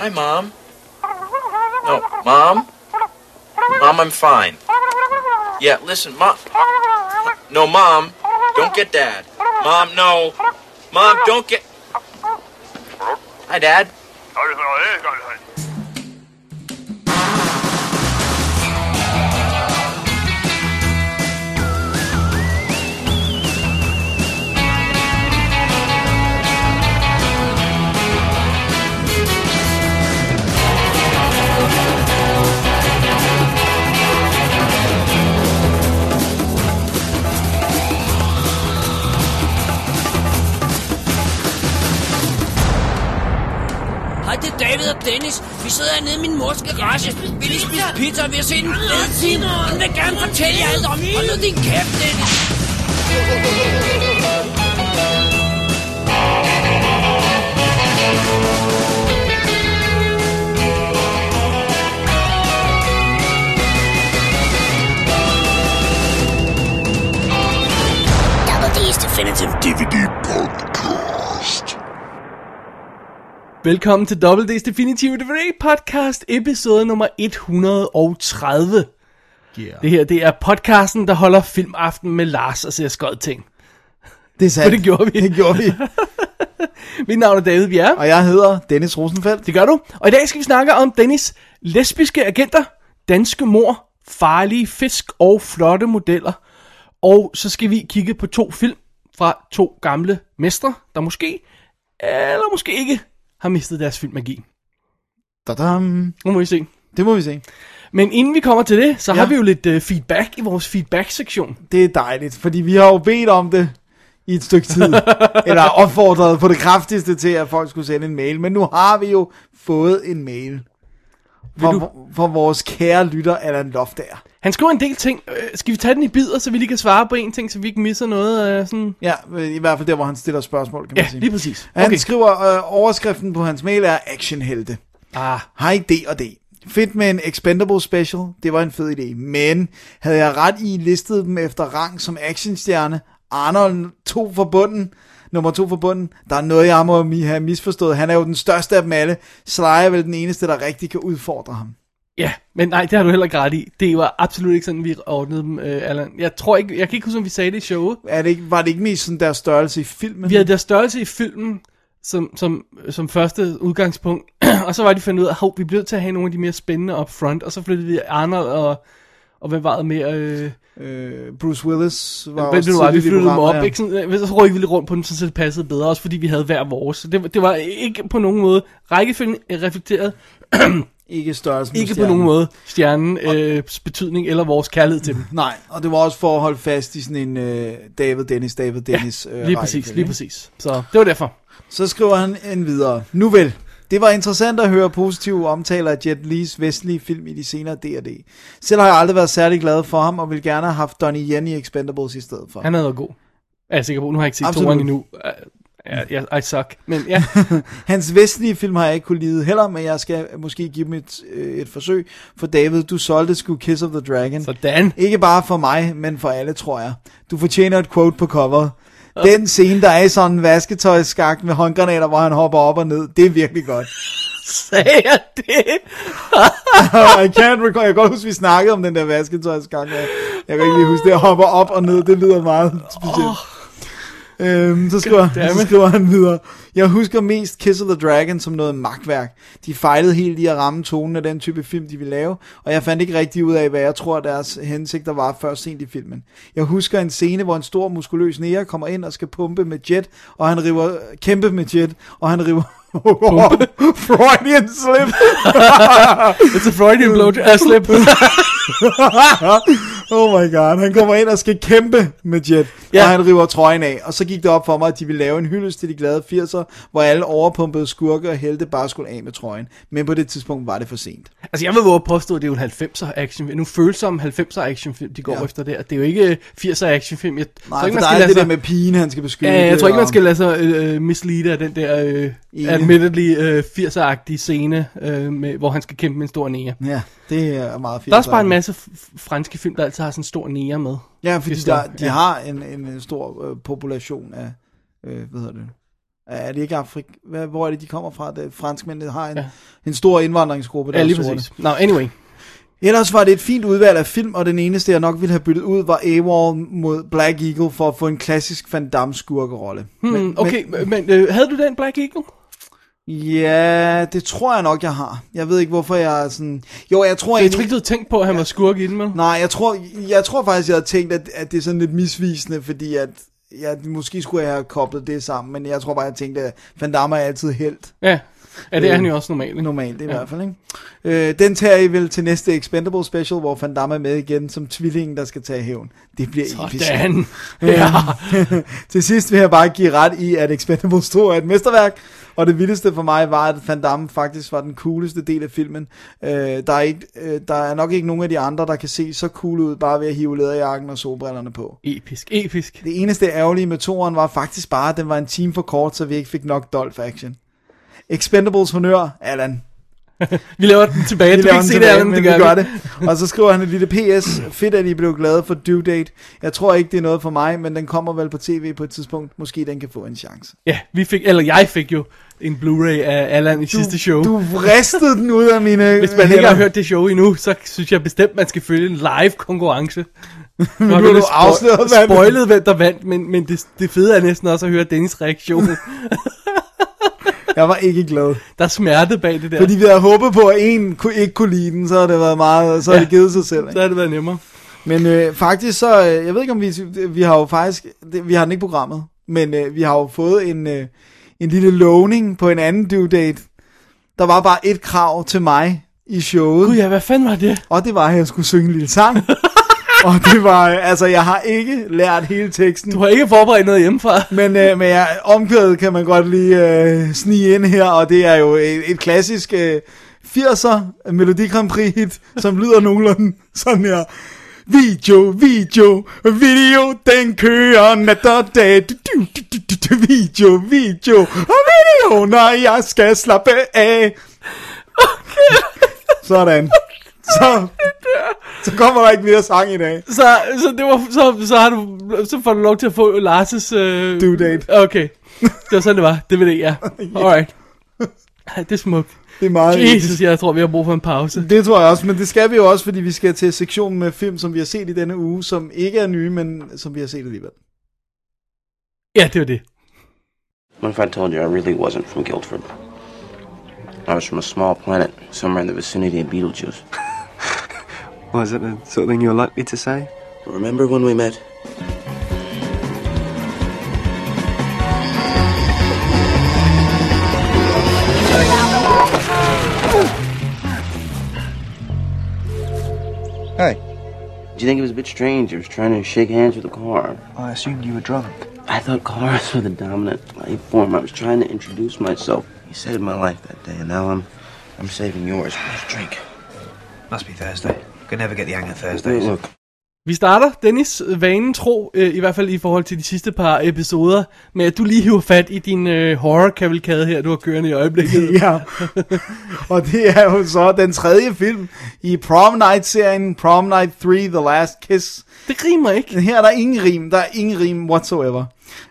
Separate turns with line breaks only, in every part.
Hi, Mom. No, Mom? Mom, I'm fine. Yeah, listen, Mom. No, Mom. Don't get Dad. Mom, no. Mom, don't get. Hi, Dad.
David og Dennis. Vi sidder hernede i min mors garage. Vi lige spise pizza, vi har set en fed film. Hun vil gerne fortælle jer alt om. Hold nu din kæft, Dennis. Double D's Definitive DVD Punk.
Velkommen til WD's Definitive DVD podcast, episode nummer 130.
Yeah.
Det her, det er podcasten, der holder filmaften med Lars og ser skød ting.
Det er sandt.
For det gjorde vi.
Det gjorde vi.
Mit navn er David Bjerre.
Og jeg hedder Dennis Rosenfeldt.
Det gør du. Og i dag skal vi snakke om Dennis lesbiske agenter, danske mor, farlige fisk og flotte modeller. Og så skal vi kigge på to film fra to gamle mestre, der måske, eller måske ikke, har mistet deres filmmagi.
Da-dam.
Nu må vi se.
Det må vi se.
Men inden vi kommer til det, så ja. Har vi jo lidt uh, feedback i vores feedback-sektion.
Det er dejligt, fordi vi har jo bedt om det i et stykke tid. eller opfordret på det kraftigste til, at folk skulle sende en mail. Men nu har vi jo fået en mail. For,
du-
for vores kære lytter, Allan Loftager.
Han skriver en del ting. Øh, skal vi tage den i bidder, så vi lige kan svare på en ting, så vi ikke misser noget? Uh, sådan...
Ja, i hvert fald der, hvor han stiller spørgsmål, kan man
Ja,
sige.
lige præcis.
Han
Okay.
skriver, øh, overskriften på hans mail er actionhelte.
Ah,
Hej D og D. Fedt med en Expendable Special, det var en fed idé. Men havde jeg ret i listet dem efter rang som actionstjerne, Arnold to for bunden, nummer to for bunden, der er noget, jeg må have misforstået. Han er jo den største af dem alle. Sly er vel den eneste, der rigtig kan udfordre ham.
ja, men nej, det har du heller ikke ret i. Det var absolut ikke sådan, vi ordnede dem, uh, Allan. Jeg tror ikke, jeg kan ikke huske, om vi sagde det i showet.
Er det ikke, var det ikke mest sådan der størrelse i filmen?
Vi havde deres størrelse i filmen som, som, som første udgangspunkt, og så var de fundet ud af, at vi bliver nødt til at have nogle af de mere spændende up front, og så flyttede vi Arnold og, og hvem var det mere? Øh,
Øh, Bruce Willis var
Hvem
også
var, vi flyttede dem op,
ja.
ikke? Sådan, øh, så røg vi lidt rundt på den, så det passede bedre, også fordi vi havde hver vores. Så det, var- det var ikke på nogen måde, rækkefølgen reflekteret
Ikke størrelsen
ikke på
stjernen.
nogen måde stjernen øh, betydning eller vores kærlighed til dem.
Nej, og det var også for at holde fast i sådan en øh, David Dennis, David Dennis øh,
Lige præcis, lige præcis. Så det var derfor.
Så skriver han en videre. Nu vel, det var interessant at høre positive omtaler af Jet Lees vestlige film i de senere D&D. Selv har jeg aldrig været særlig glad for ham, og vil gerne have haft Donnie Yen i Expendables i stedet for.
Han havde været god. Er jeg sikker på. Nu har jeg ikke set
Absolut.
toeren endnu. Ja, ja, I suck. Men ja,
Hans vestlige film har jeg ikke kunne lide heller, men jeg skal måske give dem et, øh, et forsøg. For David, du solgte sgu Kiss of the Dragon.
sådan.
Ikke bare for mig, men for alle, tror jeg. Du fortjener et quote på coveret. Den scene, der er i sådan en vasketøjsskak med håndgranater, hvor han hopper op og ned, det er virkelig godt.
Sagde jeg det?
I can't recall. Jeg kan godt huske, vi snakkede om den der vasketøjsskak. Jeg, jeg kan ikke lige huske det. Jeg hopper op og ned. Det lyder meget specielt. Oh. Øhm, så, skriver, så skriver han videre. Jeg husker mest Kiss of the Dragon som noget magtværk. De fejlede helt i at ramme tonen af den type film, de ville lave, og jeg fandt ikke rigtig ud af, hvad jeg tror, deres hensigter var før sent i filmen. Jeg husker en scene, hvor en stor muskuløs nære kommer ind og skal pumpe med Jet, og han river, kæmpe med Jet, og han river Freudian slip.
It's a Freudian blow uh, slip.
oh my god, han kommer ind og skal kæmpe med Jet,
Ja.
og han river trøjen af. Og så gik det op for mig, at de ville lave en hyldest til de glade 80'er, hvor alle overpumpede skurke og helte bare skulle af med trøjen. Men på det tidspunkt var det for sent.
altså, jeg vil våge at påstå, at det er jo en 90'er actionfilm. Nu følsomme 90'er actionfilm, de går ja. Efter der. Det er jo ikke 80'er actionfilm. Jeg
Nej,
tror ikke, man
der
skal
er
lade
det der
sig...
med pigen, han skal beskytte.
Ja, jeg tror ikke, man skal lade sig øh, mislede af den der øh, admittedly øh, 80'er-agtige scene, øh, med, hvor han skal kæmpe med en stor nære.
Ja, det er meget fint.
Der er også bare en masse franske film, der altid har sådan en stor nære med.
Ja, fordi
Forstår.
der, de
Ja.
har en, en, stor øh, population af, øh, hvad hedder det, Er det ikke Afrika? Hvad, hvor er det, de kommer fra? Det, franskmændene har en, ja. en stor indvandringsgruppe, der
Ja, lige præcis. Nå, anyway.
Ellers var det et fint udvalg af film, og den eneste, jeg nok ville have byttet ud, var AWOL mod Black Eagle for at få en klassisk Van Damme skurkerolle.
Hmm, okay, men, men øh, havde du den Black Eagle?
Ja, det tror jeg nok, jeg har. Jeg ved ikke, hvorfor jeg er sådan... Jo, jeg tror
Jeg
egentlig...
tror ikke, du havde tænkt på, at han var skurk i den, vel?
Nej, jeg tror, jeg tror faktisk, jeg havde tænkt, at, at det er sådan lidt misvisende, fordi at jeg måske skulle jeg have koblet det sammen, men jeg tror bare, jeg tænkte, at Van Damme er altid helt
Ja. Ja, det er
Øh,
han jo også normalt. ikke?
normalt, det er i hvert fald, ikke? Øh, den tager I vel til næste Expendable Special, hvor Van Damme er med igen som tvillingen, der skal tage hævn. Det bliver episk.
Sådan. Ja.
til sidst vil jeg bare give ret i, at Expendables 2 er et mesterværk, og det vildeste for mig var, at Van Damme faktisk var den cooleste del af filmen. Øh, der, er ikke, øh, der er nok ikke nogen af de andre, der kan se så cool ud, bare ved at hive læderjakken og solbrillerne på.
Episk, episk.
Det eneste ærgerlige med toren var faktisk bare, at den var en time for kort, så vi ikke fik nok Dolph action. Expendables honør, Allan.
Vi laver den tilbage.
Vi
Du
laver
kan
den
se
tilbage,
det,
men
det
vi
gør
gør
vi.
det. Og så skriver han et lille PS. Fedt, at I blev glade for due date. Jeg tror ikke, det er noget for mig, men den kommer vel på tv på et tidspunkt. Måske den kan få en chance.
Ja, vi fik, eller jeg fik jo en Blu-ray af Allan i sidste show.
Du vristede den ud af mine
Hvis man ikke har hørt det show endnu, så synes jeg bestemt, man skal følge en live konkurrence. Nu
har du afsløret,
spoilet, hvem der vandt, men, men det, det fede er næsten også at høre Dennis reaktion.
Jeg var ikke glad.
der er smerte bag det der.
Fordi vi havde håbet på, at en ikke kunne lide den, så havde det været meget, så
Ja.
det givet sig selv.
Så
Ikke?
har det været nemmere.
Men øh, faktisk så, øh, jeg ved ikke om vi, vi har jo faktisk, det, vi har den ikke programmet, men øh, vi har jo fået en, øh, en lille lovning på en anden due date. Der var bare et krav til mig i showet.
Gud ja, hvad fanden var det?
Og det var, at jeg skulle synge en lille sang. og det var, øh, altså jeg har ikke lært hele teksten.
Du har ikke forberedt noget hjemmefra.
Men, øh, men jeg, omkvædet kan man godt lige øh, snige ind her, og det er jo et, et klassisk øh, 80'er Melodi Grand Prix hit, som lyder nogenlunde sådan her. Video, video, video, den kører nat og dag. Du, du, du, du, du, du, video, video, og video, når jeg skal slappe af. Sådan. Så, så kommer der ikke mere sang i dag.
Så, så, det var, så, så, har du, så får du lov til at få Lars' øh...
Due date.
Okay. Det var sådan, det var. Det var det, ja. Alright. Ej, Det er smukt.
Det er meget
Jesus, jeg tror, vi har brug for en pause.
Det tror jeg også, men det skal vi jo også, fordi vi skal til sektionen med film, som vi har set i denne uge, som ikke er nye, men som vi har set alligevel.
Ja, det var det.
What if I told you I really wasn't from Guildford? I was from a small planet somewhere in the vicinity of Beetlejuice.
Was it the sort of thing you're likely to say?
Remember when we met?
Hey,
Did you think it was a bit strange? I was trying to shake hands with a car.
I assumed you were drunk.
I thought cars were the dominant life form. I was trying to introduce myself. You saved my life that day, and now I'm, I'm saving yours. Let's drink.
Must be Thursday. Could never get the hang of Thursdays.
look,
Vi starter, Dennis, vanen tro, øh, i hvert fald i forhold til de sidste par episoder, med at du lige hiver fat i din øh, horror-kavalkade her, du har kørende i øjeblikket.
Ja, og det er jo så den tredje film i Prom Night-serien, Prom Night 3, The Last Kiss.
Det rimer ikke.
Her er der ingen rim, der er ingen rim whatsoever.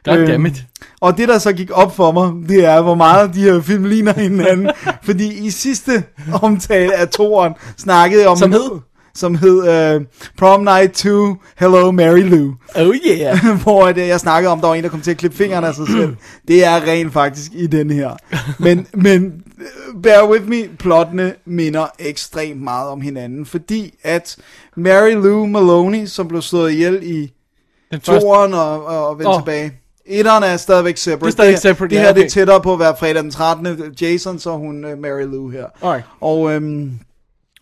Goddammit.
og det der så gik op for mig, det er, hvor meget de her film ligner hinanden. fordi i sidste omtale af toren snakkede jeg om...
Som hed?
Som hed uh, Prom Night 2, Hello Mary Lou.
Oh yeah.
hvor at, øh, jeg snakkede om, der var en, der kom til at klippe fingrene af sig selv. Det er rent faktisk i den her. Men, men øh, bear with me, plottene minder ekstremt meget om hinanden, fordi at Mary Lou Maloney, som blev slået ihjel i
Den første,
toeren og, og, og vendt
Åh.
oh. tilbage. Etteren er stadigvæk separate.
Det er stadig
her-
separate,
Det
ja,
her det er
okay.
tættere på at være fredag den 13. Jason, så hun uh, Mary Lou her.
Alright.
Og øhm,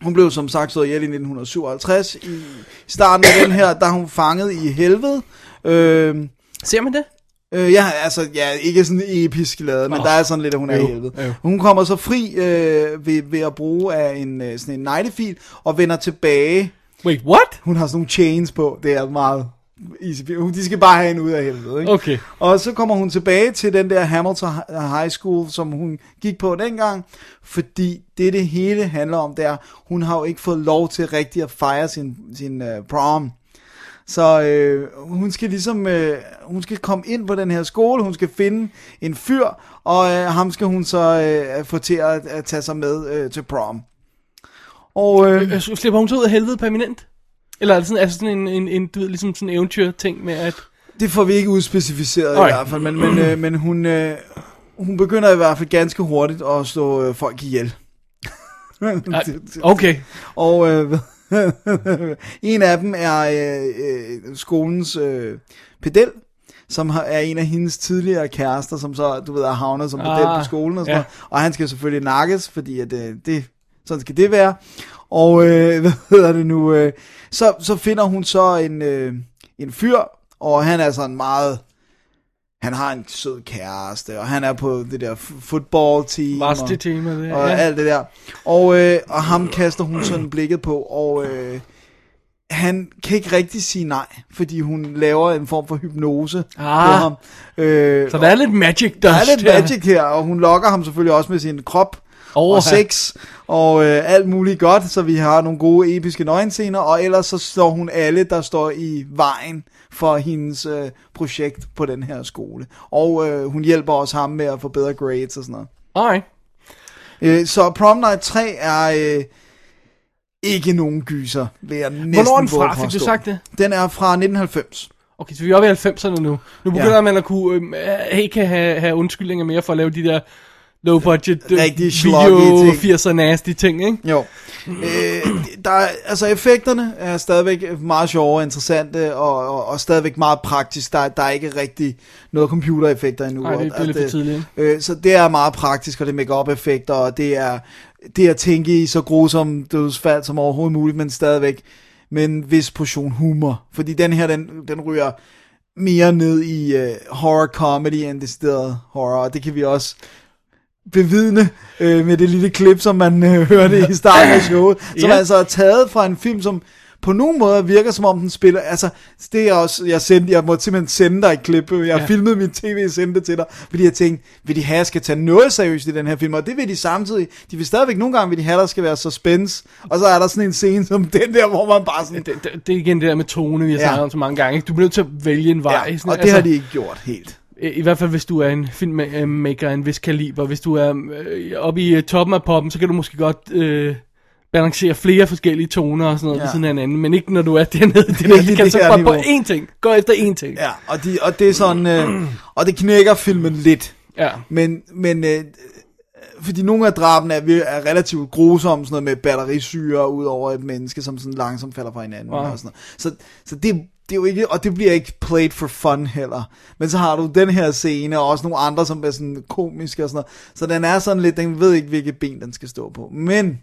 hun blev som sagt slået ihjel i 1957. I starten af den her, der er hun fanget i helvede. Øhm,
Ser man det?
Øh, ja, altså, ja, ikke sådan episk lavet, men
Åh.
der er sådan lidt, at hun er i helvede.
jo.
Hun kommer så fri øh, ved, ved at bruge af en, øh, sådan en neglefil, og vender tilbage.
Wait, what?
Hun har sådan nogle chains på, det er meget De skal bare have hende ud af helvede, ikke?
Okay.
Og så kommer hun tilbage til den der Hamilton High School, som hun gik på dengang, fordi det, det hele handler om, det er, hun har jo ikke fået lov til rigtig at fejre sin, sin uh, prom. Så øh, hun skal ligesom, øh, hun skal komme ind på den her skole, hun skal finde en fyr, og øh, ham skal hun så øh, få til at, at tage sig med øh, til prom. Og øh,
Øh, Slipper hun så ud af helvede permanent? Eller er sådan, altså sådan en, en, en du ved, ligesom sådan en eventyr-ting med, at...
det får vi ikke udspecificeret
Nej.
i hvert fald, men, men, øh, men hun, øh, hun begynder i hvert fald ganske hurtigt at slå øh, folk ihjel.
Okay.
Og øh, en af dem er øh, øh, skolens øh, pedel, som er en af hendes tidligere kærester, som så, du ved, er havnet som pedel
Ah,
på skolen og sådan
ja.
noget. Og han skal selvfølgelig nakkes, fordi at, øh, det, sådan skal det være. Og øh, hvad hedder det nu? Øh, så, så finder hun så en, øh, en fyr, og han er sådan meget... Han har en sød kæreste, og han er på det der f- football team. og-
det.
og
ja.
alt det der. Og, øh, og ham kaster hun sådan blikket på, og øh, han kan ikke rigtig sige nej, fordi hun laver en form for hypnose
Ah.
på ham. Øh,
Så der er lidt magic
der
dust
er lidt
her.
magic her, og hun lokker ham selvfølgelig også med sin krop
Oha.
og sex og øh, alt muligt godt, så vi har nogle gode episke nøgenscener, og ellers så står hun alle, der står i vejen for hendes øh, projekt på den her skole. Og øh, hun hjælper også ham med at få bedre grades og sådan noget.
Alright.
Øh, så Prom Night 3 er øh, ikke nogen gyser, vil jeg næsten
Hvornår er den fra? Fik du sagt det?
Den er fra 1990.
Okay, så vi er oppe i 90'erne nu. Nu begynder
Ja.
man at kunne, øh, ikke have, have undskyldninger mere for at lave de der low budget øh,
Rigtig
video 80'er nasty ting, ikke?
Jo. Øh, der er, altså effekterne er stadigvæk meget sjove og interessante, og, og, og stadigvæk meget praktisk. Der, er- der er ikke rigtig noget computereffekter endnu.
Nej, det- det er lidt for tidligt,
Øh, så det er meget praktisk, og det er make effekter og det er det at tænke i så grusom dødsfald som overhovedet muligt, men stadigvæk med en vis portion humor. Fordi den her, den, den ryger mere ned i uh, horror comedy end det sted horror, og det kan vi også bevidne øh, med det lille klip, som man øh, hørte i starten af showet, som
Ja.
altså er taget fra en film, som på nogen måde virker som om den spiller, altså det er også, jeg sendte, jeg må simpelthen sende dig et klip, jeg har
Ja.
filmet mit tv og sendte det til dig, fordi jeg tænkte, vil de have, jeg skal tage noget seriøst i den her film, og det vil de samtidig, de vil stadigvæk nogle gange, vil de have, der skal være suspense, og så er der sådan en scene som den der, hvor man bare sådan,
Det, det, det er igen det der med tone, vi har
Ja.
snakket om så mange gange. Du bliver nødt til at vælge en vej.
ja,
sådan,
og det
altså,
har de ikke gjort helt.
I i hvert fald, hvis du er en filmmaker af en vis kaliber. Hvis du er øh, oppe i øh, toppen af poppen, så kan du måske godt øh, balancere flere forskellige toner og sådan noget ja. Ved siden af hinanden. Men ikke når du er dernede. Det, det, det kan
det
så
her
bare på én ting. Gå efter én ting.
Ja, og, de, og det er sådan, øh, og det knækker filmen lidt.
ja.
Men, men øh, fordi nogle af drabene er, er relativt grusomme, sådan noget med batterisyre ud over et menneske, som sådan langsomt falder fra hinanden.
Wow.
Og sådan noget. Så, så det, det er jo ikke, og det bliver ikke played for fun heller. Men så har du den her scene, og også nogle andre, som er sådan komiske og sådan noget. Så den er sådan lidt, den ved ikke, hvilket ben den skal stå på. Men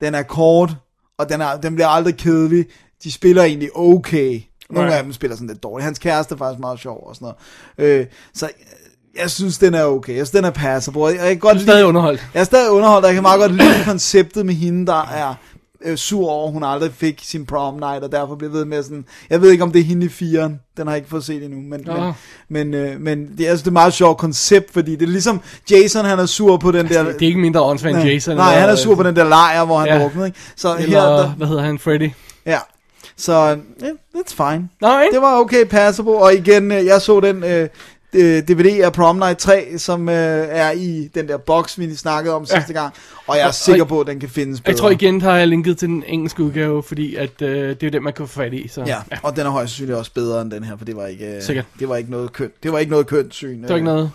den er kort, og den, er, den bliver aldrig kedelig. De spiller egentlig okay. Nogle
Right.
af dem spiller sådan lidt dårligt. Hans kæreste er faktisk meget sjov og sådan noget. Øh, så jeg synes, den er okay. Jeg synes, den er passable. Jeg, jeg kan godt
Du er stadig underholdt.
jeg er stadig underholdt, og jeg kan meget godt lide konceptet med hende, der er øh, sur over, hun aldrig fik sin prom night, og derfor bliver ved med sådan, jeg ved ikke, om det er hende i firen, den har jeg ikke fået set endnu, men,
Nå.
men, men, øh, men det, er, altså, det er et meget sjovt koncept, fordi det er ligesom, Jason han er sur på den der...
Det er ikke mindre åndssvagt end
nej,
Jason.
Nej,
eller-
han er sur på den der lejr, hvor han
Ja.
ja. druknede, ikke? Så
Eller,
her, der,
hvad hedder han, Freddy?
ja. Så, yeah, that's fine.
Nej,
Det var okay passable, og igen, øh, jeg så den øh, øh, DVD af Prom Night 3, som øh, er i den der boks, vi snakkede om sidste gang, og jeg er
Og-
sikker på, at den kan findes bedre.
Jeg tror igen, har jeg linket til den engelske udgave, fordi at, øh, det er jo den, man kan få fat i. Så.
Ja, og den er højst sandsynligt også bedre end den her, for det var ikke, øh,
Sikkert.
det var ikke noget kønt. Det var ikke noget kønt syn.
Det var ikke noget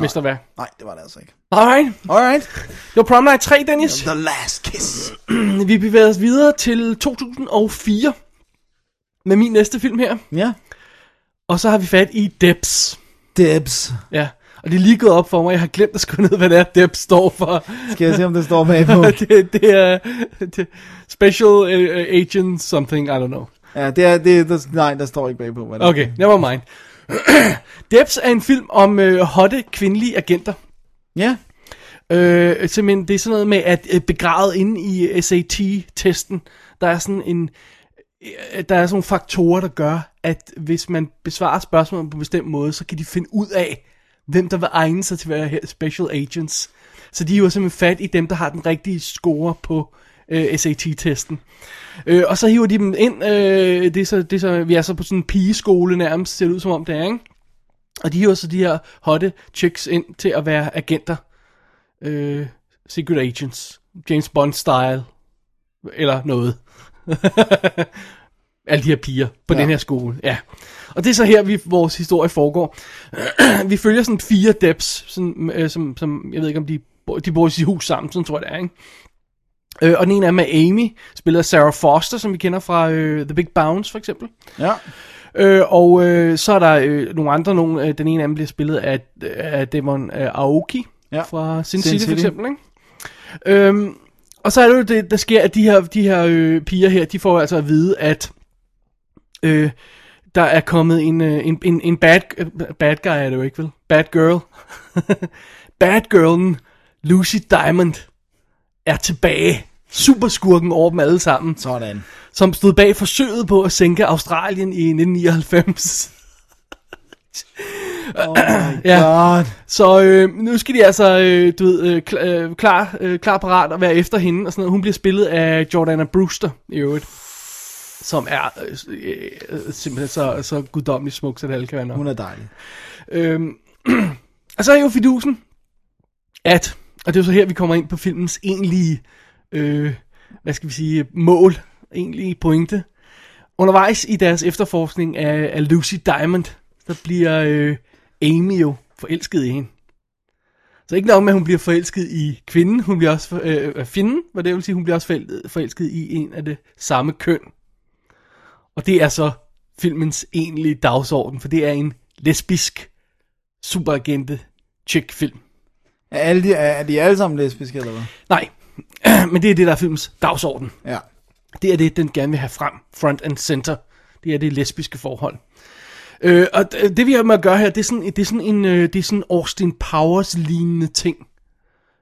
mesterværk.
Nej, det var det altså ikke.
Alright.
Alright.
Det var Prom Night 3, Dennis.
The Last Kiss.
Vi bevæger os videre til 2004 med min næste film her.
Ja.
Og så har vi fat i Debs.
Debs.
Ja, og det er lige gået op for mig. Jeg har glemt at skrive ned, hvad det er, Debs står for.
Skal jeg se, om det står bagpå?
det, det er det, Special uh, Agent something, I don't know.
ja, det er, det, der, nej, der står ikke bagpå. Hvad det.
Okay, never mind. Debs er en film om øh, hotte kvindelige agenter.
Ja.
Øh, simpelthen, det er sådan noget med, at øh, begravet inde i øh, SAT-testen, der er sådan en, øh, der er sådan nogle faktorer, der gør, at hvis man besvarer spørgsmålet på en bestemt måde, så kan de finde ud af, hvem der vil egne sig til at være her special agents. Så de er jo simpelthen fat i dem, der har den rigtige score på øh, SAT-testen. Øh, og så hiver de dem ind, øh, det er så, det er så, vi er så på sådan en pigeskole nærmest, ser det ud som om det er, ikke? Og de hiver så de her hotte chicks ind til at være agenter. Øh, secret agents. James Bond-style. Eller noget. Alle de her piger på ja. den her skole, ja. Og det er så her, vi, vores historie foregår. vi følger sådan fire depths, sådan, øh, som, som, jeg ved ikke om de, de bor i sit hus sammen, sådan tror jeg det er, ikke? Øh, og den ene er Amy, spiller Sarah Foster, som vi kender fra øh, The Big Bounce for eksempel.
Ja.
Øh, og øh, så er der øh, nogle andre, nogle, øh, den ene af dem bliver spillet af, af Demon øh, Aoki
Ja.
fra Sin
Sin
City, for eksempel. Ikke? Øhm, og så er det jo det, der sker, at de her, de her øh, piger her, de får altså at vide, at øh, der er kommet en, øh, en, en, en bad, øh, bad guy, er det jo ikke vel? Bad girl. bad girlen, Lucy Diamond, er tilbage. Superskurken over dem alle sammen
Sådan.
som stod bag forsøget på at sænke Australien i 1999.
Oh
Ja. Så øh, nu skal de altså, øh, du ved, øh, kl- øh, klar, øh, klar parat at være efter hende, og sådan noget. Hun bliver spillet af Jordana Brewster i øvrigt, som er øh, øh, simpelthen så, så guddommeligt smuk, så det alle kan være nok.
Hun er dejlig.
Øhm, og så er jo fidusen, at, og det er jo så her, vi kommer ind på filmens egentlige, øh, hvad skal vi sige, mål, egentlige pointe. Undervejs i deres efterforskning af, af Lucy Diamond, der bliver øh, Amy jo forelsket i hende. Så ikke nok med, at hun bliver forelsket i kvinden, hun bliver også for, øh, fjenden, hvad det vil sige, hun bliver også forelsket, forelsket i en af det samme køn. Og det er så filmens egentlige dagsorden, for det er en lesbisk superagente chick film.
Er, alle de, er, de alle sammen lesbiske, eller hvad?
Nej, men det er det, der er filmens dagsorden.
Ja.
Det er det, den gerne vil have frem, front and center. Det er det lesbiske forhold. Øh, og det vi har med at gøre her, det er sådan, det er sådan en øh, det er sådan Austin Powers lignende ting.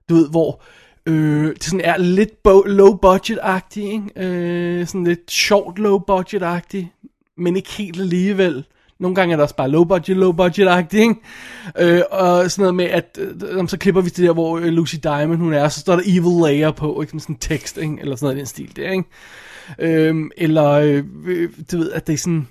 Du ved, hvor øh, det sådan er lidt bo- low budget-agtigt, ikke? Øh, sådan lidt short low budget-agtigt, men ikke helt alligevel. Nogle gange er der også bare low budget, low budget acting. ikke? Øh, og sådan noget med, at øh, så klipper vi til der, hvor øh, Lucy Diamond hun er, så står der evil layer på, ikke? Med sådan en tekst, ikke? Eller sådan noget i den stil der, ikke? Øh, eller, øh, øh, du ved, at det er sådan,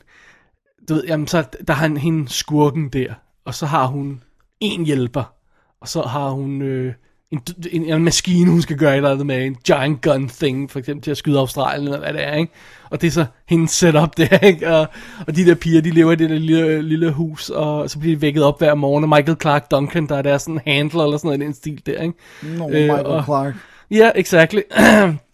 du ved, jamen så der har han hende skurken der, og så har hun en hjælper, og så har hun øh, en, en, en maskine, hun skal gøre et eller andet med, en giant gun thing, for eksempel til at skyde Australien, eller hvad det er, ikke? Og det er så hendes setup der, ikke? Og, og de der piger, de lever i det der lille, lille hus, og så bliver de vækket op hver morgen, og Michael Clark Duncan, der er der sådan handler, eller sådan noget i den stil der, ikke?
No,
Øh,
Michael
og-
Clark.
Ja, yeah, exactly.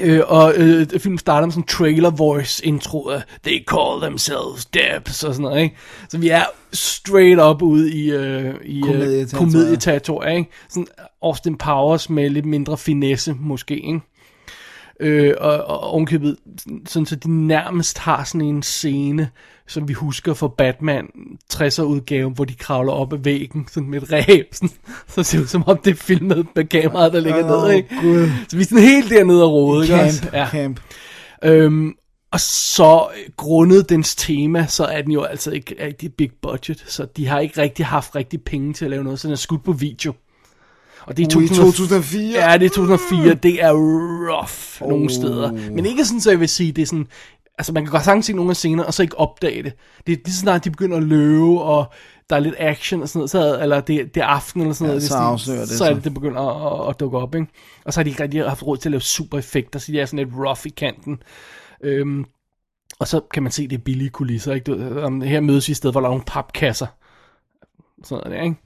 Øh, og øh, filmen starter med sådan en trailer voice intro af They call themselves Debs og sådan noget, ikke? Så vi er straight up ude i, øh, i øh,
komedieterritoriet,
ikke? Sådan Austin Powers med lidt mindre finesse måske, ikke? Øh, og, og ovenkøbet, sådan så de nærmest har sådan en scene, som vi husker fra Batman 60'er udgaven, hvor de kravler op ad væggen, sådan med et ræb, sådan, så ser det ud som om det er filmet med kameraet, der ligger
Åh,
nede, ikke?
Gud.
Så vi er sådan helt dernede og rode, ikke også?
Camp,
Ja.
camp.
Øhm, og så øh, grundet dens tema, så er den jo altså ikke rigtig big budget, så de har ikke rigtig haft rigtig penge til at lave noget, så den er skudt på video. Og det er
Uh, i
2000
2004.
Ja, det er 2004, det er rough oh. nogle steder. Men ikke sådan, så jeg vil sige, det er sådan, altså man kan godt sagtens se nogle af scener, og så ikke opdage det. Det er lige så snart, de begynder at løbe, og der er lidt action og sådan noget, så, eller det, det er aften eller sådan
Ja,
noget,
så
i
afslører det
så er
sig.
det, det begynder at, at, at dukke op, ikke? Og så har de ikke rigtig haft råd til at lave super effekter, så de er sådan lidt rough i kanten. Øhm, og så kan man se, det er billige kulisser, ikke? Du, her mødes vi et sted, hvor der er nogle papkasser. Sådan noget der, ikke?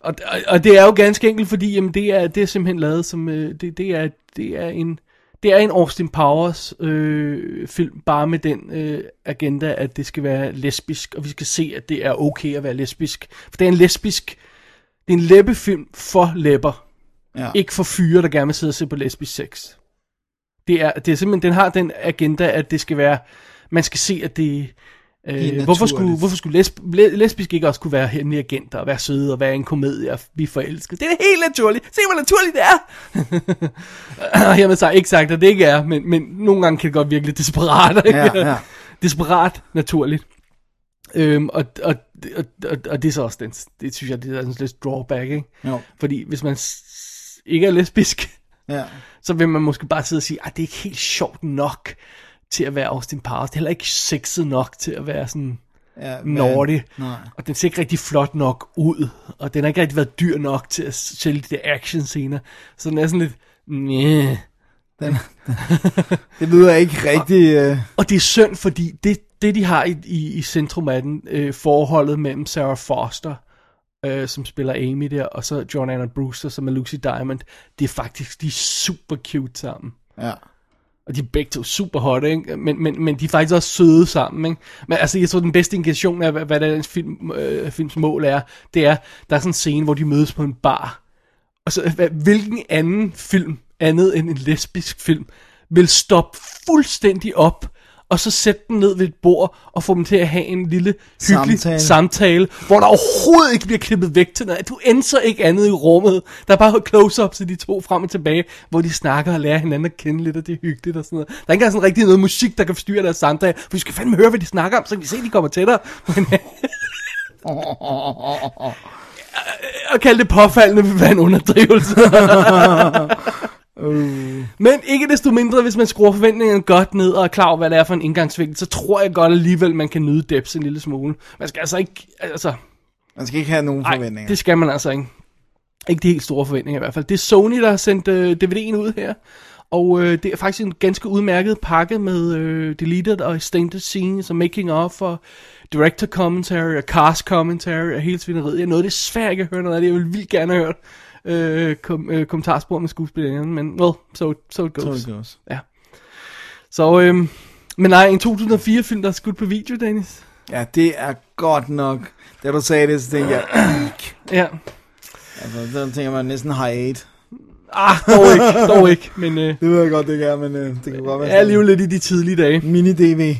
Og, og, og det er jo ganske enkelt, fordi jamen, det, er, det er simpelthen lavet som, øh, det, det, er, det er en, det er en Austin Powers øh, film, bare med den øh, agenda, at det skal være lesbisk, og vi skal se, at det er okay at være lesbisk. For det er en lesbisk, det er en læbefilm for læber,
Ja.
ikke for fyre, der gerne vil sidde og se på lesbisk sex. Det er, det er simpelthen, den har den agenda, at det skal være, man skal se, at Det øh, hvorfor skulle, hvorfor skulle lesb, le- lesbisk ikke også kunne være hemmelige agenter, og være søde, og være en komedie, og blive forelsket? Det er helt naturligt. Se, hvor naturligt det er. hermed så ikke sagt, at det ikke er, men, men nogle gange kan det godt virke lidt desperat. Ikke?
Ja, ja.
desperat naturligt. Øhm, og, og, og, og, og det er så også den, det synes jeg, det er sådan lidt drawback, ikke?
Jo.
Fordi hvis man ikke er lesbisk,
Ja.
så vil man måske bare sidde og sige, at det er ikke helt sjovt nok til at være Austin Powers. Det er heller ikke sexet nok til at være sådan
ja
naughty.
nej.
Og den ser ikke rigtig flot nok ud. Og den har ikke rigtig været dyr nok til at sælge de der action scener. Så den er sådan lidt... Næh.
Det lyder ikke rigtig... Øh,
Og det er synd, fordi det, det de har i, i, i centrum af den, øh, forholdet mellem Sarah Foster, øh, som spiller Amy der, og så John Anna Brewster, som er Lucy Diamond, det er faktisk, de er super cute sammen.
ja.
Og de er begge to super hot, ikke? Men, men, men de er faktisk også søde sammen, ikke? Men altså, jeg tror, den bedste indikation af, hvad, hvad den film, øh, films mål er, det er, der er sådan en scene, hvor de mødes på en bar. Og så, hvad, hvilken anden film, andet end en lesbisk film, vil stoppe fuldstændig op, og så sætte dem ned ved et bord, og få dem til at have en lille hyggelig
Samtale.
samtale, hvor der overhovedet ikke bliver klippet væk til noget. Du ændrer ikke andet i rummet. Der er bare close-ups af de to frem og tilbage, hvor de snakker og lærer hinanden at kende lidt, og det er hyggeligt og sådan noget. Der er ikke engang sådan rigtig noget musik, der kan forstyrre deres samtale, for vi skal fandme høre, hvad de snakker om, så kan vi se, at de kommer tættere. Men, og kalde det påfaldende vil være en underdrivelse. Men ikke desto mindre, hvis man skruer forventningerne godt ned og er klar over, hvad det er for en indgangsvinkel, så tror jeg godt alligevel, man kan nyde Debs en lille smule. Man skal altså ikke, altså,
Man skal ikke have nogen
nej,
forventninger.
det skal man altså ikke. Ikke de helt store forventninger i hvert fald. Det er Sony, der har sendt øh, DVD'en ud her. Og øh, det er faktisk en ganske udmærket pakke med øh, deleted og extended scenes og making of og director commentary og cast commentary og hele svineriet. Jeg nåede det svært ikke at høre noget af det. Jeg ville vildt gerne have hørt øh, kom, øh, kommentarspor med skuespillerne, men well, so, so it goes.
So it goes.
Ja. Så, øh, men nej, en 2004-film, der er skudt på video, Dennis.
Ja, det er godt nok. Da du sagde det, så tænkte jeg, "Eek."
Ja.
altså, der tænker man næsten high 8.
Ah, dog ikke, dog ikke, men øh,
Det ved jeg godt, det kan, men øh, det kan godt være
jeg er alligevel lidt i de tidlige dage.
Mini-DV.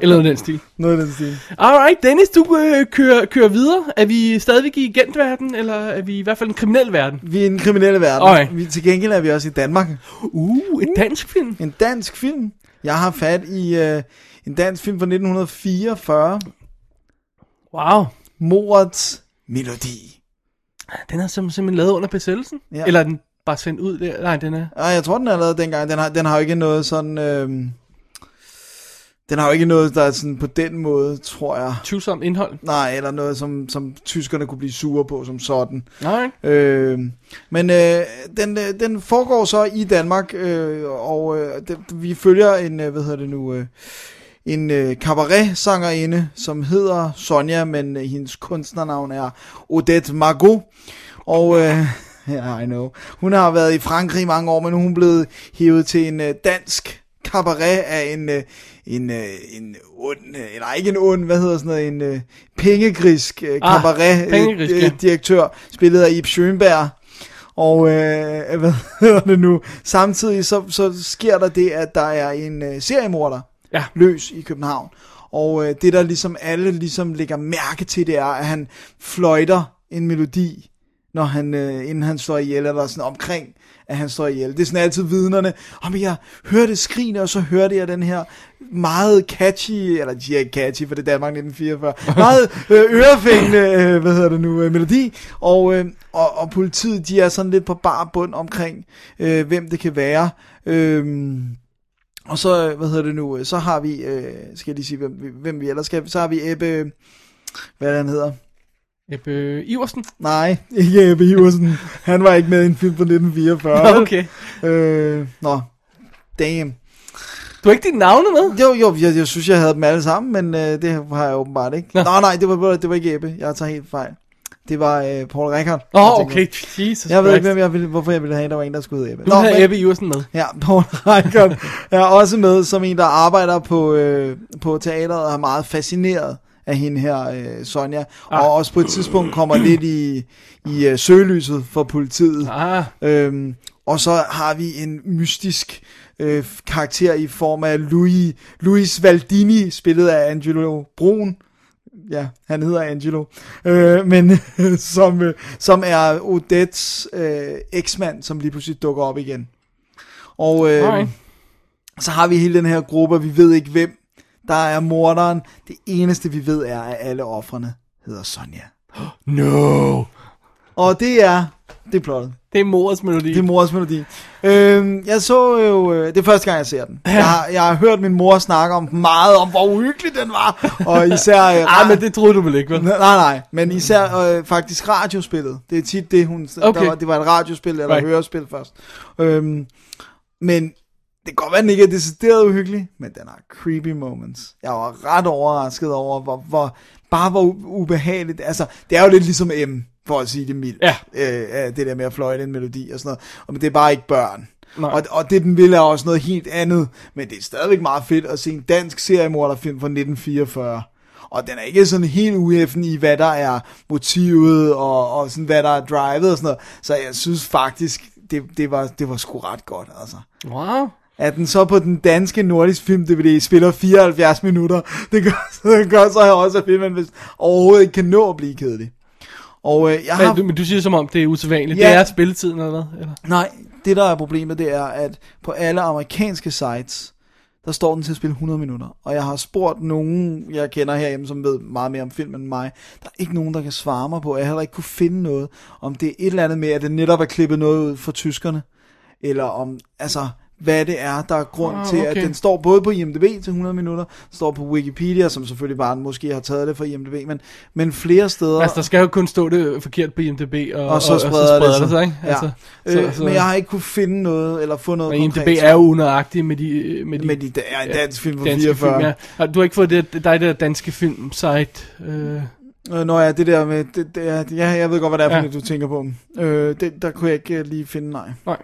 Eller noget af den stil.
Noget af den stil.
Alright, Dennis, du øh, kører, kører videre. Er vi stadigvæk i agentverden, eller er vi i hvert fald en kriminel verden?
Vi er i den kriminelle verden.
Okay.
Vi, til gengæld er vi også i Danmark.
Uh, en dansk film.
En dansk film. Jeg har fat i øh, en dansk film fra 1944.
Wow.
Morets Melodi.
Den er sim- simpelthen lavet under besættelsen?
Ja.
Eller er den bare sendt ud der? Nej, den er...
Ej, jeg tror, den er lavet dengang. Den har, den har jo ikke noget sådan... Øh, den har jo ikke noget, der er sådan på den måde, tror jeg.
Tvivlsomt indhold.
Nej, eller noget, som, som tyskerne kunne blive sure på som sådan.
Nej.
Øh, men øh, den, øh, den foregår så i Danmark, øh, og øh, det, vi følger en, øh, hvad hedder det nu, øh, en øh, cabaret-sangerinde, som hedder Sonja, men øh, hendes kunstnernavn er Odette Margot. Og øh, ja, I know. Hun har været i Frankrig i mange år, men nu er hun blevet hævet til en øh, dansk cabaret af en, øh, en, øh, en ond, øh, ikke en ond, hvad hedder sådan noget, en øh, pengegrisk øh,
Ah,
cabaret
pengegrisk,
øh,
ja.
direktør, spillet af Ib Schønberg. Og øh, hvad hedder det nu? Samtidig så, så sker der det, at der er en øh, seriemorder
Ja.
løs i København. Og øh, det der ligesom alle ligesom lægger mærke til, det er, at han fløjter en melodi, når han, øh, inden han slår ihjel, eller sådan omkring, at han slår ihjel. Det er sådan altid vidnerne, om jeg hørte skrine, og så hørte jeg den her meget catchy, eller de er ikke catchy, for det er Danmark 1944, meget øh, ørefængende, øh, hvad hedder det nu, øh, melodi, og, øh, og, og politiet, de er sådan lidt på bar bund omkring, øh, hvem det kan være. Øh, og så, hvad hedder det nu, så har vi, øh, skal jeg lige sige, hvem, hvem vi ellers skal, så har vi Ebbe, hvad er han hedder?
Ebbe Iversen.
Nej, ikke Ebbe Iversen. Han var ikke med i en film fra 1944. vel?
Okay.
Øh, nå, damn.
Du har ikke dine navne med?
Jo, jo, jeg, jeg synes, jeg havde dem alle sammen, men øh, det har jeg åbenbart ikke.
Nå.
Nå, nej, det var, det var ikke Ebbe. Jeg tager helt fejl. Det var øh, Paul Rickard.
Åh, oh, okay. Jesus
Jeg ved ikke, hvem jeg ville, hvorfor jeg ville have, der var en, der skulle hedde Ebbe.
Du havde
men-
Ebbe Iversen med.
Ja, Paul Reichert er også med som en, der arbejder på, øh, på teateret og er meget fascineret af hende her, øh, Sonja. Ah. Og også på et tidspunkt kommer lidt i, i øh, søgelyset for politiet.
Ah,
Øhm, og så har vi en mystisk øh, karakter i form af Louis, Louis Valdini, spillet af Angelo Brun. Ja, han hedder Angelo. Øh, men som, øh, som er Odettes øh, eksmand, som lige pludselig dukker op igen. Og øh, så har vi hele den her gruppe, og vi ved ikke hvem der er morderen. Det eneste vi ved er, at alle offrene hedder Sonja.
no.
Og det er, det er plottet.
Det er morets melodi.
Det er mors melodi. Øhm, jeg så jo, øh, det er første gang, jeg ser den. Jeg har, jeg har hørt min mor snakke om meget om, hvor uhyggelig den var. Og især... Øh,
Ej, men det troede du vel ikke, vel?
Nej, nej, men især øh, faktisk radiospillet. Det er tit det, hun...
Okay.
Der var, det var et radiospil eller
right.
hørespil først. Øhm, men det kan godt være, den ikke er decideret uhyggelig, men den har creepy moments. Jeg var ret overrasket over, hvor, hvor bare hvor ubehageligt. Altså, det er jo lidt ligesom M, for at sige det mildt.
Ja.
Øh, øh, det der med at fløjte en melodi og sådan noget. Og, men det er bare ikke børn.
Nej.
Og, og det, den vil, er også noget helt andet. Men det er stadigvæk meget fedt at se en dansk seriemorderfilm fra 1944. Og den er ikke sådan helt ueffen i, hvad der er motivet, og, og sådan, hvad der er drivet og sådan noget. Så jeg synes faktisk, det, det, var, det var sgu ret godt, altså.
Wow.
At den så på den danske nordisk film DVD spiller 74 minutter, det gør, det gør så også, at filmen hvis overhovedet ikke kan nå at blive kedelig. Og øh, jeg har...
Men, du, men du siger som om, det er usædvanligt.
Ja.
Det er spilletiden, eller hvad? Eller?
Nej, det der er problemet, det er, at på alle amerikanske sites, der står den til at spille 100 minutter. Og jeg har spurgt nogen, jeg kender herhjemme, som ved meget mere om film end mig. Der er ikke nogen, der kan svare mig på. at Jeg har heller ikke kunne finde noget. Om det er et eller andet med, at det netop er klippet noget ud fra tyskerne. Eller om, altså, hvad det er, der er grund
Ah,
til, at
okay.
den står både på IMDb til 100 minutter, står på Wikipedia, som selvfølgelig bare måske har taget det fra IMDb, men, men flere steder...
Altså, der skal jo kun stå det forkert på IMDb, og,
og så
og,
spreder,
og så spreder
det sig.
ikke?
Ja.
Altså,
øh, men jeg har ikke kunne finde noget, eller få noget
og IMDb
konkret
er jo unøjagtig med de... Med de,
med de, er en dansk film
danske
44.
Film, ja. Og Du har ikke fået det, der er det der danske filmsite. Øh,
Øh, Nå ja, det der med, det, det ja, jeg ved godt, hvad det er
ja.
du tænker på. Øh, det, der kunne jeg ikke øh, lige finde, nej.
nej.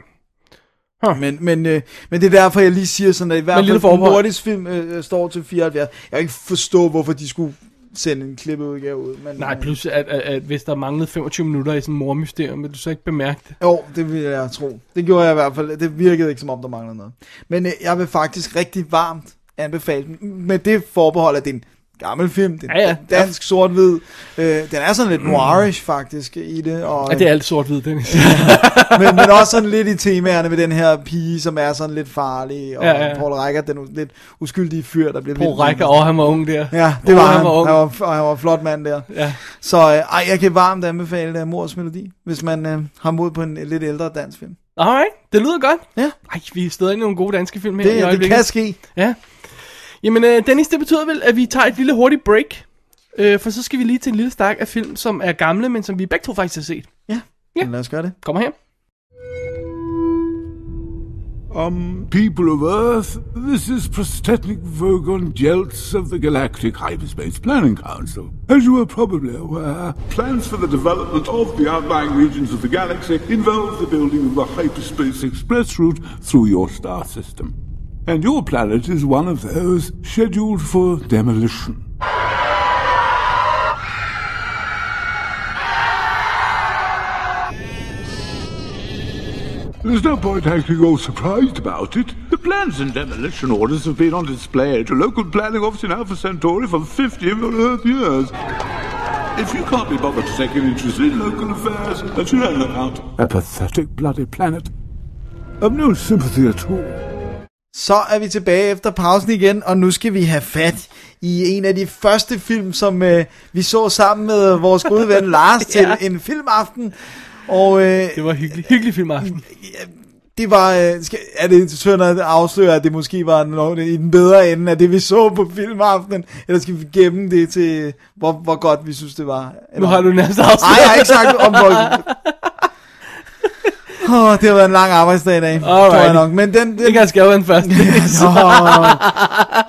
Huh.
Men, men, øh, men det er derfor, jeg lige siger sådan, at i hvert fald en
forbehold.
nordisk film øh, øh, står til 74. Jeg kan ikke forstå, hvorfor de skulle sende en klippet udgave ud. Men,
Nej,
øh,
plus at, at, at hvis der manglede 25 minutter i sådan en mormysterium, vil du så ikke bemærke det?
Jo, det vil jeg tro. Det gjorde jeg i hvert fald. Det virkede ikke, som om der manglede noget. Men øh, jeg vil faktisk rigtig varmt anbefale den. Med det forbehold, at det er en gammel film. Det er
Ja, ja.
dansk sort-hvid. Øh, den er sådan lidt noirish faktisk i det. Og,
Ja, det er alt sort-hvid, Dennis.
men, men også sådan lidt i temaerne med den her pige, som er sådan lidt farlig, og
Ja,
ja,
ja.
ja. Paul Reichert, den lidt uskyldige fyr, der bliver vildt-
række, og han var ung der.
Ja, det var
han
han.
var ung.
Han var, og han var flot mand der.
Ja.
Så øh, ej, jeg kan varmt anbefale uh, Mors Melodi, hvis man øh, har mod på en, lidt ældre dansk film.
Alright, det lyder godt.
Ja.
Ej, vi er stadig i nogle gode danske film her i
Det, det
øjeblikket.
kan ske.
Ja. Jamen, øh, Dennis, det betyder vel, at vi tager et lille hurtigt break. Øh, for så skal vi lige til en lille stak af film, som er gamle, men som vi begge to faktisk har set.
Ja,
Ja.
Lad os gøre det.
Kommer her.
Um, people of Earth, this is Prostetnik Vogon Jeltz of the Galactic Hyperspace Planning Council. As you are probably aware, plans for the development of the outlying regions of the galaxy involve the building of the Hyperspace Express route through your star system. And your planet is one of those scheduled for demolition. There's no point acting all surprised about it. The plans and demolition orders have been on display at a local planning office in Alpha Centauri for 50 of your Earth years. If you can't be bothered to take an interest in local affairs, then you about a pathetic bloody planet I've no sympathy at all.
Så er vi tilbage efter pausen igen, og nu skal vi have fat i en af de første film, som øh, vi så sammen med vores gode ven Lars til
Ja.
en filmaften. Og øh,
Det var hyggelig, hyggelig filmaften.
det var, øh, skal, er det synd at afsløre, at det måske var noget i den bedre ende af det, vi så på filmaftenen, eller skal vi gemme det til, hvor, hvor godt vi synes, det var?
Nu har du nærmest
Nej,
afsløret.
jeg har ikke sagt om hvor... Oh, det har været en lang arbejdsdag i dag, tror jeg nok. Men den, den,
Det kan skal jo være en første.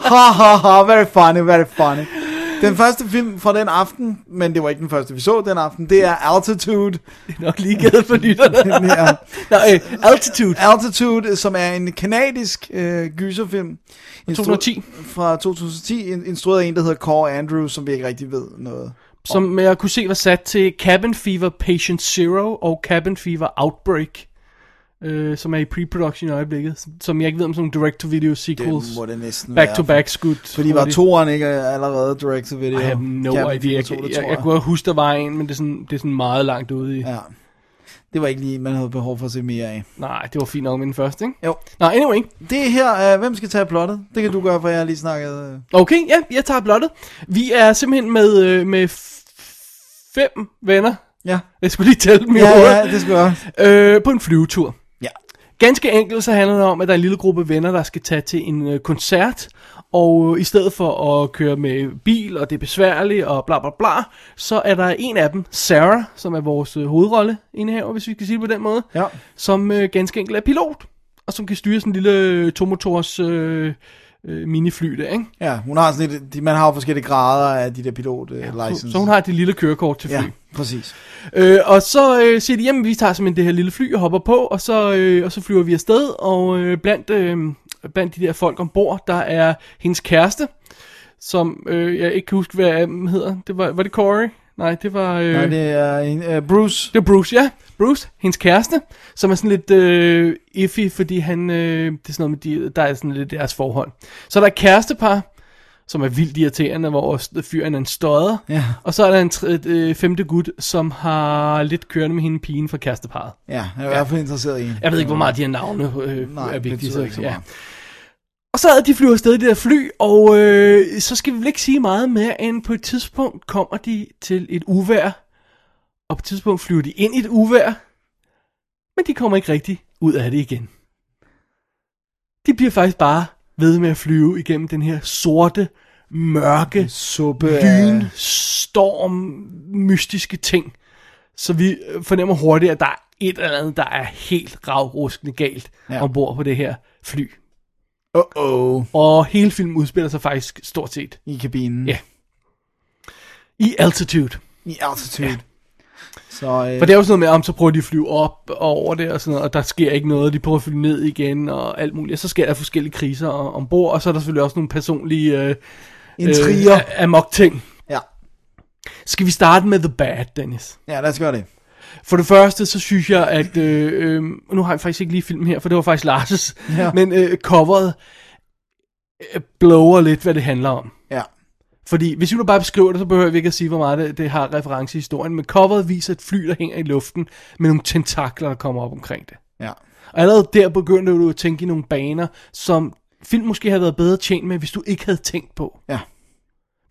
ha, ha, ha, very funny, very funny. Den første film fra den aften, men det var ikke den første, vi så den aften, det er Altitude.
Det er nok lige givet for lytterne.
Ja.
Nå, øh, Altitude.
Altitude, som er en kanadisk øh, gyserfilm. Instru-
2010.
Fra 2010, in- instrueret af en, der hedder Core Andrews, som vi ikke rigtig ved noget.
Som jeg kunne se var sat til Cabin Fever Patient Zero og Cabin Fever Outbreak. Øh, som er i pre-production i øjeblikket. som- Som jeg ikke ved om sådan nogle direct-to-video
Det
sequels.
må det næsten
Back
være.
to back skud.
Fordi var toeren ikke allerede direct to video?
I have no
Cabin
idea. Jeg,
2, det
jeg,
tror
jeg, kunne huske, der var en, men det er sådan, det er sådan meget langt ude i.
Ja. Det var ikke lige, man havde behov for at se mere af.
Nej, det var fint nok med den første, ikke?
Jo.
Nå, anyway.
Det her, uh, hvem skal tage plottet? Det kan du gøre, for jeg har lige snakket... Uh...
Okay, ja, jeg tager blottet. Vi er simpelthen med, øh, med fem venner
Ja.
Jeg skulle lige tælle dem i
Ja,
hovedet.
ja, det skal jeg.
Øh, på en flyvetur. Ganske enkelt så handler det om, at der er en lille gruppe venner, der skal tage til en øh, koncert, og øh, i stedet for at køre med bil, og det er besværligt, og bla bla bla, så er der en af dem, Sarah, som er vores øh, hovedrolle indehaver, hvis vi kan sige det på den måde,
Ja.
som øh, ganske enkelt er pilot, og som kan styre sådan en lille øh, tomotors øh, øh, minifly der, ikke?
Ja, hun har sådan lidt, de, man har jo forskellige grader af de der pilot uh, license.
Så, så hun har det lille kørekort til fly.
Ja, præcis.
Øh, og så øh, siger de, jamen vi tager simpelthen det her lille fly og hopper på, og så, øh, og så flyver vi afsted, og øh, blandt, øh, blandt de der folk ombord, der er hendes kæreste, som øh, jeg ikke kan huske, hvad han hedder. Det var, var det Corey? Nej, det var... Øh,
Nej, det er en, uh, Bruce.
det var Bruce, ja. Bruce, hendes kæreste, som er sådan lidt øh, iffy, fordi han, øh, det er sådan noget med, de, der er sådan lidt deres forhold. Så der er et kærestepar, som er vildt irriterende, hvor fyren er en støder.
Ja.
Og så er der en tre, øh, femte gut, som har lidt kørende med hende pigen fra kæresteparet.
Ja, han er i hvert fald interesseret i hende.
Jeg ved ikke, hvor meget de her navne øh,
Nej,
er vigtige. Så,
ikke så
ja. Og så er de flyver afsted i det der fly, og øh, så skal vi vel ikke sige meget mere, end på et tidspunkt kommer de til et uvær. Og på et tidspunkt flyver de ind i et uvær, men de kommer ikke rigtig ud af det igen. De bliver faktisk bare ved med at flyve igennem den her sorte, mørke,
Suppe
lyn, storm, mystiske ting. Så vi øh, fornemmer hurtigt, at der er et eller andet, der er helt ravruskende galt
ja.
ombord på det her fly.
Uh-oh.
Og hele filmen udspiller sig faktisk stort set
I kabinen.
Ja. i altitude.
I altitude. Ja. Så, øh,
For det er jo sådan noget med, om så prøver de at flyve op og over det og sådan noget, og der sker ikke noget, de prøver at flyve ned igen og alt muligt. Og så sker der forskellige kriser om- ombord, og så er der selvfølgelig også nogle personlige øh,
Intriger.
øh, amok ting.
Ja.
Skal vi starte med The Bad, Dennis?
ja, lad os gøre det.
For det første, så synes jeg, at... Øh, øh, nu har jeg faktisk ikke lige filmen her, for det var faktisk Lars'
Ja.
Men øh, coveret øh, blower lidt, hvad det handler om.
Ja.
Fordi hvis vi nu bare beskriver det, så behøver vi ikke at sige, hvor meget det, det har reference i historien. Men coveret viser et fly, der hænger i luften med nogle tentakler, der kommer op omkring det.
Ja.
Og allerede der begyndte du at tænke i nogle baner, som film måske havde været bedre tjent med, hvis du ikke havde tænkt på.
Ja.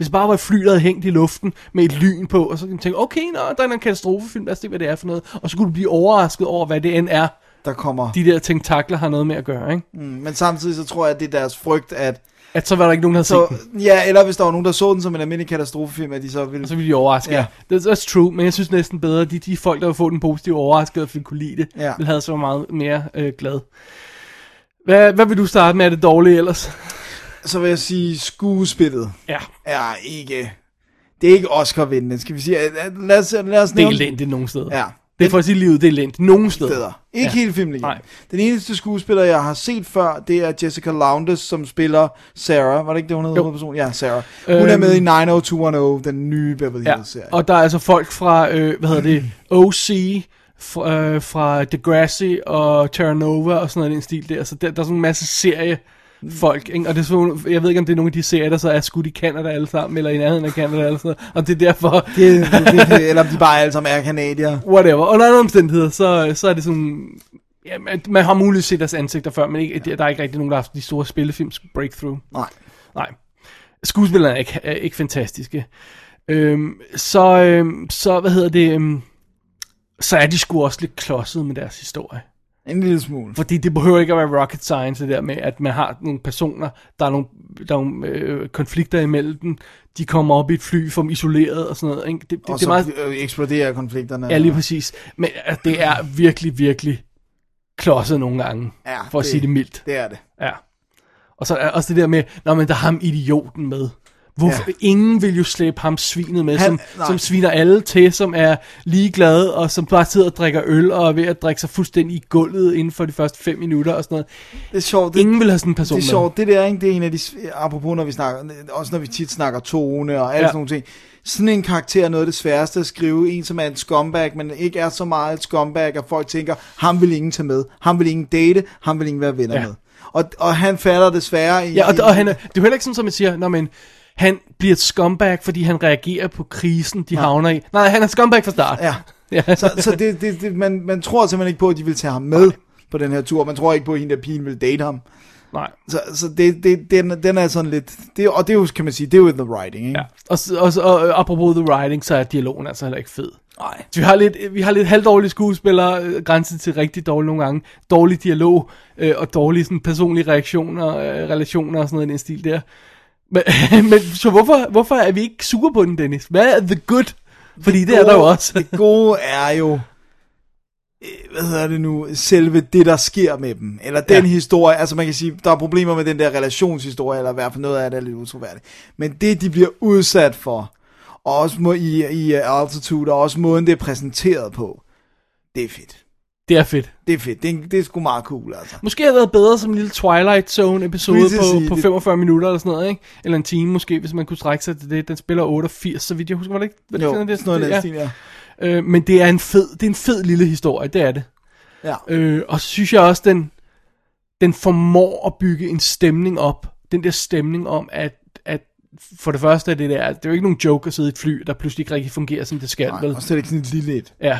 Hvis det bare var et fly, der havde hængt i luften med et lyn på, og så kan du tænke, okay, nå, der er en katastrofefilm, lad os se, hvad det er for noget. Og så kunne du blive overrasket over, hvad det end er,
Der kommer...
de der tentakler har noget med at gøre, ikke?
Mm, men samtidig så tror jeg, at det er deres frygt, at...
At så var der ikke nogen, der
Så,
set den.
ja, eller hvis der var nogen, der så den som en almindelig katastrofefilm, at de så ville...
Og så ville de overraske.
Ja.
Ja. That's, that's true, men jeg synes næsten bedre, de, de folk, der vil få den positive overrasket og ville kunne lide det,
Ja.
vil have så meget mere øh, glad. Hvad, hvad vil du starte med? Er det dårligt ellers?
Så vil jeg sige, skuespillet
Ja,
er ikke... Det er ikke Oscar-vindende, skal vi sige. Lad os, lad os
det er
nævne...
elendigt nogle steder.
Ja.
Det er for at sige livet, det er elendigt. Nogle steder.
steder. Ikke
Ja.
hele filmen.
Nej.
Den eneste skuespiller, jeg har set før, det er Jessica Lowndes, som spiller Sarah. Var det ikke det, hun hed? Hovedperson? Ja, Sarah. Hun er
Øhm.
med i 90210, den nye Beverly
Ja,
Hills-serie.
og der er altså folk fra, øh, hvad hedder det, OC, fra, øh, fra Degrassi og Terra Nova og sådan noget i den stil der. Så der, der er sådan en masse serie folk, ikke? og det er sådan, jeg ved ikke om det er nogle af de serier, der så er skudt i Canada alle sammen, eller i nærheden af Canada eller sådan noget, og det er derfor,
det, det, det, eller om de bare alle sammen er kanadier.
whatever. Under andre omstændigheder, så, så er det sådan, ja, man, man har mulighed at se deres ansigter før, men ikke, ja. der er ikke rigtig nogen, der har haft de store spillefilms breakthrough.
Nej.
Nej. Skuespillerne er ikke, er ikke fantastiske. Øhm, så, øhm, så, hvad hedder det, øhm, så er de sgu også lidt klodset med deres historie.
En lille smule.
Fordi det behøver ikke at være rocket science, det der med, at man har nogle personer, der er nogle, der er nogle øh, konflikter imellem dem, de kommer op i et fly, får dem isoleret og sådan noget. Ikke? Det, det,
Og
det er meget,
så øh, eksploderer konflikterne.
ja, lige præcis. Men øh, det er virkelig, virkelig klodset nogle gange,
Ja,
for at sige det mildt.
Det er det.
Ja. Og så er også det der med, når man der er ham idioten med. Hvorfor? Ja. Ingen vil jo slæbe ham svinet med,
Han-
som,
nej.
som sviner alle til, som er ligeglade, og som bare sidder og drikker øl, og er ved at drikke sig fuldstændig i gulvet inden for de første fem minutter og sådan noget.
Det er sjovt. Det,
Ingen vil have sådan en person
det er
med.
sjovt. Det der, ikke? det er en af de, apropos når vi snakker, også når vi tit snakker tone og alle
Ja.
sådan nogle ting. Sådan en karakter er noget af det sværeste at skrive. En, som er en scumbag, men ikke er så meget et scumbag, at folk tænker, ham vil ingen tage med. Ham vil ingen date. Ham vil ingen være venner
Ja.
med. Og, og han falder desværre i...
Ja, og, og han er, det er jo heller ikke sådan, som man siger, når man, han bliver et scumbag, fordi han reagerer på krisen, de
Nej.
havner i. Nej, han er scumbag fra start.
Ja.
ja.
Så, så det, det, det, man, man tror simpelthen ikke på, at de vil tage ham med på den her tur. Man tror ikke på, at hende der pigen vil date ham.
Nej.
Så, så det, det, den, den er sådan lidt... Det, og det er jo, kan man sige, det er jo the writing, ikke?
Ja. Og, så- og, så- og, og apropos the writing, så er dialogen altså heller ikke fed.
Nej.
Vi har lidt, vi har lidt halvdårlige skuespillere, øh, grænset til rigtig dårlige nogle gange. Dårlig dialog øh, og dårlige sådan, personlige reaktioner, øh, relationer og sådan noget i den stil der. Men, men så hvorfor, hvorfor er vi ikke sure på den, Dennis? Hvad er the good? Fordi det, er der jo også.
det gode er jo, øh, hvad hedder det nu, selve det, der sker med dem. Eller den
Ja.
historie, altså man kan sige, der er problemer med den der relationshistorie, eller i hvert fald noget af det er lidt utroværdigt. Men det, de bliver udsat for, og også må, i, i Altitude, og også måden, det er præsenteret på, det er fedt.
Det er fedt.
Det er fedt. Det er, det er sgu meget cool, altså.
Måske havde det været bedre som en lille Twilight Zone episode
Skulle lige til at
på,
sige
på
det.
45 minutter eller sådan noget, ikke? Eller en time måske, hvis man kunne strække sig til det. Den spiller 88, så vidt jeg husker, var det ikke? Var det
Jo,
sådan,
sådan noget i den
ja.
ja.
Øh, men det er en fed, det er en fed lille historie, det er det.
Ja.
Øh, og så synes jeg også, den, den formår at bygge en stemning op. Den der stemning om, at, at for det første er det der, det er jo ikke nogen joke at sidde i et fly, der pludselig ikke rigtig fungerer, som det skal.
Nej,
vel?
og så er det ikke sådan et lille et.
Ja,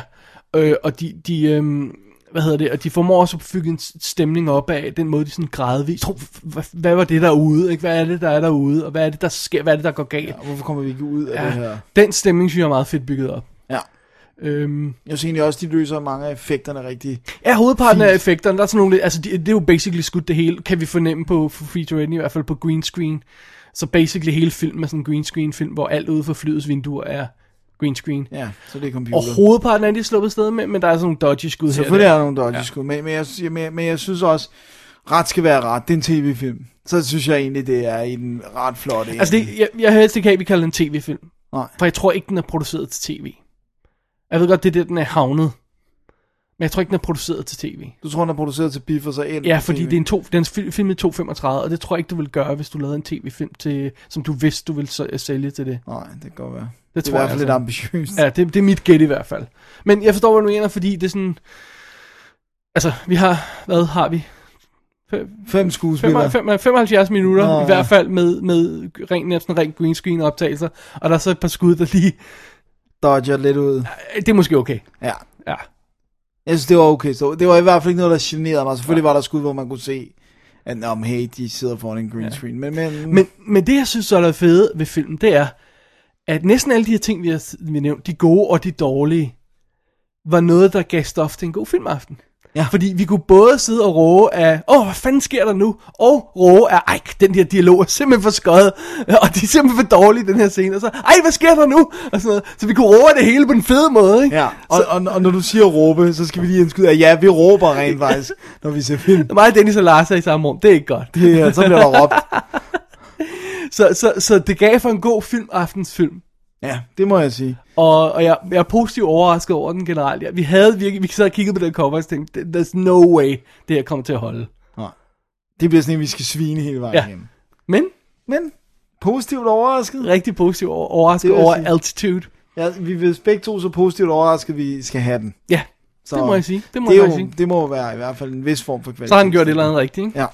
øh, og de, de øhm, hvad hedder det, og de formår også at bygge en stemning op af den måde, de sådan gradvist, tro, hvad, hvad var det derude, ikke? hvad er det, der er derude, og hvad er det, der sker, hvad er det, der går galt?
Ja, hvorfor kommer vi ikke ud af
Ja,
det her?
den stemning synes jeg er meget fedt bygget op.
Ja.
Øhm,
Jeg synes egentlig også, de løser mange af effekterne rigtig.
ja, hovedparten
Fint.
af effekterne, der er sådan nogle, altså det, det er jo basically skudt det hele, kan vi fornemme på på featurette, i hvert fald på green screen. Så basically hele filmen er sådan en green screen film, hvor alt ude for flyets vinduer er green screen.
Ja, så det er computer.
Og hovedparten er de sluppet sted med, men der er sådan nogle dodgy skud
Selvfølgelig er der nogle dodgy
Ja.
skud, men, men, jeg, men, men jeg synes også, ret skal være ret. Det er en tv-film. Så synes jeg egentlig, det er i den ret flot.
Altså, det, jeg, jeg helst ikke have, at vi kalder den en tv-film.
Nej.
For jeg tror ikke, den er produceret til tv. Jeg ved godt, det er der, den er havnet. Men jeg tror ikke, den er produceret til tv.
Du tror, den er produceret til biff og så ind
Ja, fordi det er en to, den er fil- filmet i 2.35, og det tror jeg ikke, du vil gøre, hvis du lavede en tv-film, til, som du vidste, du ville så- sælge til det.
Nej, det kan godt være.
Det,
Det er
tror
i
jeg
hvert fald lidt ambitiøst.
Ja, det, det er mit gæt i hvert fald. Men jeg forstår, hvad du mener, fordi det er sådan... Altså, vi har... Hvad har vi?
Fem skuespillere.
75, 75 minutter,
Nå,
i hvert fald med, med ren, sådan ren green screen optagelser, og der er så et par skud, der lige...
Dodger lidt ud.
Det er måske okay.
Ja.
Ja.
Jeg synes, det var okay. Så det var i hvert fald ikke noget, der generede mig. Selvfølgelig var der skud, hvor man kunne se, at om hey, de sidder foran en green screen. Men, men,
Men, men det, jeg synes så er fede ved filmen, det er, at næsten alle de her ting, vi har, vi nævnt, de gode og de dårlige, var noget, der gav stof til en god filmaften.
Ja.
Fordi vi kunne både sidde og råbe af, åh, hvad fanden sker der nu? Og råbe af, ej, den der dialog er simpelthen for skøjet, og de er simpelthen for dårlige, den her scene. Og så, ej, hvad sker der nu? Og sådan noget. Så vi kunne råbe det hele på den fede måde, ikke?
Ja, og, og, og, når du siger råbe, så skal vi lige indskyde, at ja, vi råber rent faktisk, når vi ser film.
Mig, Dennis og Lars er i samme rum. Det er ikke godt.
Det, er- så bliver der råbt.
Så, så, så det gav for en god filmaftensfilm.
Ja, det må jeg sige.
Og, og jeg, jeg er positivt overrasket over den generelt. Ja, vi havde virkelig, vi sad og kiggede på den cover og tænkte, there's no way, det her kommer til at holde.
Det bliver sådan en, vi skal svine hele vejen
Ja.
igennem.
Men
Men positivt overrasket.
rigtig positivt over, overrasket
jeg
over
sige.
altitude.
Ja, vi er begge to så positivt overrasket, at vi skal have den.
Ja,
Så
det må jeg sige. Det må
det,
jeg
jo,
sige.
det må være i hvert fald en vis form for kvalitet.
Så har han gjort et eller andet rigtigt, ikke?
Ja.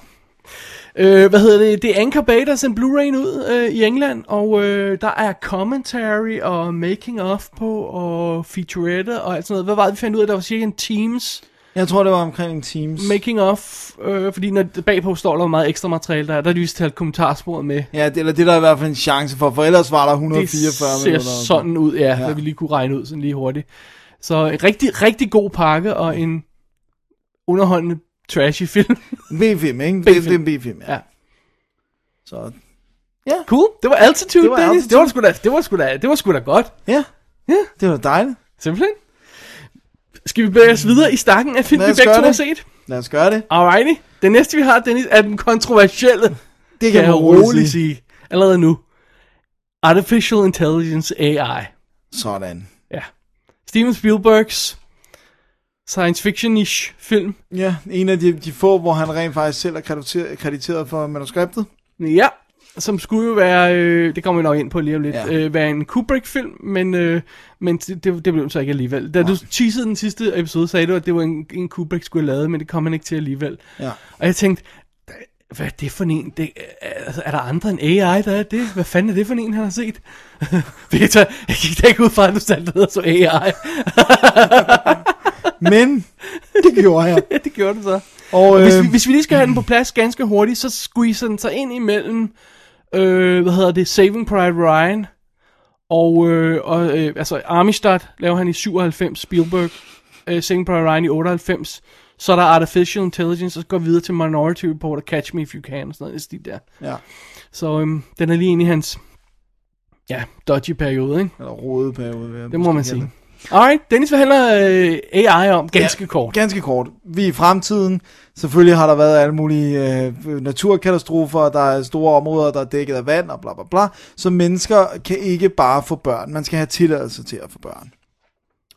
Øh, hvad hedder det? Det er Anchor Bay, der sendte Blu-ray ud øh, i England, og øh, der er commentary og making of på, og featurette og alt sådan noget. Hvad var det, vi fandt ud af? Der var cirka en Teams
Jeg tror, det var omkring en Teams.
making of, øh, fordi når bagpå står der meget ekstra materiale der, der er vist talt kommentarsporet med.
Ja, det, eller det er der i hvert fald en chance for, for ellers var der
Det
144
ser
minutter.
sådan ud, ja, ja,
Ja.
hvad vi lige kunne regne ud sådan lige hurtigt. Så en rigtig, rigtig god pakke og en underholdende trashy film.
B-film, ikke? Det, det er
B-film.
en B-film, ja.
Ja.
Så,
Cool, det var Altitude,
Det var
Dennis.
Altitude.
Det var sgu da, det var sgu da, det var sgu da godt.
ja.
Ja.
Det var dejligt.
Simpelthen. Skal vi bevæge os videre i stakken af film, vi begge to har
det.
set?
Lad os gøre det.
Alrighty. Den næste, vi har, Dennis, er den kontroversielle,
Det
kan jeg
man roligt
roligt sige. Allerede nu. Artificial Intelligence AI.
Sådan.
Ja. Steven Spielbergs science fiction-ish film.
Ja, en af de, de få, hvor han rent faktisk selv er krediteret, krediteret for manuskriptet.
Ja, som skulle jo være, øh, det kommer vi nok ind på lige om lidt,
Ja.
øh, være en Kubrick-film, men, øh, men det, det blev den så ikke alligevel. Da du teasede den sidste episode, sagde du, at det var en, en Kubrick skulle have lavet, men det kom han ikke til alligevel.
Ja.
Og jeg tænkte, hvad er det for en? Det, altså, er der andre end AI, der er det? Hvad fanden er det for en, han har set? Peter, jeg gik da ikke ud fra, at du satte ned og så AI.
Men, det gjorde jeg.
ja, det gjorde du så.
Og,
Hvis
øh,
vi, hvis vi lige skal have den på plads ganske hurtigt, så squeezer den sig ind imellem, øh, hvad hedder det, Saving Private Ryan Og, øh, og øh, altså Amistad laver han i 97, Spielberg, øh, Saving Private Ryan i 98. Så er der Artificial Intelligence, og så går vi videre til Minority Report og Catch Me If You Can, og sådan noget stil der.
Ja.
Så øhm, den er lige inde i hans, ja, dodgy periode, ikke?
Eller rode periode.
Det må man sige. Alright, Dennis, hvad handler øh, AI om? Ganske
Ja,
kort.
Ganske kort. Vi er i fremtiden. Selvfølgelig har der været alle mulige øh, naturkatastrofer, der er store områder, der er dækket af vand og bla bla bla. Så mennesker kan ikke bare få børn. Man skal have tilladelse til at få børn.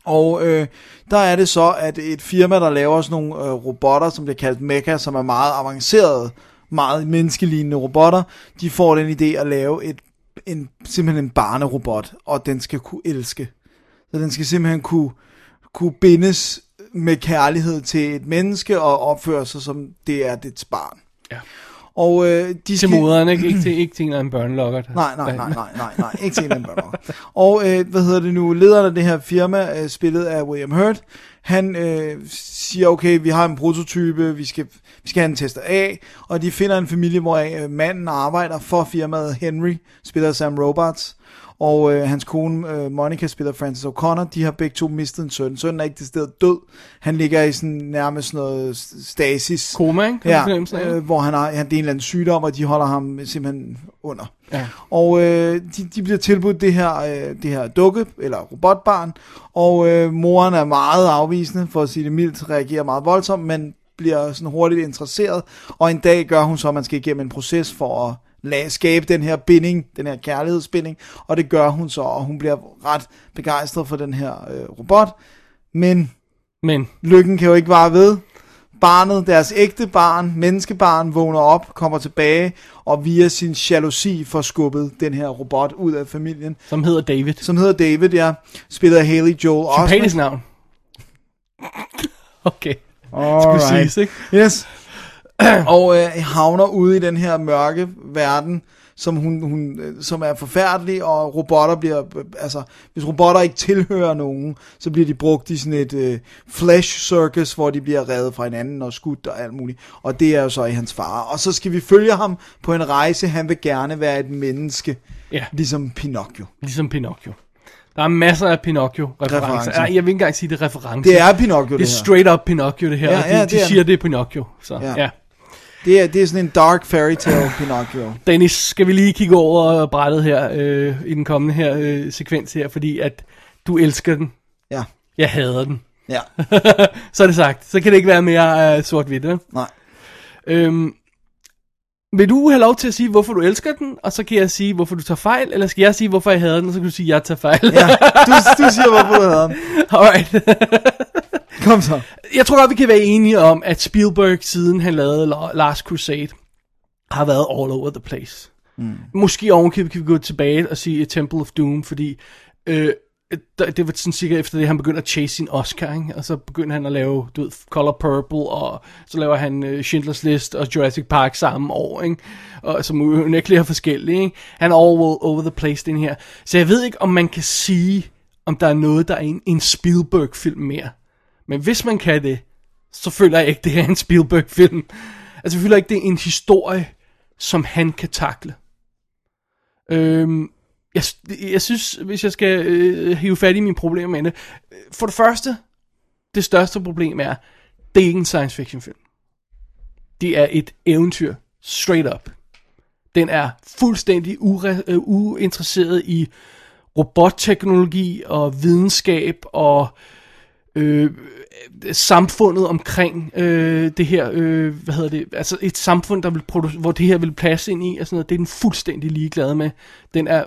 Og øh, der er det så, at et firma, der laver sådan nogle øh, robotter, som bliver kaldt Mecha, som er meget avancerede, meget menneskelignende robotter, de får den idé at lave et, en, simpelthen en barnerobot, og den skal kunne elske. Så den skal simpelthen kunne, kunne bindes med kærlighed til et menneske og opføre sig som det er dets barn.
Ja.
Og øh, de
Til
skal...
moderen, ikke? Ikke til, ikke til en eller anden børnelokker. der-
Nej, nej, nej, nej, nej, nej, ikke til en børn. Og øh, hvad hedder det nu, lederen af det her firma, øh, spillet af William Hurt, han øh, siger, okay, vi har en prototype, vi skal, vi skal have en tester af, og de finder en familie, hvor øh, manden arbejder for firmaet Henry, spiller af Sam Robards, og øh, hans kone øh, Monica spiller Frances O'Connor, de har begge to mistet en søn. Sønnen er ikke stedet død, han ligger i sådan nærmest noget stasis.
Koma, ikke? Kan
Ja, øh, hvor han har, han, det er en eller anden sygdom, og de holder ham simpelthen under.
Ja.
Og øh, de, de bliver tilbudt det her, øh, det her dukke, eller robotbarn, og øh, moren er meget afvisende, for at sige det mildt, reagerer meget voldsomt, men bliver sådan hurtigt interesseret, og en dag gør hun så, at man skal igennem en proces for at lade, skabe den her binding, den her kærlighedsbinding, og det gør hun så, og hun bliver ret begejstret for den her øh, robot, men
Men,
lykken kan jo ikke vare ved. Barnet, deres ægte barn, menneskebarn, vågner op, kommer tilbage, og via sin jalousi får skubbet den her robot ud af familien,
som hedder David.
som hedder David, ja, spillet af Haley Joel Osment.
Navn. Okay, skulle
Alright.
siges, ikke?
Yes. og øh, havner ude i den her mørke verden, som, hun, hun, øh, som er forfærdelig, og robotter bliver, øh, altså, hvis robotter ikke tilhører nogen, så bliver de brugt i sådan et øh, flesh circus, hvor de bliver reddet fra hinanden og skudt og alt muligt, og det er jo så i hans far. Og så skal vi følge ham på en rejse, han vil gerne være et menneske,
Ja.
ligesom Pinocchio.
Ligesom Pinocchio. Der er masser af Pinocchio-referencer.
Referencer.
Ja, jeg vil ikke engang sige, det er referencer.
Det er Pinocchio,
det
det
er straight up Pinocchio, det her.
Ja,
og de,
ja,
de
det er
siger,
det.
det er Pinocchio. Så,
Ja.
ja.
Det er, det er sådan en dark fairy tale Pinocchio.
Dennis, skal vi lige kigge over brættet her, øh, i den kommende her øh, sekvens her, fordi at du elsker den.
Ja,
Jeg hader den.
ja,
Så er det sagt. Så kan det ikke være mere øh, sort-hvidt, vel?
nej.
Øhm, vil du have lov til at sige, hvorfor du elsker den, og så kan jeg sige, hvorfor du tager fejl, eller skal jeg sige, hvorfor jeg hader den, og så kan du sige, at jeg tager fejl?
Ja, du, du siger, hvorfor du havde den.
Alright.
Kom så.
jeg tror godt, vi kan være enige om, at Spielberg, siden han lavede La- Last Crusade, har været all over the place. Mm. Måske ovenkøbet kan vi gå tilbage og sige Temple of Doom, fordi øh, det var sådan cirka efter det, han begyndte at chase sin Oscar, ikke? og så begyndte han at lave, du ved, Color Purple, og så laver han øh, Schindlers List og Jurassic Park samme år, ikke? Og, som unægteligt er forskellige. Ikke? Han er all over the place, den her. Så jeg ved ikke, om man kan sige, om der er noget, der er en, en Spielberg-film mere. Men hvis man kan det, så føler jeg ikke, det er en Spielberg-film. Altså, jeg føler ikke, det er en historie, som han kan takle. Øhm, jeg, jeg synes, hvis jeg skal øh, hive fat i mine problemer med det, øh, for det første, det største problem er, det er ikke en science fiction film. Det er et eventyr, straight up. Den er fuldstændig ure, øh, uinteresseret i robotteknologi og videnskab og øh, samfundet omkring øh, det her, øh, hvad hedder det, altså et samfund, der vil produ- hvor det her vil passe ind i, og sådan noget, det er den fuldstændig ligeglad med. Den er,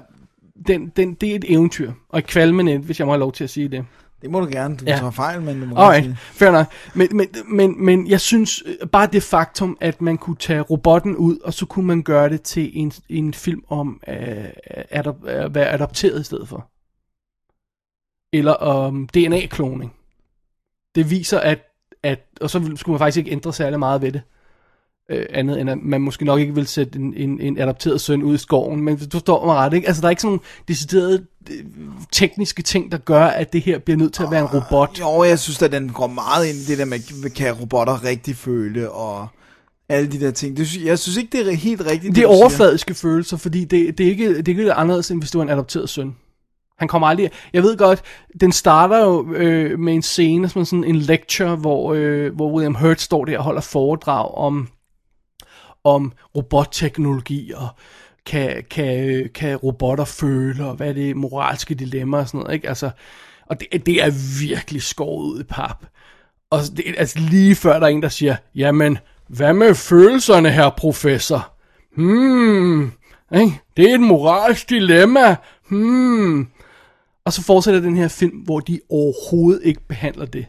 den, den, det er et eventyr, og et kvalmende, et, hvis jeg må have lov til at sige det.
Det må du gerne. Du
Ja.
tager fejl, men du må
Alright,
sige det.
fair nok. Men, men, men, men jeg synes øh, bare det faktum, at man kunne tage robotten ud, og så kunne man gøre det til en, en film om øh, at, at være adopteret i stedet for. Eller om DNA-kloning. Det viser, at, at og så skulle man faktisk ikke ændre særlig meget ved det. Øh, andet end at man måske nok ikke vil sætte en, en, en adopteret søn ud i skoven, men du forstår mig ret, ikke? Altså der er ikke sådan nogle deciderede øh, tekniske ting, der gør, at det her bliver nødt til at være en robot.
Jo, jeg synes at den går meget ind i det der med, kan robotter rigtig føle, og alle de der ting. Det synes, jeg synes ikke, det er helt rigtigt.
Det er
du siger.
overfladiske følelser, fordi det, det, er ikke, det er ikke anderledes, end hvis du er en adopteret søn. Han kommer aldrig... Jeg ved godt, den starter jo øh, med en scene, som sådan en lecture, hvor, øh, hvor William Hurt står der og holder foredrag om, om robotteknologi og kan, kan, kan robotter føle, og hvad er det moralske dilemma og sådan noget, ikke? Altså, og det, det er virkelig skåret ud i pap. Og det altså lige før der er en, der siger, jamen, hvad med følelserne her, professor? Hmm, ikke? det er et moralsk dilemma. Hmm. Og så fortsætter den her film, hvor de overhovedet ikke behandler det.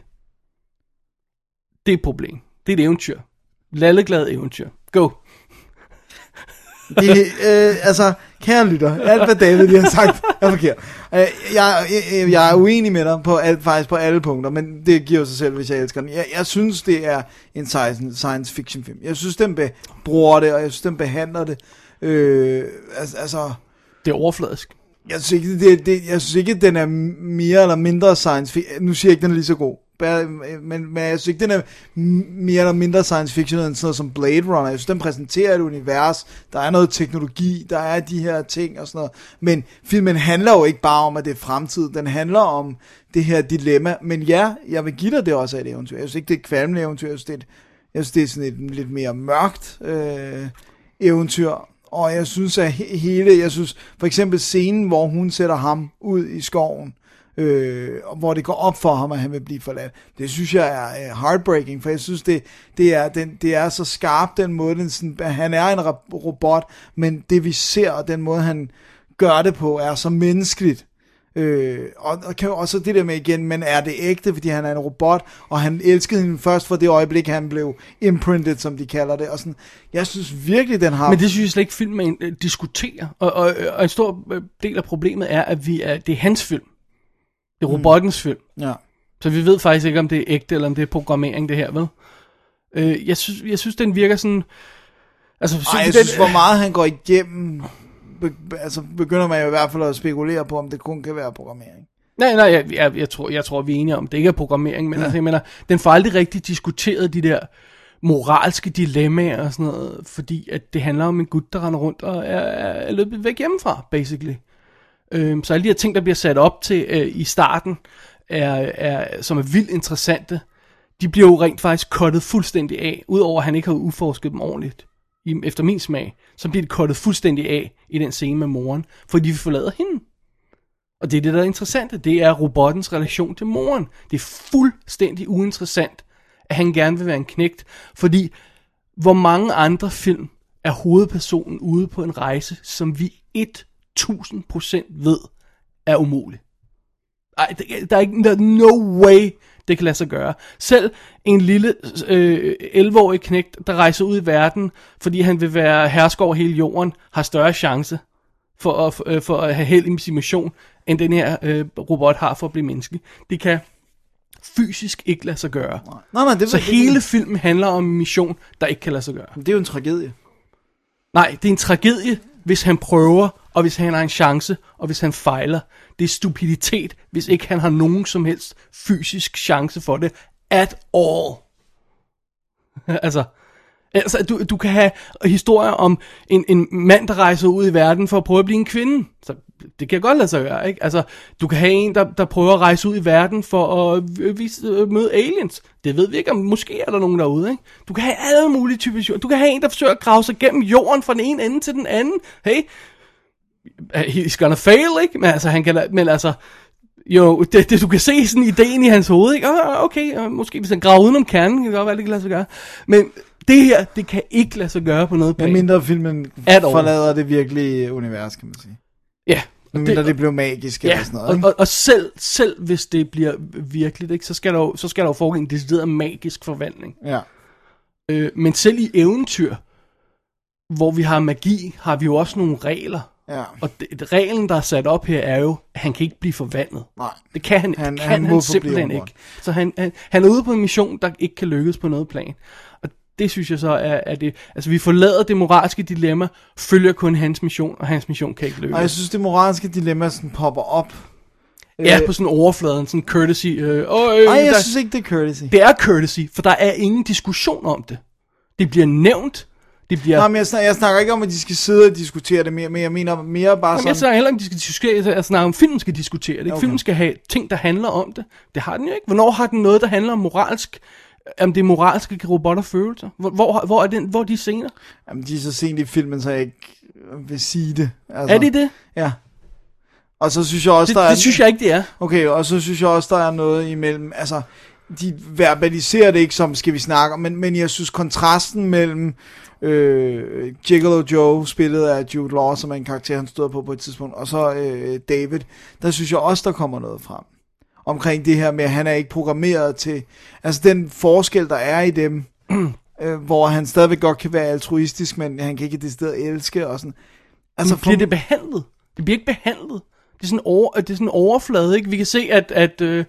Det er et problem. Det er et eventyr. Lalleglad eventyr. Go.
Det, øh, altså, kære lytter, alt hvad David lige har sagt er forkert. Øh, jeg, jeg, jeg er uenig med dig på alt, faktisk på alle punkter, men det giver sig selv, hvis jeg elsker den. Jeg, jeg synes, det er en science, science fiction film. Jeg synes, den bruger det, og jeg synes, den behandler det. Øh, altså, altså,
Det er overfladisk
jeg synes, ikke, det, det, jeg synes ikke, den er mere eller mindre science fiction. Nu siger jeg ikke, den er lige så god. Men, men jeg synes ikke, den er mere eller mindre science fiction end sådan noget som Blade Runner. Jeg synes, den præsenterer et univers. Der er noget teknologi, der er de her ting og sådan noget. Men filmen handler jo ikke bare om, at det er fremtid. Den handler om det her dilemma. Men ja, jeg vil give dig det også af et eventyr. Jeg synes ikke, det er et kvalmende eventyr. Jeg synes, det er, et, jeg synes, det er sådan et lidt mere mørkt øh, eventyr. Og jeg synes, at hele, jeg synes for eksempel scenen, hvor hun sætter ham ud i skoven, øh, og hvor det går op for ham, at han vil blive forladt. Det synes jeg er øh, heartbreaking, for jeg synes, det, det, er, den, det er så skarpt den måde, den sådan, han er en robot, men det vi ser, og den måde, han gør det på, er så menneskeligt. Øh, og, og, kan, så det der med igen, men er det ægte, fordi han er en robot, og han elskede hende først fra det øjeblik, han blev imprinted, som de kalder det. Og sådan, jeg synes virkelig, den har...
Men det synes jeg slet ikke, filmen øh, diskuterer. Og, og, og en stor øh, del af problemet er, at vi er, det er hans film. Det er robottens film.
Ja.
Så vi ved faktisk ikke, om det er ægte, eller om det er programmering, det her, vel? Øh, jeg, synes, jeg synes, den virker sådan... Altså,
Ej, jeg
den,
synes, hvor meget han går igennem, be, altså begynder man jo i hvert fald at spekulere på, om det kun kan være programmering.
Nej, nej, jeg, jeg, jeg, tror, jeg tror, vi er enige om, det ikke er programmering, men ja. altså, jeg mener, den får aldrig rigtig diskuteret de der moralske dilemmaer og sådan noget, fordi at det handler om en gut, der render rundt og er, er, er løbet væk hjemmefra, basically. Øhm, så alle de her ting, der bliver sat op til øh, i starten, er, er, som er vildt interessante, de bliver jo rent faktisk kottet fuldstændig af, udover at han ikke har udforsket dem ordentligt, i, efter min smag, så bliver det kottet fuldstændig af i den scene med moren, fordi vi forlader hende. Og det er det, der er interessant. Det er robottens relation til moren. Det er fuldstændig uinteressant, at han gerne vil være en knægt. Fordi hvor mange andre film er hovedpersonen ude på en rejse, som vi 1000% ved er umulig. Ej, der, der er ikke der er no way, det kan lade sig gøre. Selv en lille øh, 11-årig knægt, der rejser ud i verden, fordi han vil være hersker over hele jorden, har større chance for at, øh, for at have held i sin mission, end den her øh, robot har for at blive menneske. Det kan fysisk ikke lade sig gøre.
Nej, nej, det,
Så
det,
hele filmen handler om en mission, der ikke kan lade sig gøre.
det er jo en tragedie.
Nej, det er en tragedie, hvis han prøver, og hvis han har en chance, og hvis han fejler. Det er stupiditet, hvis ikke han har nogen som helst fysisk chance for det. At all. altså, altså du, du kan have historier om en, en mand, der rejser ud i verden for at prøve at blive en kvinde. Så det kan godt lade sig gøre, ikke? Altså, du kan have en, der, der prøver at rejse ud i verden for at vise, øh, møde aliens. Det ved vi ikke, om måske er der nogen derude, ikke? Du kan have alle mulige typer. Du kan have en, der forsøger at grave sig gennem jorden fra den ene ende til den anden. Hey, he's gonna fail, ikke? Men altså, han kan, men altså, jo, det, det, du kan se sådan ideen i hans hoved, ikke? Ah, okay, og måske hvis han graver udenom kernen, kan det godt være, det kan lade sig gøre. Men det her, det kan ikke lade sig gøre på noget
Men
plan.
mindre filmen forlader det virkelige univers, kan man sige.
Ja,
Men mindre det, det blev magisk
ja
eller sådan noget.
og,
ikke?
og, og selv, selv hvis det bliver virkeligt, ikke, så, skal der jo, så skal der jo foregå en decideret magisk forvandling.
Ja.
Øh, men selv i eventyr, hvor vi har magi, har vi jo også nogle regler.
Ja.
Og det, reglen, der er sat op her, er jo, at han kan ikke blive forvandlet.
Nej.
Det kan han,
Han-
det kan
han
han, simpelthen ikke. Så han, han, han er ude på en mission, der ikke kan lykkes på noget plan. Og det synes jeg så er, er det. Altså vi forlader det moralske dilemma, følger kun hans mission, og hans mission kan ikke lykkes.
Og jeg synes, det moralske dilemma sådan popper op.
ja,
Øh,
på sådan overfladen, sådan courtesy. Øh, øh,
Ej, jeg
der,
synes ikke, det er courtesy.
det er courtesy, for der er ingen diskussion om det. Det bliver nævnt, De bliver...
Nej, men jeg snakker, jeg snakker ikke om, at de skal sidde og diskutere det mere, men jeg mener mere bare
Jamen,
sådan...
jeg snakker heller ikke, om de skal diskutere, jeg snakker om, filmen skal diskutere det. Ikke?
Okay.
Filmen skal have ting, der handler om det. Det har den jo ikke. Hvornår har den noget, der handler om moralsk, om det er moralske kan robotter følelser? Hvor, hvor, hvor, er den, hvor er de scener?
Jamen, de er så sent i filmen, så jeg ikke vil sige det. Altså,
Er de det?
Ja. Og så synes jeg også,
Det,
der er...
det synes jeg ikke, det er.
Okay, og så synes jeg også, der er noget imellem... Altså, de verbaliserer det ikke som, skal vi snakke om, men, men jeg synes, kontrasten mellem øh, Gigolo Joe, spillet af Jude Law, som er en karakter, han stod på på et tidspunkt, og så øh, David, der synes jeg også, der kommer noget frem. Omkring det her med, at han er ikke programmeret til... Altså, den forskel, der er i dem, øh, hvor han stadigvæk godt kan være altruistisk, men han kan ikke decideret elske og sådan.
Altså,
for-
bliver det behandlet? Det bliver ikke behandlet. Det er sådan, over, det er sådan overflade, ikke? Vi kan se, at, at, øh,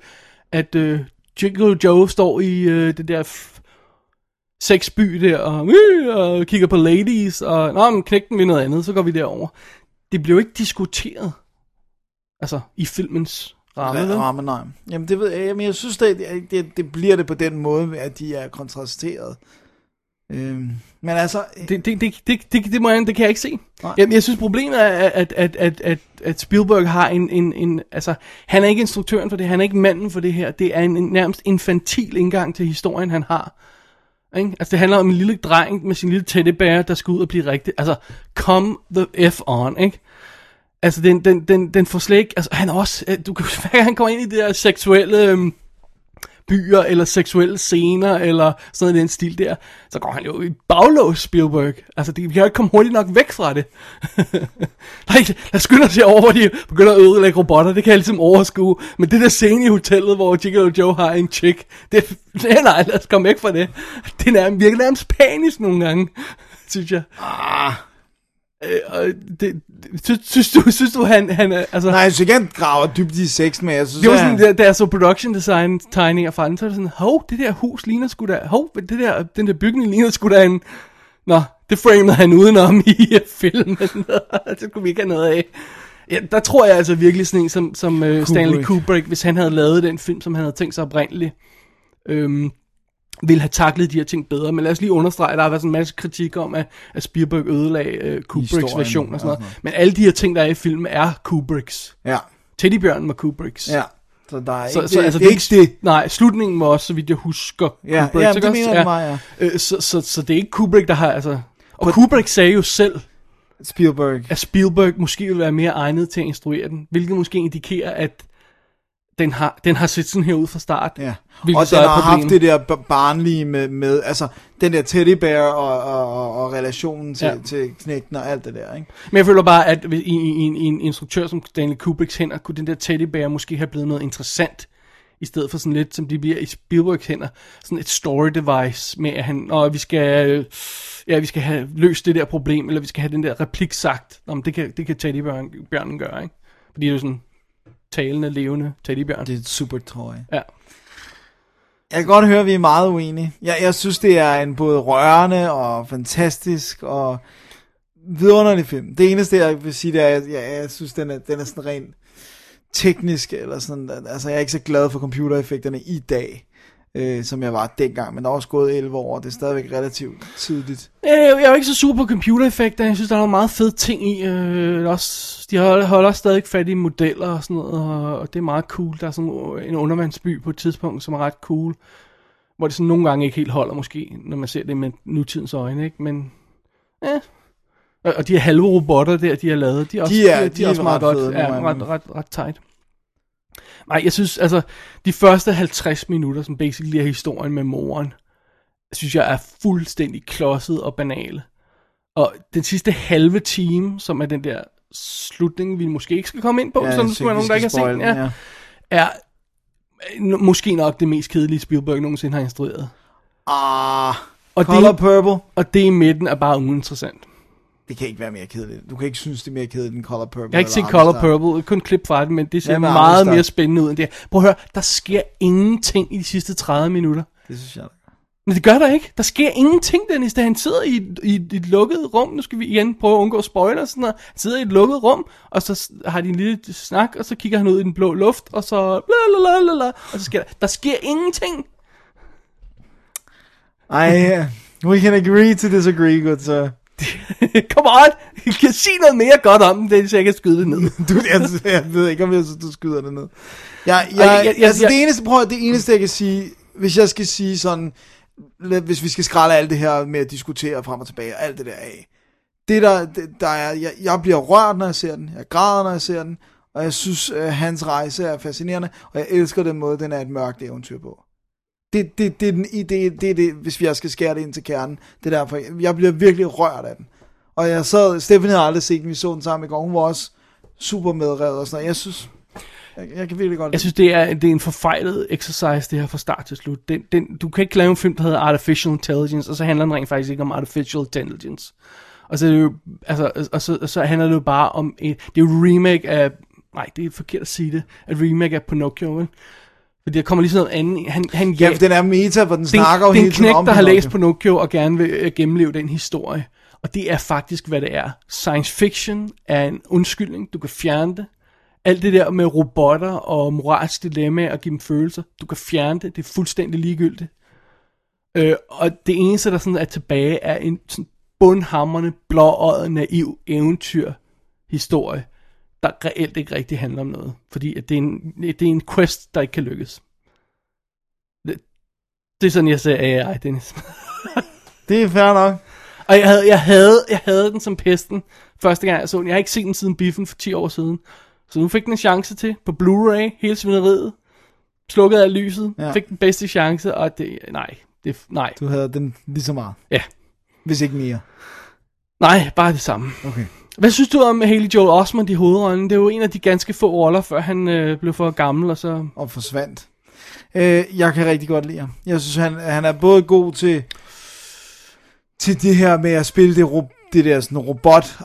at øh, Jingle Joe står i øh, det der f- sexby der, og, øh, og kigger på ladies, og nå, men knæk den ved noget andet, så går vi derover. Det bliver jo ikke diskuteret. Altså, i filmens ramme, vel?
ramme, nej. Jamen, det ved jeg, men jeg synes, det, det, det bliver det på den måde, at de er kontrasteret. Øhm, men altså...
Det, det, det, det, det, det, må jeg, det kan jeg ikke se.
Nej.
Jamen, jeg synes, problemet er, at, at, at, at, at Spielberg har en, en, en... Altså, han er ikke instruktøren for det, han er ikke manden for det her. Det er en, en nærmest infantil indgang til historien, han har. Ikke? Altså, det handler om en lille dreng med sin lille teddybær, der skal ud og blive rigtig... Altså, come the F on, ikke? Altså, den, den, den, den får slet ikke... Altså, han også... Øh, du kan, hver gang han kommer ind i det der seksuelle... Øhm, byer, eller seksuelle scener, eller sådan noget i den stil der, så går han jo i baglås, Spielberg. Altså, det, vi kan jo ikke komme hurtigt nok væk fra det. Nej, lad os skynde os over, hvor de begynder at ødelægge robotter, det kan jeg ligesom overskue. Men det der scene i hotellet, hvor Jiggle Joe har en chick, det, nej, nej, lad os komme væk fra det. Det er nærmest, virkelig nærmest panisk nogle gange, synes jeg.
Ah.
Og det, synes, synes, du, synes du, han, han er, altså...
Nej, jeg synes ikke, han graver dybt i sex, men jeg synes,
Det var sådan,
han,
der, der er så production design tegninger fra den, så er det sådan, hov, det der hus ligner sgu da, hov, det der, den der bygning ligner sgu da en, nå, det framede han udenom i filmen, det skulle vi ikke have noget af. Ja, der tror jeg altså virkelig sådan en som, som uh, Stanley Kubrick, hvis han havde lavet den film, som han havde tænkt sig oprindeligt, øhm, ville have taklet de her ting bedre. Men lad os lige understrege, at der har været sådan en masse kritik om, at, at Spielberg ødelagde uh, Kubricks
Historien
version og sådan
og
noget. Men alle de her ting, der er i filmen, er Kubricks.
Ja,
Teddybjørnen var Kubricks.
ja. Så der er
Så,
ikke,
så, altså,
det er ikke det.
Nej, slutningen var også, så vidt jeg husker,
Ja,
Kubrick.
ja, det
også?
mener det var, ja.
Øh, så, så, så det er ikke Kubrick, der har, altså... Og Kubrick sagde jo selv,
Spielberg.
at Spielberg måske vil være mere egnet til at instruere den, hvilket måske indikerer, at den har, den har set sådan her ud fra start.
Ja. Og den har haft det der barnlige med, med, altså den der teddybær og, og, og, og relationen til,
Ja.
til knægten og alt det der, ikke?
Men jeg føler bare, at i, i, i, en, i en instruktør som Stanley Kubricks hænder, kunne den der teddybær måske have blevet noget interessant, i stedet for sådan lidt, som de bliver i Spielbergs hænder, sådan et story device med, at han, og vi skal, ja, vi skal have løst det der problem, eller vi skal have den der replik sagt, men det kan, det kan teddybjørnen bjørnen gøre, ikke? Fordi det er jo sådan talende, levende teddybjørn.
Det er et super toy.
Ja.
Jeg kan godt høre, at vi er meget uenige. Jeg, jeg synes, det er en både rørende og fantastisk og vidunderlig film. Det eneste, jeg vil sige, det er, at jeg, jeg, jeg synes, den er, den er sådan rent teknisk, eller sådan, altså jeg er ikke så glad for computereffekterne i dag, øh, som jeg var dengang, men der er også gået 11 år, og det er stadigvæk relativt tidligt.
Øh, Jeg er jo ikke så super på computereffekter. Jeg synes, der er nogle meget fede ting i. Øh, også, de holder, stadig fat i modeller og sådan noget, og, det er meget cool. Der er sådan en undervandsby på et tidspunkt, som er ret cool. Hvor det sådan nogle gange ikke helt holder måske, når man ser det med nutidens øjne, ikke? Men, ja. Og, de her halve robotter der, de har lavet, de er også,
De er-
de,
de er
også meget
ret
godt.
fede,
Ja,
nogle af
ret,
dem.
ret, ret tight. Nej, jeg synes, altså, de første 50 minutter, som basically er historien med moren, synes jeg er fuldstændig klodset og banale. Og den sidste halve time, som er den der slutning, vi måske ikke skal komme ind på, ja, der skulle nogen, der ikke har set den, ja,
ja.
er måske nok det mest kedelige Spielberg nogensinde har instrueret.
Ah,
Og
Color
det,
Purple.
og det i midten er bare uinteressant.
Det kan ikke være mere kedeligt. Du kan ikke synes, det er mere kedeligt end Color Purple.
Jeg har ikke set Color. Purple, kun klip fra det, men det ser
med
meget
Amistad?
mere spændende ud end det. Prøv at høre, der sker ingenting i de sidste 30 minutter.
Det synes jeg.
Men det gør der ikke. Der sker ingenting, Dennis, da han sidder i, et- i, et- i et lukket rum. Nu skal vi igen prøve at undgå spoiler. Sådan noget. Han sidder i et lukket rum, og så har de en lille snak, og så kigger han ud i den blå luft, og så bla bla bla bla, og så sker der. Der sker ingenting.
Ej, We can agree to disagree, good sir.
Come on! I kan sige noget mere godt om den, Dennis, så jeg kan skyde det ned.
Du, jeg, jeg ved ikke, om jeg synes, du skyder det ned. Jeg, jeg, jeg,
jeg-
altså,
jeg-
det eneste, prøv, det eneste, jeg kan sige, hvis jeg skal sige sådan, hvis vi skal skralde alt det her med at diskutere frem og tilbage, og alt det der af. Det der, det, der er, jeg, jeg bliver rørt, når jeg ser den, jeg græder, når jeg ser den, og jeg synes, øh, hans rejse er fascinerende, og jeg elsker den måde, den er et mørkt eventyr på. Det, det, det, er den, det, det, det, det, hvis jeg skal skære det ind til kernen, det er derfor, jeg, jeg bliver virkelig rørt af den. Og jeg sad, Stephanie havde aldrig set den, vi så den sammen i går, hun var også super medrevet og sådan noget. Jeg synes, jeg, jeg kan virkelig godt
Jeg synes, det er, det er en forfejlet exercise, det her fra start til slut. Den, den, du kan ikke lave en film, der hedder Artificial Intelligence, og så handler den rent faktisk ikke om Artificial Intelligence. Og så, er det jo, altså, og så, og så handler det jo bare om, et, det er jo remake af, nej, det er forkert at sige det, et remake af Pinocchio, ikke? Fordi der kommer lige sådan noget andet, han, han
Ja, for den er meta, hvor den
det, er
snakker jo hele
en
tiden om
der har læst Pinocchio og gerne vil øh, gennemleve den historie. Og det er faktisk, hvad det er. Science fiction er en undskyldning. Du kan fjerne det. Alt det der med robotter og moralsk dilemma og give dem følelser, du kan fjerne det. Det er fuldstændig ligegyldigt. Øh, og det eneste, der sådan er tilbage, er en sådan bundhammerne, blåøjet, naiv eventyr historie, der reelt ikke rigtig handler om noget. Fordi at det, er en, det er en quest, der ikke kan lykkes. Det, det er sådan, jeg ser AI, Dennis.
Det er fair nok.
Og jeg havde, jeg, havde, jeg havde den som pesten, første gang jeg så den. Jeg har ikke set den siden Biffen for 10 år siden. Så nu fik den en chance til på Blu-ray, hele svineriet. Slukket af lyset,
Ja.
ja. fik den bedste chance, og det, nej, det, nej,
Du havde den lige så meget.
Ja.
Hvis ikke mere.
nej, bare det samme.
Okay.
Hvad synes du om Haley Joel Osment i hovedrollen? Det er jo en af de ganske få roller, før han øh, blev for gammel, og så...
Og forsvandt. Øh, jeg kan rigtig godt lide ham. Jeg synes, han, han er både god til, til det her med at spille det, ro- det der sådan robot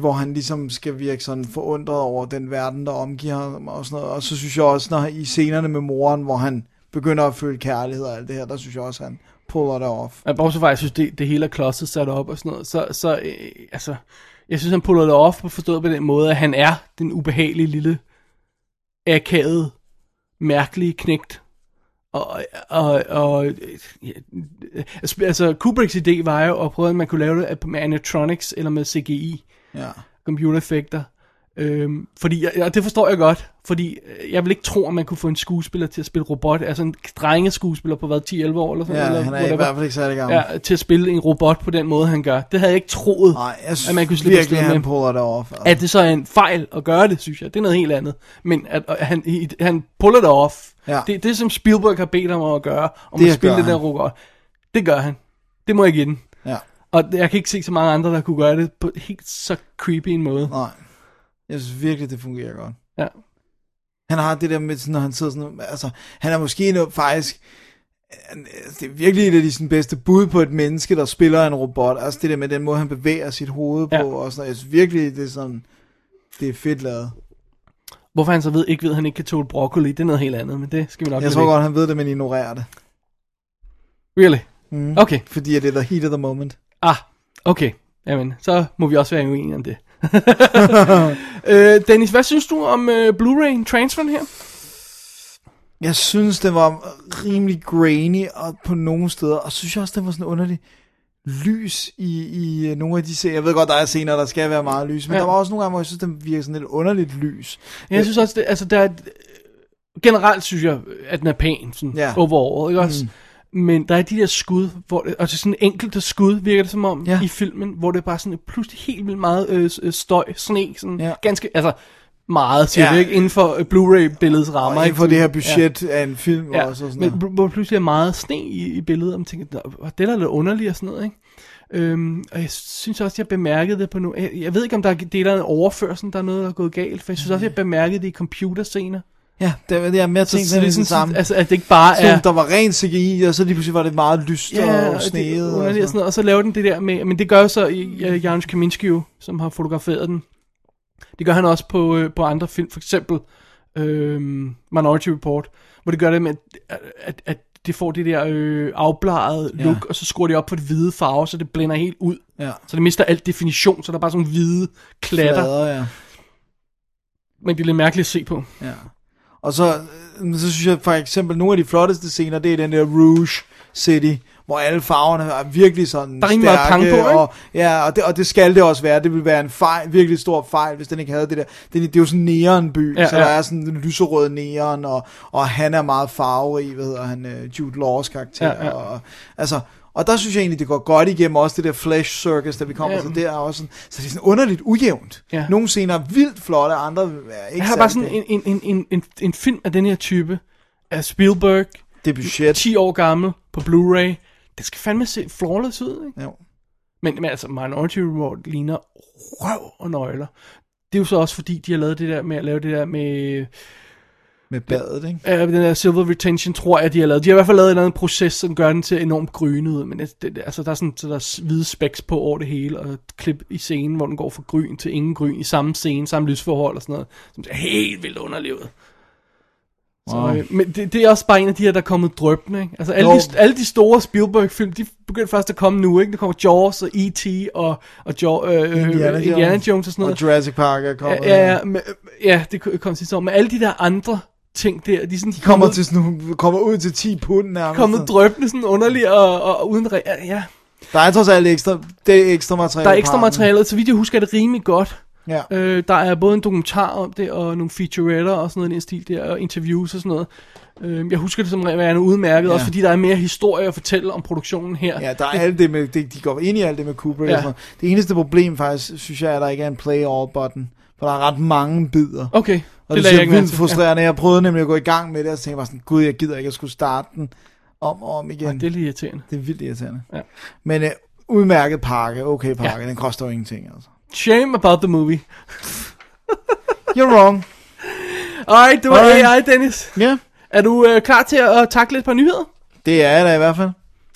hvor han ligesom skal virke sådan forundret over den verden, der omgiver ham og sådan noget. Og så synes jeg også, når i scenerne med moren, hvor han begynder at føle kærlighed og alt det her, der synes jeg også, han puller det off.
Ja, Bortset fra, jeg synes, det, det hele er klodset sat op og sådan noget. Så, så øh, altså, jeg synes, han puller det off på forstået på den måde, at han er den ubehagelige lille, akavede, mærkelige knægt. Og, og, og ja, altså, Kubricks idé var jo at prøve, at man kunne lave det med animatronics eller med CGI,
Ja.
computereffekter. Øhm, fordi, og det forstår jeg godt, fordi øh, jeg vil ikke tro, at man kunne få en skuespiller til at spille robot, altså en drenge skuespiller på hvad, 10-11 år eller sådan
Ja,
eller
han er i
whatever.
hvert fald ikke særlig gammel.
Ja, til at spille en robot på den måde, han gør. Det havde jeg ikke troet,
Nej, jeg synes
at man kunne slippe
virkelig,
afsted
han puller det off. Altså.
At det så er en fejl at gøre det, synes jeg. Det er noget helt andet. Men at, at han, i- han puller det off.
Ja.
Det, det, som Spielberg har bedt ham om at gøre, om
Det
at spille det der
han.
robot, det gør han. Det må jeg give den.
Ja.
Og jeg kan ikke se så mange andre, der kunne gøre det på helt så creepy en måde.
Nej. Jeg synes virkelig, det fungerer godt.
Ja.
Han har det der med, sådan, når han sidder sådan, altså, han er måske noget, faktisk, det er virkelig et af de sådan, bedste bud på et menneske, der spiller en robot. Altså det der med den måde, han bevæger sit hoved
Ja.
på, og sådan. Jeg synes virkelig, det er sådan, det er fedt lavet.
Hvorfor han så ved, ikke ved, at han ikke kan tåle broccoli, det er noget helt andet, men det skal vi nok
Jeg tror godt, han ved det, men ignorerer det.
Really?
Mm.
Okay.
Fordi det er the heat of the moment.
Ah, okay. Jamen, så må vi også være uenige om det. øh, Dennis, hvad synes du om øh, Blu-ray transferen her?
Jeg synes, det var rimelig grainy og på nogle steder, og synes jeg også, det var sådan underlig lys i, i øh, nogle af de scener. Jeg ved godt, der er scener, der skal være meget lys, men
Ja.
ja. der var også nogle gange, hvor jeg synes, det virker sådan lidt underligt lys.
Jeg synes også, det, altså der er, generelt synes jeg, at den er pæn, sådan
Ja.
ja. overall, ikke også? Mm. Men der er de der skud, hvor det, altså sådan enkelte skud, virker det som om,
Ja.
i filmen, hvor det er bare sådan pludselig helt vildt meget øh, øh, støj, sne, sådan
Ja.
ganske, altså meget til
Ja.
ja. ikke? Inden for øh, Blu-ray-billedets rammer,
Og inden for
ikke?
det her budget ja. af en film
Ja,
også. Og sådan
men hvor pludselig er meget sne i, i billedet, og man tænker, "Nå, det er da lidt underligt og sådan noget, ikke? Øhm, og jeg synes også, jeg bemærkede det på nu. Jeg, jeg ved ikke, om der er deler af overførselen, der er noget, der er gået galt, for jeg synes også, jeg bemærkede det i computerscener.
Ja, det, det er mere
Så,
ting,
så det er
det
sådan,
samme.
altså, at det ikke bare
Så
er...
der var ren CGI, og så lige pludselig var det meget lyst
Ja,
og
og
sneet.
det,
og,
underligt og, sådan og så laver den det der med, men det gør jo så uh, Janusz Kaminski jo, som har fotograferet den. Det gør han også på, øh, på andre film, for eksempel øh, Minority Report, hvor det gør det med, at, at, at det får det der øh, afbladet
Ja.
look, og så skruer de op på det hvide farve, så det blænder helt ud.
Ja.
Så det mister alt definition, så der er bare sådan hvide klatter,
Flader, ja.
men det er lidt mærkeligt at se på.
Ja. Og så, øh, så synes jeg for eksempel, nogle af de flotteste scener, det er den der Rouge City, hvor alle farverne er virkelig sådan
Der er
stærke,
pang på, ikke?
og, ja, og det, og det skal det også være. Det vil være en fejl, virkelig stor fejl, hvis den ikke havde det der. Det, det er jo sådan en neonby,
Ja,
så
ja.
der er sådan en lyserød neon, og, og han er meget farverig, hvad hedder han, øh, Jude Laws karakter.
Ja, ja.
Og, altså, og der synes jeg egentlig, det går godt igennem også det der flash circus, da vi kommer
Ja.
til der. er Også sådan, så det er sådan underligt ujævnt.
Ja.
Nogle scener er vildt flotte, andre er ikke
Jeg har bare sådan en, en, en, en, en, en film af den her type, af Spielberg,
Det er budget.
10 år gammel, på Blu-ray. Det skal fandme se flawless ud, ikke?
Jo.
Men, men altså, Minority Report ligner røv og nøgler. Det er jo så også fordi, de har lavet det der med at lave det der med...
Med badet, ikke?
Øh, den der silver retention, tror jeg, de har lavet. De har i hvert fald lavet en eller anden proces, som gør den til enormt grynet. Men det, det, altså, der er sådan, så der er hvide specks på over det hele, og et klip i scenen, hvor den går fra gryn til ingen gryn, i samme scene, samme lysforhold og sådan noget, som er helt vildt underlevet. Så,
Wow.
øh, men det, det, er også bare en af de her, der er kommet drøbende, ikke? Altså alle,
Jo.
de, alle de store Spielberg-film, de begynder først at komme nu, ikke? Der kommer Jaws og E.T. og, og jo, øh,
Indiana
Indiana,
Jones.
Indiana Jones og sådan noget.
Og Jurassic Park er kommet.
Ja, ja, ja, men, ja, det kom sidste år. Men alle de der andre ting der, de, sådan, de
kommer, til sådan, kommer ud til 10 pund nærmest.
kommet drøbende sådan underligt og, og, og uden re- ja,
Der er trods alt ekstra, det er ekstra materiale.
der er ekstra materiale, så vidt jeg husker er det rimelig godt.
Ja.
Øh, der er både en dokumentar om det, og nogle featuretter og sådan noget i den stil der, og interviews og sådan noget. Øh, jeg husker det som værende udmærket,
Ja.
også fordi der er mere historie at fortælle om produktionen her.
Ja, der er alt det med, det, de går ind i alt det med Kubrick
Ja.
og sådan noget. Det eneste problem faktisk, synes jeg, er, at der ikke er en play all button. For der er ret mange bidder.
Okay,
Og
det
det, er vildt frustrerende. Jeg prøvede nemlig at gå i gang med det, og så tænkte jeg bare sådan, gud, jeg gider ikke at skulle starte den om og om igen.
Ja, det er lidt irriterende.
det er vildt irriterende.
Ja.
Men uh, udmærket pakke, okay pakke, ja. den koster jo ingenting altså.
Shame about the movie.
You're wrong.
Alright, det var
Alright.
AI, Dennis.
Ja,
Er du øh, klar til at takle et par nyheder?
det er jeg da i hvert fald.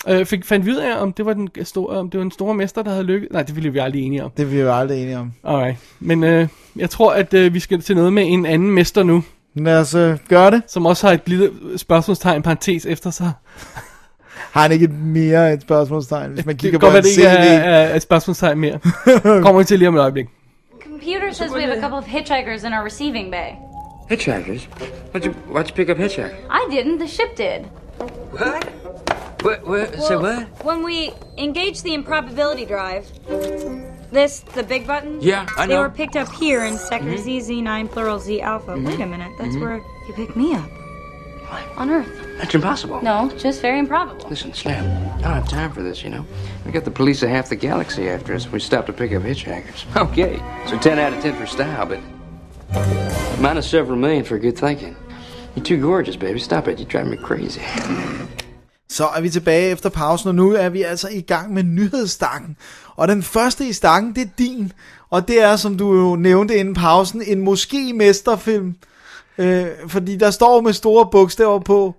Øh, fik, fandt vi ud af, om det var den store, om det var den store mester, der havde lykkes? Nej, det ville vi aldrig enige om.
Det er vi jo aldrig enige om.
Alright. Men øh, jeg tror, at øh, vi skal til noget med en anden mester nu,
Lad os uh, gøre det.
som også har et lille spørgsmålstegn, parentes efter sig.
Har han ikke et mere et spørgsmålstegn, hvis man
Det
kigger
kan
på
godt være,
en
det ikke
CV?
er, er, er et spørgsmålstegn mere. Kommer vi til lige om et øjeblik.
Computer says we have a couple of hitchhikers in our receiving bay.
Hitchhikers? Why'd you, why'd you pick up hitchhiker?
I didn't, the ship did.
What? What? what say what?
When we engaged the improbability drive, this, the big button?
Yeah, I know.
They were picked up here in sector mm-hmm. ZZ9 plural Z alpha. Mm-hmm. Wait a minute, that's mm-hmm. where you picked me up. What? On Earth.
That's impossible.
No, just very improbable.
Listen, Snap, I don't have time for this, you know? We got the police of half the galaxy after us. We stopped to pick up hitchhikers. Okay, so 10 out of 10 for style, but minus several million for good thinking. You're too gorgeous, baby. Stop it. You drive me crazy.
Så er vi tilbage efter pausen, og nu er vi altså i gang med nyhedsstakken. Og den første i stakken, det er din. Og det er, som du jo nævnte inden pausen, en måske mesterfilm. Øh, fordi der står med store bogstaver på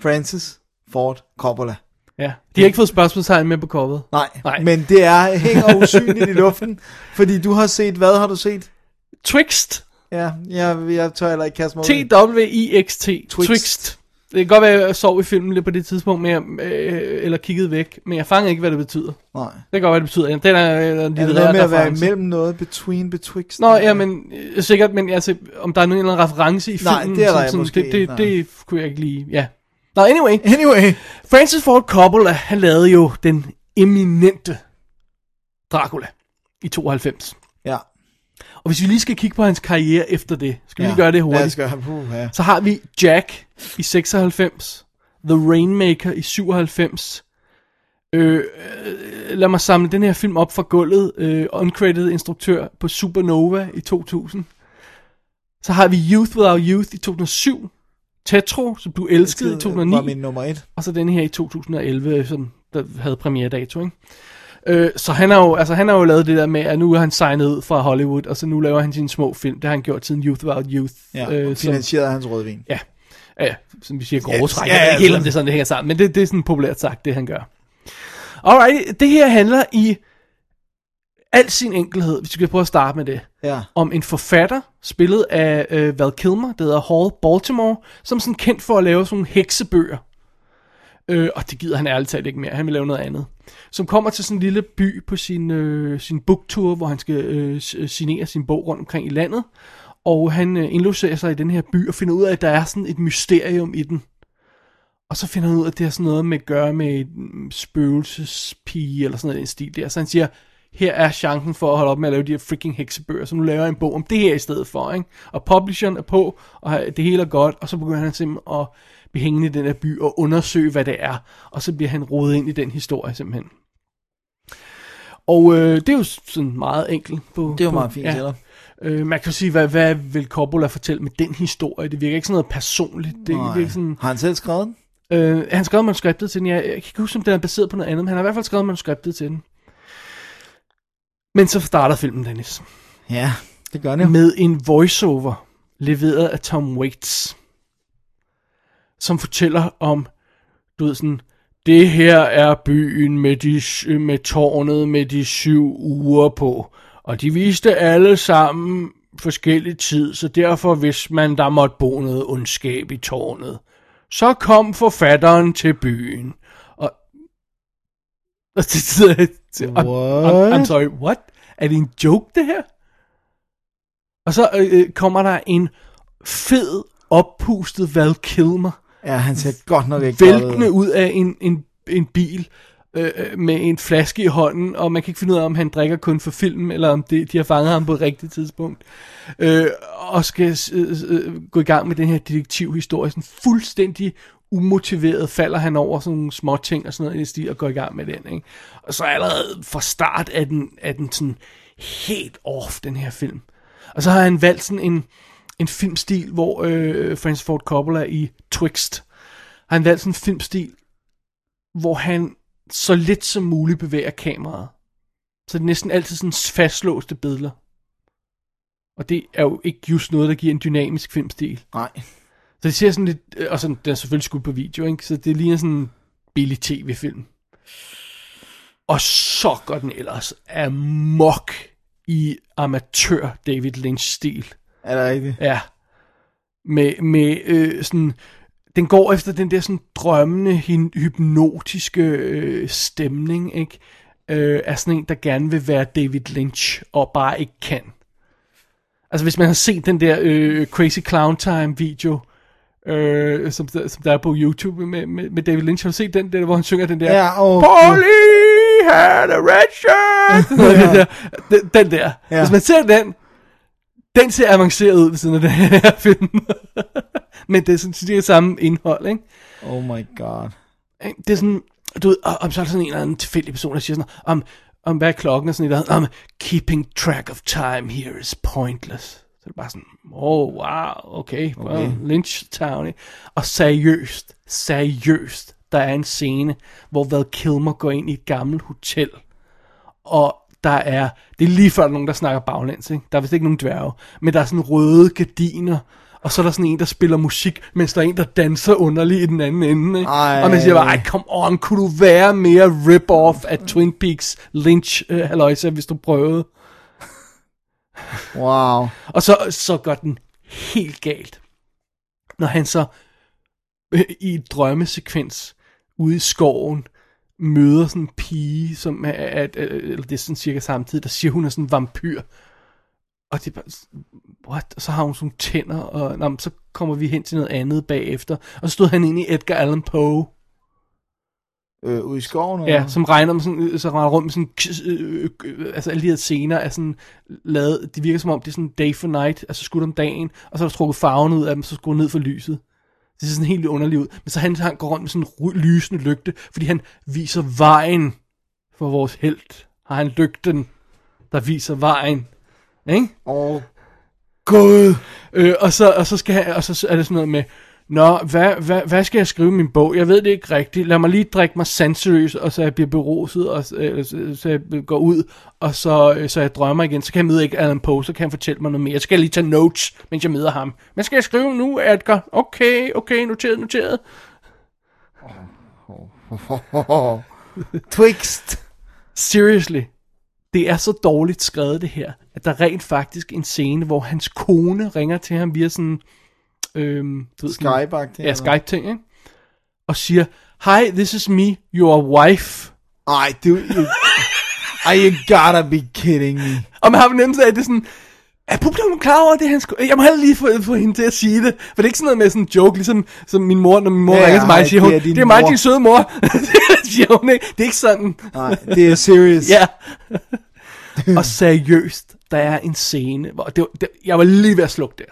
Francis Ford Coppola.
Ja. De har ikke fået spørgsmålstegn med på coveret.
Nej,
Nej.
Men det er hænger usynligt i luften. Fordi du har set, hvad har du set?
Twixt.
Ja, jeg, jeg tør heller ikke kaste mig.
T-W-I-X-T.
Twixt.
Twixt. Det kan godt være, at jeg sov i filmen lidt på det tidspunkt, men jeg, øh, eller kiggede væk, men jeg fangede ikke, hvad det betyder.
Nej.
Det kan godt være, hvad det betyder. Den er, er en
Er det noget med at være
reference.
imellem noget? Between, betwixt?
Nå, ja, men øh, sikkert, men altså, om der er nogen eller anden reference i
Nej,
filmen.
det er der
som
måske
det, det,
ikke,
det, kunne jeg ikke lige, ja. Nå, anyway.
Anyway.
Francis Ford Coppola, han lavede jo den eminente Dracula i 92. Og hvis vi lige skal kigge på hans karriere efter det, skal vi
ja.
lige gøre det hurtigt.
gøre Puh, ja.
Så har vi Jack i 96, The Rainmaker i 97. Øh, øh, lad mig samle den her film op fra gulvet. Øh, uncredited instruktør på Supernova i 2000. Så har vi Youth Without Youth i 2007. Tetro, som blev elsket i
Var
2009.
min nummer et.
Og så den her i 2011, som der havde premiere-dato, ikke? Øh, så han har, jo, altså, han har jo lavet det der med, at nu er han signet ud fra Hollywood, og så nu laver han sine små film. Det har han gjort siden Youth Without Youth.
Ja,
øh,
og
som,
finansieret af hans rødvin.
ja, ja, som vi siger, grove træk.
ja, ja,
ikke helt, om
sådan.
det sådan, det hænger sammen, men det, det er sådan populært sagt, det han gør. Alright, det her handler i al sin enkelhed, hvis vi skal prøve at starte med det,
Ja.
om en forfatter, spillet af øh, Val Kilmer, der hedder Hall Baltimore, som er sådan kendt for at lave sådan nogle heksebøger. Øh, og det gider han ærligt talt ikke mere, han vil lave noget andet. Som kommer til sådan en lille by på sin, øh, sin booktour, hvor han skal øh, øh, signere sin bog rundt omkring i landet. Og han øh, indlogerer sig i den her by og finder ud af, at der er sådan et mysterium i den. Og så finder han ud af, at det har sådan noget med at gøre med en mm, spøgelsespige, eller sådan noget i den stil der. Så han siger, her er chancen for at holde op med at lave de her freaking heksebøger, så nu laver jeg en bog om det her i stedet for, ikke? Og publisheren er på, og det hele er godt, og så begynder han simpelthen at blive hængende i den her by og undersøge, hvad det er. Og så bliver han rodet ind i den historie simpelthen. Og øh, det er jo sådan meget enkelt. På,
Det er jo
på,
meget fint, eller?
Øh, man kan jo sige, hvad, hvad vil Coppola fortælle med den historie? Det virker ikke sådan noget personligt. Det,
Nej.
det er sådan,
Har han selv skrevet den?
øh, han skrev manuskriptet til den. Jeg, jeg kan ikke huske, om den er baseret på noget andet, men han har i hvert fald skrevet manuskriptet til den. Men så starter filmen, Dennis.
Ja, det gør jo.
Med en voiceover, leveret af Tom Waits. Som fortæller om, du ved sådan, det her er byen med, de, med tårnet med de syv uger på. Og de viste alle sammen forskellig tid, så derfor vidste man, der måtte bo noget ondskab i tårnet. Så kom forfatteren til byen. Og, og det til, I'm, I'm,
What?
I'm sorry, what? Er det en joke, det her? Og så øh, kommer der en fed, oppustet Val Kilmer,
Ja, han ser godt nok ikke
væltende
ud.
af en, en, en bil øh, øh, med en flaske i hånden, og man kan ikke finde ud af, om han drikker kun for film, eller om det, de har fanget ham på et rigtigt tidspunkt. Øh, og skal øh, øh, gå i gang med den her detektivhistorie. Sådan fuldstændig umotiveret falder han over sådan nogle små ting og sådan noget i stil, og går i gang med den. Ikke? Og så allerede fra start er den, er den sådan helt off, den her film. Og så har han valgt sådan en, en filmstil, hvor øh, Francis Ford Coppola i Twixt, har han valgt sådan en filmstil, hvor han så lidt som muligt bevæger kameraet. Så det er næsten altid sådan fastlåste billeder. Og det er jo ikke just noget, der giver en dynamisk filmstil.
Nej.
Så det ser sådan lidt, øh, og sådan, den er selvfølgelig skudt på video, ikke? så det ligner sådan en billig tv-film. Og så går den ellers amok i amatør David Lynch-stil.
Er det rigtigt?
Ja. Med, med øh, sådan... Den går efter den der sådan drømmende, hypnotiske øh, stemning, ikke? Øh, af sådan en, der gerne vil være David Lynch, og bare ikke kan. Altså hvis man har set den der øh, Crazy Clown Time video, øh, som, der, som der er på YouTube med, med, med David Lynch, har du set den der, hvor han synger den der,
Ja, åh,
Polly had a red shirt, den, der, den, der.
Ja.
Hvis man ser den, den ser avanceret ud ved siden af den her film. Men det er sådan det er samme indhold, ikke?
Oh my god.
Det er sådan, du ved, og så er der sådan en eller anden tilfældig person, der siger sådan, om, om hvad er klokken, og sådan et eller andet, om keeping track of time here is pointless. Så det er bare sådan, oh wow, okay, okay. Well, Lynch Town, ikke? Og seriøst, seriøst, der er en scene, hvor Val Kilmer går ind i et gammelt hotel, og der er, det er lige før der er nogen, der snakker baglæns, ikke? Der er vist ikke nogen dværge, men der er sådan røde gardiner, og så er der sådan en, der spiller musik, mens der er en, der danser underligt i den anden ende, ikke?
Ej.
Og man siger bare, ej, come on, kunne du være mere rip-off af Twin Peaks Lynch, øh, halløjsa, hvis du prøvede?
Wow.
Og så, så går den helt galt, når han så øh, i et drømmesekvens ude i skoven møder sådan en pige, som er, at, eller det er sådan cirka samtidig, der siger, hun er sådan en vampyr. Og det er bare, what? Og så har hun sådan tænder, og nå, så kommer vi hen til noget andet bagefter. Og så stod han inde i Edgar Allan Poe,
Øh, ude i skoven? eller?
Ja, som regner med sådan, så regner rundt med sådan, øh, øh, altså alle de her scener er sådan lavet, det virker som om det er sådan day for night, altså skudt om dagen, og så er der trukket farven ud af dem, så skruet ned for lyset. Det ser sådan helt underligt ud. Men så han, han går rundt med sådan en lysende lygte, fordi han viser vejen for vores held. Har han lygten, der viser vejen. Ikke?
Åh, Gud.
Øh, og, så, og, så skal han, og så er det sådan noget med, Nå, hvad, hvad, hvad skal jeg skrive min bog? Jeg ved det ikke rigtigt. Lad mig lige drikke mig sandseriøs, og så jeg bliver beruset, og øh, så, så jeg går ud, og så, øh, så jeg drømmer igen. Så kan jeg møde ikke Alan Poe, så kan han fortælle mig noget mere. Så skal jeg lige tage notes, mens jeg møder ham. Hvad skal jeg skrive nu, Edgar? Okay, okay, noteret, noteret.
Twixt.
Seriously. Det er så dårligt skrevet det her, at der er rent faktisk en scene, hvor hans kone ringer til ham via sådan... Øhm, ved, sådan-
Skype-agtigt,
Ja? Skype-ting, ikke? Og siger, Hi, this is me, your wife.
Ej, du... Ej, you gotta be kidding me.
Og man har fornemmelse af, at det er sådan... Er publikum klar over det, han skulle... Jeg må heller lige få, få hende til at sige det. For det er ikke sådan noget med sådan en joke, ligesom som min mor, når min mor
Ja,
ringer til mig,
nej,
siger
det
hun,
er
det er mig,
mor."
din søde mor. det siger hun ikke. Det er ikke sådan.
Nej, det er serious.
Ja. og seriøst, der er en scene, hvor det, det, jeg var lige ved at slukke der.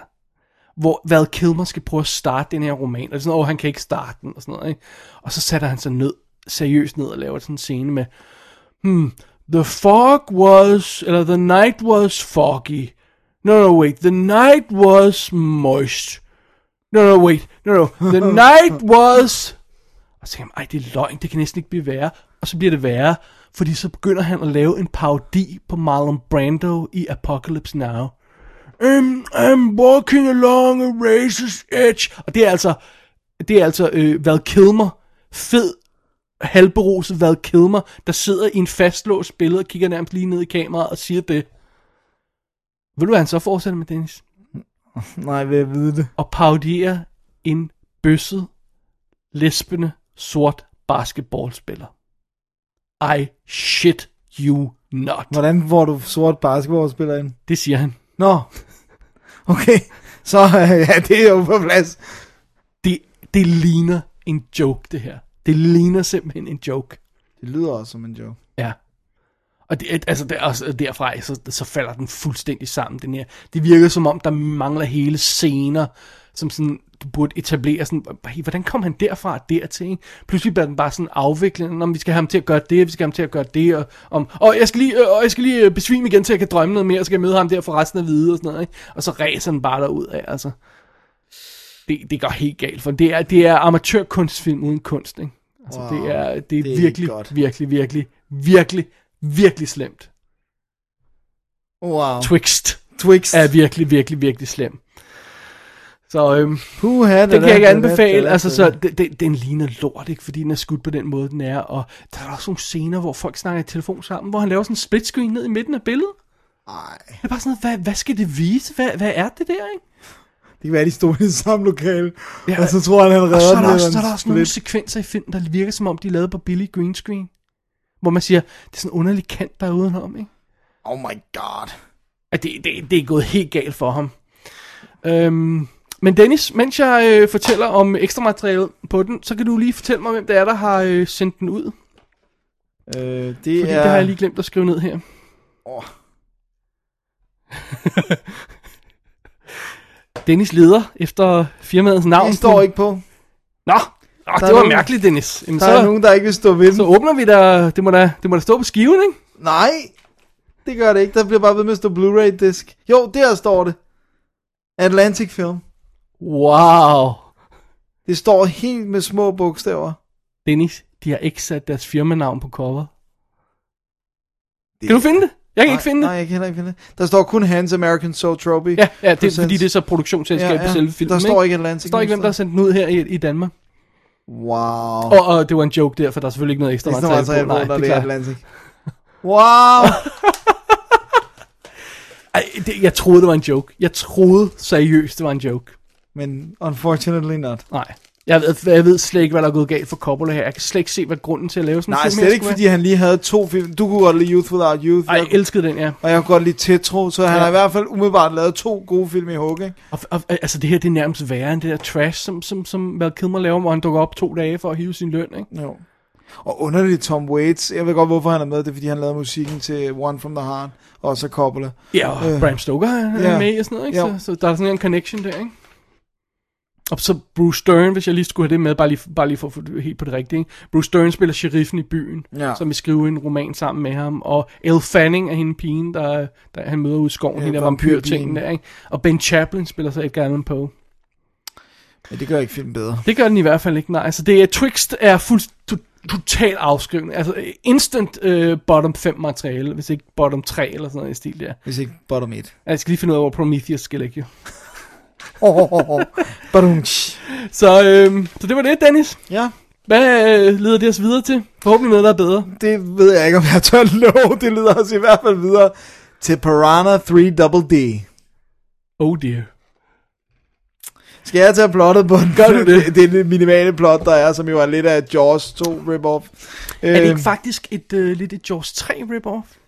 Hvor Val Kilmer skal prøve at starte den her roman, og det er sådan, åh, han kan ikke starte den, og sådan noget, ikke? Og så sætter han sig ned, seriøst ned og laver sådan en scene med, hmm, the fog was, eller the night was foggy. No, no, wait, the night was moist. No, no, wait, no, no, the night was... Og så tænker jeg, ej, det er løgn, det kan næsten ikke blive værre. Og så bliver det værre, fordi så begynder han at lave en parodi på Marlon Brando i Apocalypse Now. I'm, I'm walking along a razor's edge. Og det er altså, det er altså øh, Val Kilmer, fed, halvberuset Val Kilmer, der sidder i en fastlåst billede og kigger nærmest lige ned i kameraet og siger det. Ved du, hvad han så fortsætter med, Dennis?
Nej, vil jeg vide det.
Og parodierer en bøsset, lesbende, sort basketballspiller. I shit you not.
Hvordan får du sort basketballspiller ind?
Det siger han.
Nå, okay. Så øh, ja, det er jo på plads.
Det, det ligner en joke, det her. Det ligner simpelthen en joke.
Det lyder også som en joke.
Ja. Og det, altså der, også derfra, så, så falder den fuldstændig sammen, den her. Det virker som om, der mangler hele scener, som sådan, burde etablere sådan, "Hey, hvordan kom han derfra og dertil, ikke? Pludselig bliver den bare sådan afviklet, om vi skal have ham til at gøre det, vi skal have ham til at gøre det, og, om, og jeg skal lige, øh, og jeg skal lige øh, besvime igen, til jeg kan drømme noget mere, og så skal jeg møde ham der for resten af livet, og sådan noget, ikke? Og så ræser den bare derud af, altså. Det, det går helt galt, for det er, det er amatørkunstfilm uden kunst, ikke? Altså,
Wow,
det er, det er,
det er
virkelig,
godt.
virkelig, virkelig, virkelig, virkelig slemt.
Wow.
Twixt
Twixt.
er virkelig, virkelig, virkelig slem. Så øhm,
Puha,
det kan jeg ikke anbefale. Altså, så det, det, den ligner lort, ikke? Fordi den er skudt på den måde, den er. Og der er også nogle scener, hvor folk snakker i telefon sammen, hvor han laver sådan en split screen ned i midten af billedet.
Nej.
Det er bare sådan noget, hvad, hvad skal det vise? Hvad, hvad er det der, ikke?
Det kan være, de stod i det samme lokale.
Ja,
og så tror han, han redder
Og så er der også, så er der også nogle sekvenser i filmen, der virker som om, de er lavet på billig green screen. Hvor man siger, det er sådan en underlig kant, der er udenom, ikke?
Oh my god.
At det, det, det er gået helt galt for ham. Øhm, men Dennis, mens jeg øh, fortæller om ekstra materiale på den, så kan du lige fortælle mig, hvem det er, der har øh, sendt den ud.
Øh, det
Fordi
er...
det har jeg lige glemt at skrive ned her.
Åh.
Dennis leder efter firmaets navn.
Det står ikke på.
Nå, Nå det var
nogen-
mærkeligt, Dennis. Jamen,
Der
så,
er nogen, der ikke vil stå ved
så
den.
åbner vi der. Det må da, det må da stå på skiven, ikke?
Nej, det gør det ikke. Der bliver bare ved med at stå Blu-ray disk. Jo, der står det. Atlantic Film.
Wow.
Det står helt med små bogstaver.
Dennis, de har ikke sat deres firmanavn på cover. Kan du finde det? Jeg kan
nej,
ikke finde
Nej,
det.
jeg kan heller ikke finde det. Der står kun Hans American Soul Trophy.
Ja, ja det er, fordi det er så produktionsselskab ja, ja. på selve filmen.
Der står ikke
Der
Atlantic.
står ikke, hvem der har sendt den ud her i, i Danmark.
Wow.
Og, og det var en joke der, for der er selvfølgelig ikke noget ekstra
det
materiale på.
på, når
det
det
er.
Atlantic. Wow.
Ej, det, jeg troede, det var en joke. Jeg troede seriøst, det var en joke.
Men unfortunately not.
Nej. Jeg ved, jeg ved slet ikke, hvad der er gået galt for Coppola her. Jeg kan slet ikke se, hvad grunden til at lave sådan en
Nej,
film
slet
her
ikke fordi han lige havde to film. Du kunne godt lide Youth Without Youth.
Ej, jeg elskede den, ja.
Og jeg kunne godt lide Tetro, så han
Ja.
har i hvert fald umiddelbart lavet to gode film i hug, ikke?
Og, og, altså, det her det er nærmest værre end det der trash, som, som, som Val Kilmer laver, hvor han dukker op to dage for at hive sin løn, ikke?
Jo. Og underligt Tom Waits. Jeg ved godt, hvorfor han er med. Det er, fordi han lavede musikken til One From The Heart. Og så Coppola.
Ja, og
Øh,
Bram Stoker er
ja.
ja. med og sådan noget, ikke?
Jo.
Så, så, der er sådan en connection der, ikke? Og så Bruce Stern, hvis jeg lige skulle have det med, bare lige, bare lige for at få det helt på det rigtige. Ikke? Bruce Stern spiller sheriffen i byen,
Ja.
som vil skrive en roman sammen med ham. Og Elle Fanning er hende pigen, der, der han møder ude i skoven,
Ja,
hende der vampyrtingen der, ikke? Og Ben Chaplin spiller så Edgar Allan Poe.
Men det gør ikke filmen bedre.
Det gør den i hvert fald ikke, nej. Altså, det er, Twixt er to- total afskrivning. Altså, instant øh, bottom 5 materiale, hvis ikke bottom 3 eller sådan noget i stil der.
Hvis ikke bottom 1.
Altså, Jeg skal lige finde ud af, hvor Prometheus skal ligge, jo.
Oh, oh, oh.
Så, øh, så det var det, Dennis.
Ja,
Hvad øh, leder det os videre til? Forhåbentlig noget, der er bedre.
det ved jeg ikke, om jeg tør love. Det leder os i hvert fald videre til Piranha 3 Double D.
Oh dear.
Skal jeg tage plottet på den?
Gør du det?
det? det er det minimale plot, der er, som jo er lidt af Jaws 2 rip-off.
Er det ikke faktisk et, øh, lidt et Jaws 3 rip-off?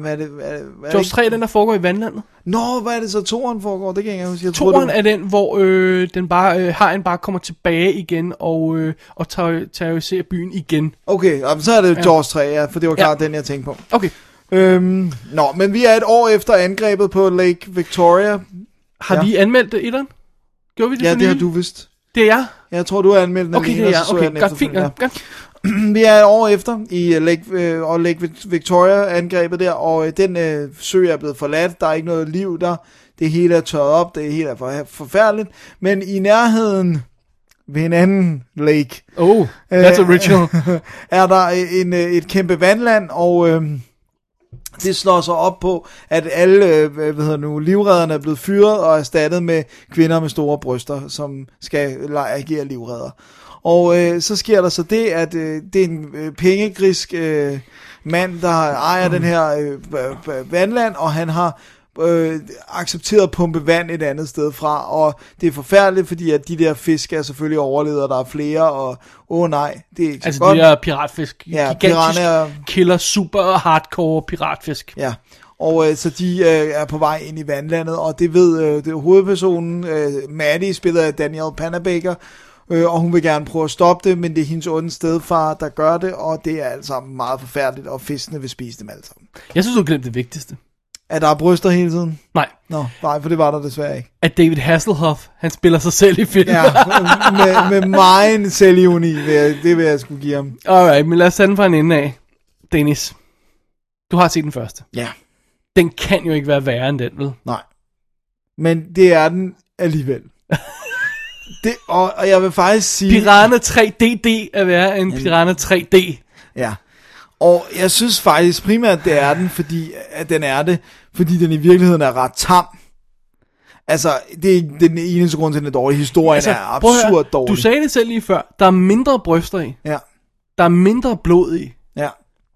Hvad er det? Hvad er det, hvad er
Jaws
det
3 er den, der foregår i vandlandet.
Nå, hvad er det så toren foregår? Det kan jeg ikke huske. Jeg
Toren
var-
er den, hvor øh, den bare, øh, hajen bare kommer tilbage igen og, øh, og terror- terroriserer byen igen.
Okay, jamen, så er det
Ja.
Jaws 3, ja, for det var
Ja.
klart den, jeg tænkte på.
Okay.
Øhm, nå, men vi er et år efter angrebet på Lake Victoria.
Har
Ja.
vi anmeldt det, etteren? Gjorde vi det
Ja, det har du vist.
Det er jeg?
Jeg tror, du har anmeldt den
Okay,
alene,
det er jeg. Okay, godt, fint. Ja.
Vi er et år efter i øh, Lake, øh, og Lake Vic- Victoria angrebet der, og øh, den øh, sø er blevet forladt, der er ikke noget liv der, det hele er tørret op, det hele er for, forfærdeligt, men i nærheden ved en anden lake,
Oh, that's original.
er der øh, en, øh, et kæmpe vandland, og øh, det slår sig op på, at alle øh, hvad hedder nu, livredderne er blevet fyret og erstattet med kvinder med store bryster, som skal agere livredder. Og øh, så sker der så det, at øh, det er en øh, pengegrisk øh, mand, der ejer den her øh, vandland, og han har øh, accepteret at pumpe vand et andet sted fra, og det er forfærdeligt, fordi at de der fisk er selvfølgelig overlevet, og der er flere, og åh oh, nej, det er ikke så
Altså
godt.
de her piratfisk.
Ja,
Gigantisk
piranha-
killer, super hardcore piratfisk.
Ja, og øh, så de øh, er på vej ind i vandlandet, og det ved øh, det er hovedpersonen, øh, Maddie, spiller af Daniel Panabaker, øh, og hun vil gerne prøve at stoppe det, men det er hendes onde stedfar, der gør det, og det er alt sammen meget forfærdeligt, og fiskene vil spise dem alle sammen.
Jeg synes, du glemte det vigtigste.
Er der bryster hele tiden?
Nej.
Nå, nej, for det var der desværre ikke.
At David Hasselhoff, han spiller sig selv i filmen.
Ja, med, med meget vil jeg, det vil jeg skulle give ham.
Alright, men lad os tage den fra en ende af. Dennis, du har set den første.
Ja.
Den kan jo ikke være værre end den, vel?
Nej. Men det er den alligevel. det, og, og jeg vil faktisk sige...
Piranha 3DD er værre end Piranha 3D.
Ja. Og jeg synes faktisk primært, det er den, fordi at den er det, fordi den i virkeligheden er ret tam. Altså, det er den eneste grund til, at den er dårlig. Historien altså, er
at høre,
absurd dårlig.
Du sagde det selv lige før. Der er mindre bryster i.
Ja.
Der er mindre blod i.
Ja.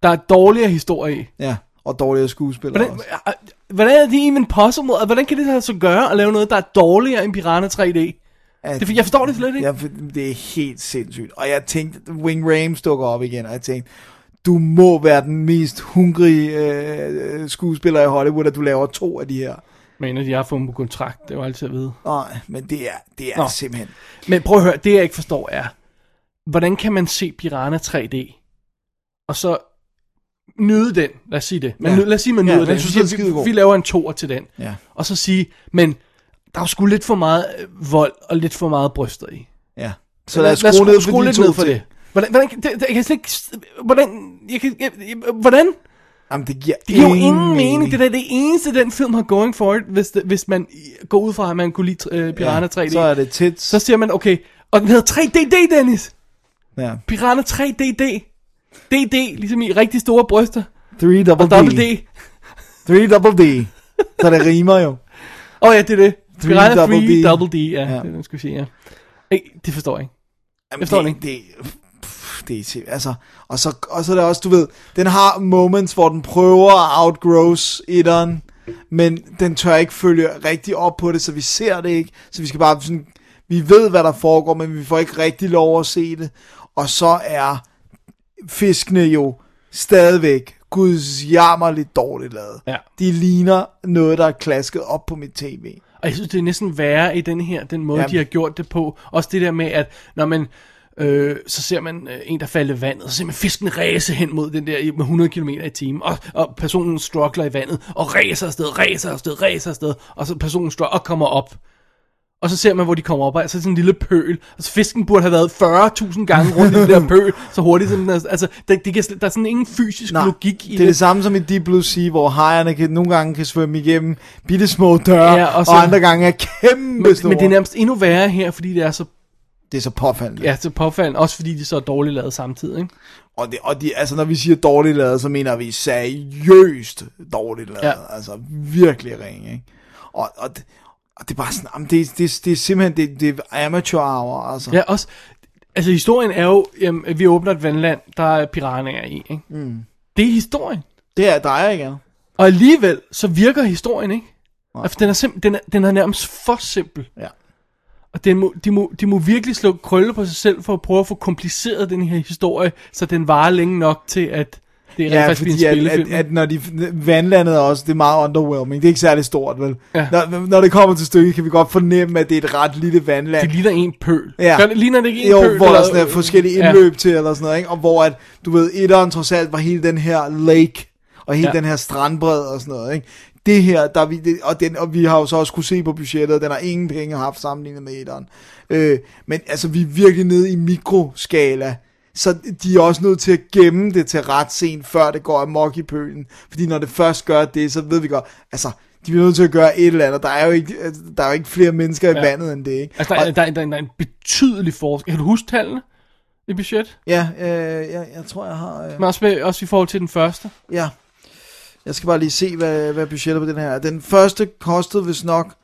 Der er dårligere historie i.
Ja, og dårligere skuespillere
Hvordan,
også.
hvordan er det even possible? Og Hvordan kan det sig gøre at lave noget, der er dårligere end Piranha 3D?
At,
Det, jeg forstår det slet ikke.
Ja, for det er helt sindssygt. Og jeg tænkte, Wing Rames dukker op igen, og jeg tænkte, du må være den mest hungrige øh, skuespiller i Hollywood, at du laver to af de her.
Men de har fået på kontrakt, det var altid at vide.
Nej, men det er, det er
Nå.
simpelthen...
Men prøv at høre, det jeg ikke forstår er, hvordan kan man se Piranha 3D, og så nyde den, lad os sige det, men
Ja.
ja. lad os sige, man
Ja,
nyder
den
den,
jeg skidegod.
vi, vi laver en toer til den,
Ja.
og så sige, men der er jo sgu lidt for meget øh, vold, og lidt for meget bryster i.
Ja. Så lad os skrue ned
skrue lidt ned for det. Hvordan, hvordan, det, det, jeg kan slet ikke, hvordan, jeg kan, jeg, hvordan?
Jamen, det giver,
Det giver jo ingen mening. Det er det eneste, den film har going for it, hvis, det, hvis man går ud fra, at man kunne lide uh, Piranha 3D.
Så er det tit.
Så siger man, okay, og den hedder 3DD, Dennis.
Ja.
Piranha 3DD. DD, ligesom i rigtig store bryster.
3 double
Og double
D.
D.
3 double D. Så det rimer jo.
Åh oh, ja, det er det. Piranha 3
double
double
D.
D. ja.
Ja.
Det, den skulle sige, ja. Ej, det forstår jeg ikke.
Jamen,
Jeg forstår
det,
det ikke.
det, pff, det er altså, og så, og så er det også, du ved, den har moments, hvor den prøver at outgross etteren, men den tør ikke følge rigtig op på det, så vi ser det ikke, så vi skal bare sådan, vi ved, hvad der foregår, men vi får ikke rigtig lov at se det, og så er fiskene jo stadigvæk guds jammerligt dårligt lavet.
Ja.
De ligner noget, der er klasket op på mit tv.
Og jeg synes, det er næsten værre i den her, den måde,
Jamen.
De har gjort det på. Også det der med, at når man, øh, så ser man øh, en, der falder i vandet, så ser man fisken ræse hen mod den der med 100 km i timen, og, og personen struggler i vandet, og ræser afsted, ræser afsted, ræser afsted, og så personen struggler og kommer op. Og så ser man, hvor de kommer op, og så er det sådan en lille pøl. Altså fisken burde have været 40.000 gange rundt i den der pøl, så hurtigt som den er. Altså, der, det kan, der er sådan ingen fysisk
Nej,
logik i
det er det samme som i Deep Blue Sea, hvor hajerne kan, nogle gange kan svømme igennem bitte små døre,
Ja, og så-
og andre gange er kæmpe
men,
store.
men det er nærmest endnu værre her, fordi det er så,
det er så påfaldende.
ja, så påfaldende, også fordi de så er dårligt lavet samtidig, ikke?
Og, det, og de, altså, når vi siger dårligt lavet, så mener vi seriøst dårligt lavet.
Ja.
Altså virkelig ringe, ikke? Og, og, det, og det er bare sådan, jamen, det, det, det er simpelthen, det, det er amateur hour, altså.
Ja, også, altså historien er jo, jamen, at vi åbner et vandland, der er piranhaer i, ikke?
Mm.
Det er historien.
Det er dig, ikke?
Og alligevel, så virker historien ikke. Altså, den er, sim- den, er, den er nærmest for simpel.
Ja.
Og den må, de, må, de må virkelig slå krølle på sig selv for at prøve at få kompliceret den her historie, så den varer længe nok til, at det er
Ja,
faktisk
fordi at, at, at, når de, vandlandet er også, det er meget underwhelming. Det er ikke særlig stort, vel?
Ja.
Når, når det kommer til stykket, kan vi godt fornemme, at det er et ret lille vandland.
det ligner en pøl.
Ja.
Gør det, ligner det ikke en
jo,
pøl?
hvor der
eller-
sådan er forskellige
Ja.
indløb til, eller sådan noget, ikke? Og hvor at, du ved, etteren trods alt var hele den her lake, og hele
Ja.
ja. den her strandbred og sådan noget, ikke? Det her, der er vi, det, og, den, og vi har jo så også kunne se på budgettet, den har ingen penge haft sammenlignet med etteren. Øh, men altså, vi er virkelig nede i mikroskala, så de er også nødt til at gemme det til ret sent, før det går amok i pølen. Fordi når det først gør det, så ved vi godt, altså, de er nødt til at gøre et eller andet. Der er jo ikke, altså, der er jo ikke flere mennesker i
Ja.
vandet end det, ikke?
Altså, der, er, der, er, der, er, der er en betydelig forskel. Kan du huske tallene i budget?
Ja, øh, jeg, jeg tror, jeg har... Øh,
Men også, med, også i forhold til den første.
ja. Jeg skal bare lige se, hvad, hvad budgettet på den her er. Den første kostede vist nok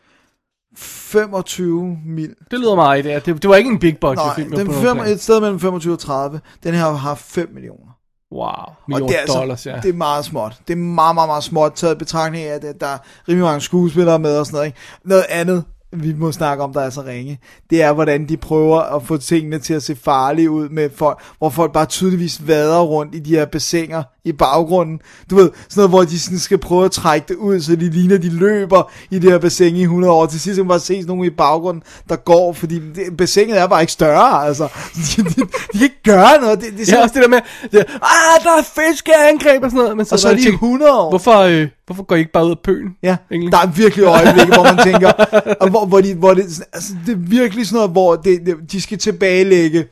25 mil.
Det lyder meget, det, det, det var ikke en big budget
Nej,
film.
den fem, et sted mellem 25 og 30. Den her har 5 millioner.
Wow,
Og
millioner
det er, altså,
dollars, ja.
det er meget småt. Det er meget, meget, meget småt taget i betragtning af, at der er rimelig mange skuespillere med og sådan noget. Ikke? Noget andet, vi må snakke om, der er så ringe, det er, hvordan de prøver at få tingene til at se farlige ud med folk, hvor folk bare tydeligvis vader rundt i de her bassiner i baggrunden. Du ved, sådan noget, hvor de sådan skal prøve at trække det ud, så de ligner, de løber i det her bassin i 100 år. Til sidst kan man bare se nogen i baggrunden, der går, fordi det, bassinet er bare ikke større, altså. De, de, de kan ikke gøre noget. Det, det er
Ja, også det der med, det, ah, der er fiskeangreb og sådan noget. Men
og så er de
tænkt,
100 år.
hvorfor, øh, hvorfor går I ikke bare ud af pøen?
Ja,
Egentlig.
der er virkelig øjeblikke, hvor man tænker, og hvor, hvor, de, hvor det, altså, det er virkelig sådan noget, hvor det, det, de skal tilbagelægge